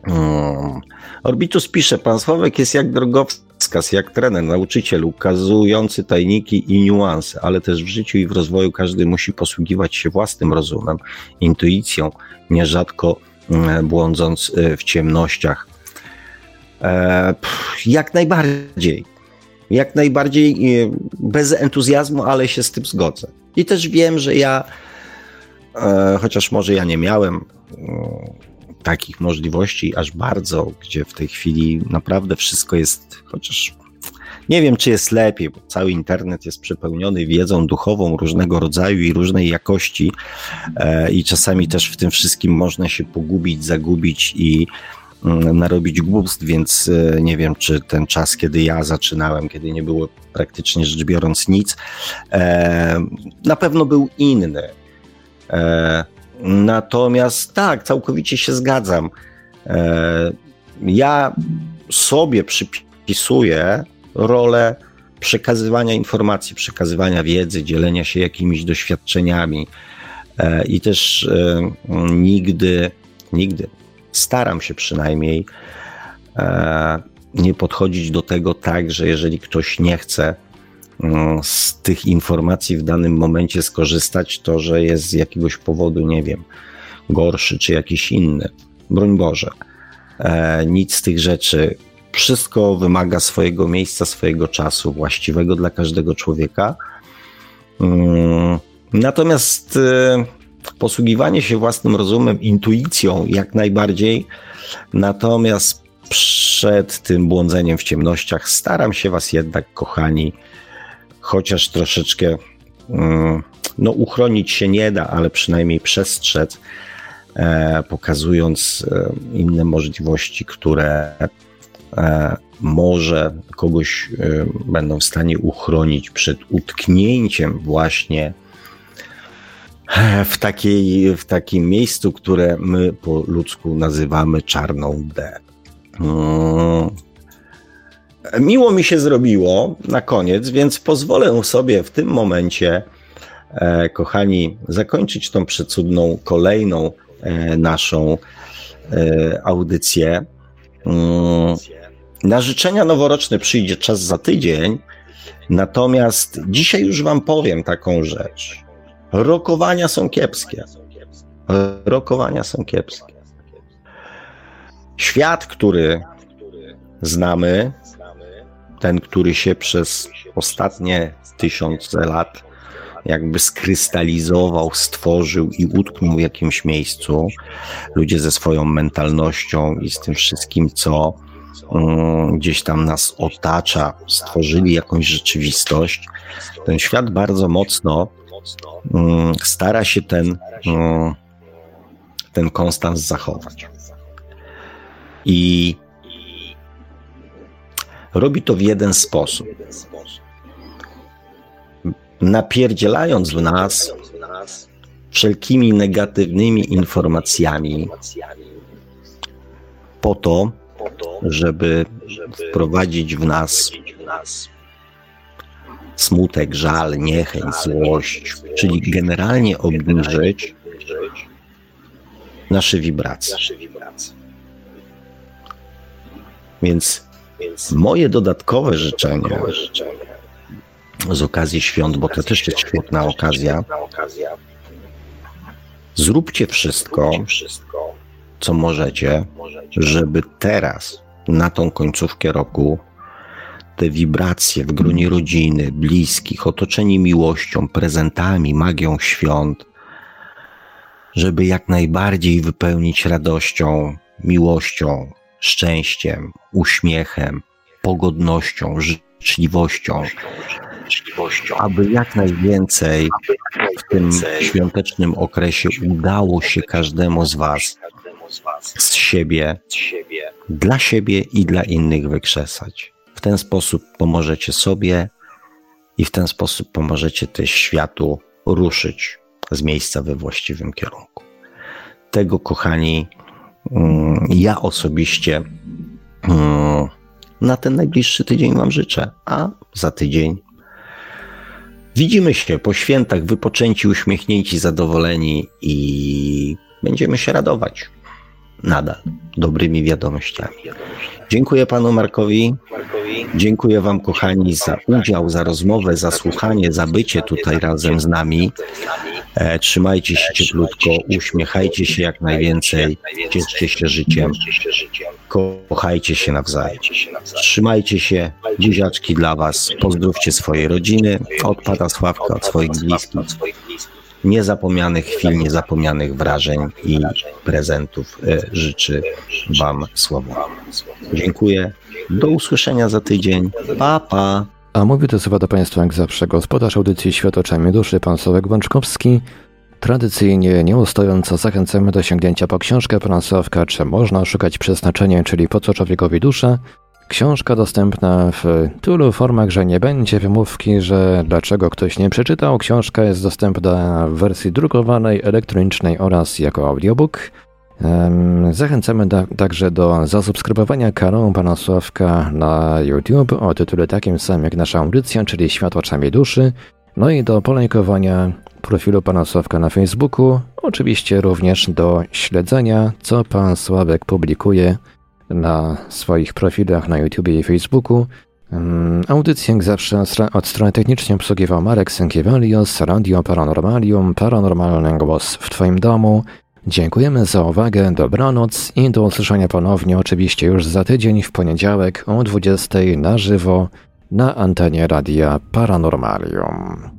Mm. Orbitus pisze, pan Sławek jest jak drogowskaz jak trener, nauczyciel, ukazujący tajniki i niuanse, ale też w życiu i w rozwoju każdy musi posługiwać się własnym rozumem, intuicją, nierzadko mm, błądząc y, w ciemnościach. E, jak najbardziej. Jak najbardziej y, bez entuzjazmu, ale się z tym zgodzę. I też wiem, że ja, e, chociaż może ja nie miałem takich możliwości aż bardzo, gdzie w tej chwili naprawdę wszystko jest, chociaż nie wiem, czy jest lepiej, bo cały internet jest przepełniony wiedzą duchową różnego rodzaju i różnej jakości, e, i czasami też w tym wszystkim można się pogubić, zagubić i narobić głupstw, więc e, nie wiem, czy ten czas, kiedy ja zaczynałem, kiedy nie było praktycznie rzecz biorąc nic, e, na pewno był inny. Natomiast tak, całkowicie się zgadzam. E, ja sobie przypisuję rolę przekazywania informacji, przekazywania wiedzy, dzielenia się jakimiś doświadczeniami e, i też e, nigdy, nigdy staram się przynajmniej nie podchodzić do tego tak, że jeżeli ktoś nie chce, Mm, z tych informacji w danym momencie skorzystać, to że jest z jakiegoś powodu, nie wiem, gorszy czy jakiś inny. Broń Boże. E, nic z tych rzeczy. Wszystko wymaga swojego miejsca, swojego czasu, właściwego dla każdego człowieka. Mm, natomiast e, posługiwanie się własnym rozumem, intuicją jak najbardziej. Natomiast przed tym błądzeniem w ciemnościach staram się Was jednak, kochani, chociaż troszeczkę mm, no, uchronić się nie da, ale przynajmniej przestrzec, e, pokazując e, inne możliwości, które e, może kogoś będą w stanie uchronić przed utknięciem właśnie w, takiej, w takim miejscu, które my po ludzku nazywamy czarną D. Mm. Miło mi się zrobiło na koniec, więc pozwolę sobie w tym momencie, e, kochani, zakończyć tą przecudną, kolejną e, naszą e, audycję. Mm, na życzenia noworoczne przyjdzie czas za tydzień, natomiast dzisiaj już Wam powiem taką rzecz. Rokowania są kiepskie. Rokowania są kiepskie. Świat, który znamy, ten, który się przez ostatnie tysiące lat jakby skrystalizował, stworzył i utknął w jakimś miejscu. Ludzie ze swoją mentalnością i z tym wszystkim, co um, gdzieś tam nas otacza, stworzyli jakąś rzeczywistość. Ten świat bardzo mocno stara się ten, um, ten konstans zachować. I Robi to w jeden sposób. Napierdzielając w nas wszelkimi negatywnymi informacjami po to, żeby wprowadzić w nas smutek, żal, niechęć, złość, czyli generalnie obniżyć nasze wibracje. Więc Moje dodatkowe życzenie z okazji świąt, bo to też jest świetna okazja. Zróbcie wszystko, co możecie, żeby teraz, na tą końcówkę roku, te wibracje w gronie rodziny, bliskich, otoczeni miłością, prezentami, magią świąt, żeby jak najbardziej wypełnić radością, miłością, szczęściem, uśmiechem, pogodnością, życzliwością, aby jak najwięcej w tym świątecznym okresie udało się każdemu z Was z siebie, dla siebie i dla innych wykrzesać. W ten sposób pomożecie sobie i w ten sposób pomożecie też światu ruszyć z miejsca we właściwym kierunku. Tego, kochani, Mm, ja osobiście mm, na ten najbliższy tydzień Wam życzę, a za tydzień widzimy się po świętach, wypoczęci, uśmiechnięci, zadowoleni i będziemy się radować nadal dobrymi wiadomościami. Dziękuję panu Markowi. Dziękuję wam kochani za udział, za rozmowę, za słuchanie, za bycie tutaj razem z nami. E, trzymajcie się cieplutko, uśmiechajcie się jak najwięcej, cieszcie się życiem, kochajcie się nawzajem. Trzymajcie się, buziaczki dla was, pozdrówcie swoje rodziny, od pana Sławka, od swoich bliskich niezapomnianych chwil, niezapomnianych wrażeń i prezentów e, życzy Wam słowo. Dziękuję. Do usłyszenia za tydzień. Pa, pa. A mówię to słowa do Państwa jak zawsze gospodarz audycji Świat oczami duszy, pan Sławek Bączkowski. Tradycyjnie, nieustająco zachęcamy do sięgnięcia po książkę pana Sławka, czy można szukać przeznaczenia, czyli po co człowiekowi dusza. Książka dostępna w tylu formach, że nie będzie wymówki, że dlaczego ktoś nie przeczytał. Książka jest dostępna w wersji drukowanej, elektronicznej oraz jako audiobook. Zachęcamy da, także do zasubskrybowania kanału Pana Sławka na YouTube o tytule takim samym jak nasza audycja, czyli Świat oczami duszy. No i do polajkowania profilu Pana Sławka na Facebooku. Oczywiście również do śledzenia, co Pan Sławek publikuje na swoich profilach na YouTube i Facebooku. Audycję jak zawsze od strony technicznej obsługiwał Marek Sękiewalios, Radio Paranormalium, Paranormalny Głos w Twoim domu. Dziękujemy za uwagę, dobranoc i do usłyszenia ponownie oczywiście już za tydzień w poniedziałek o 20 na żywo na antenie Radia Paranormalium.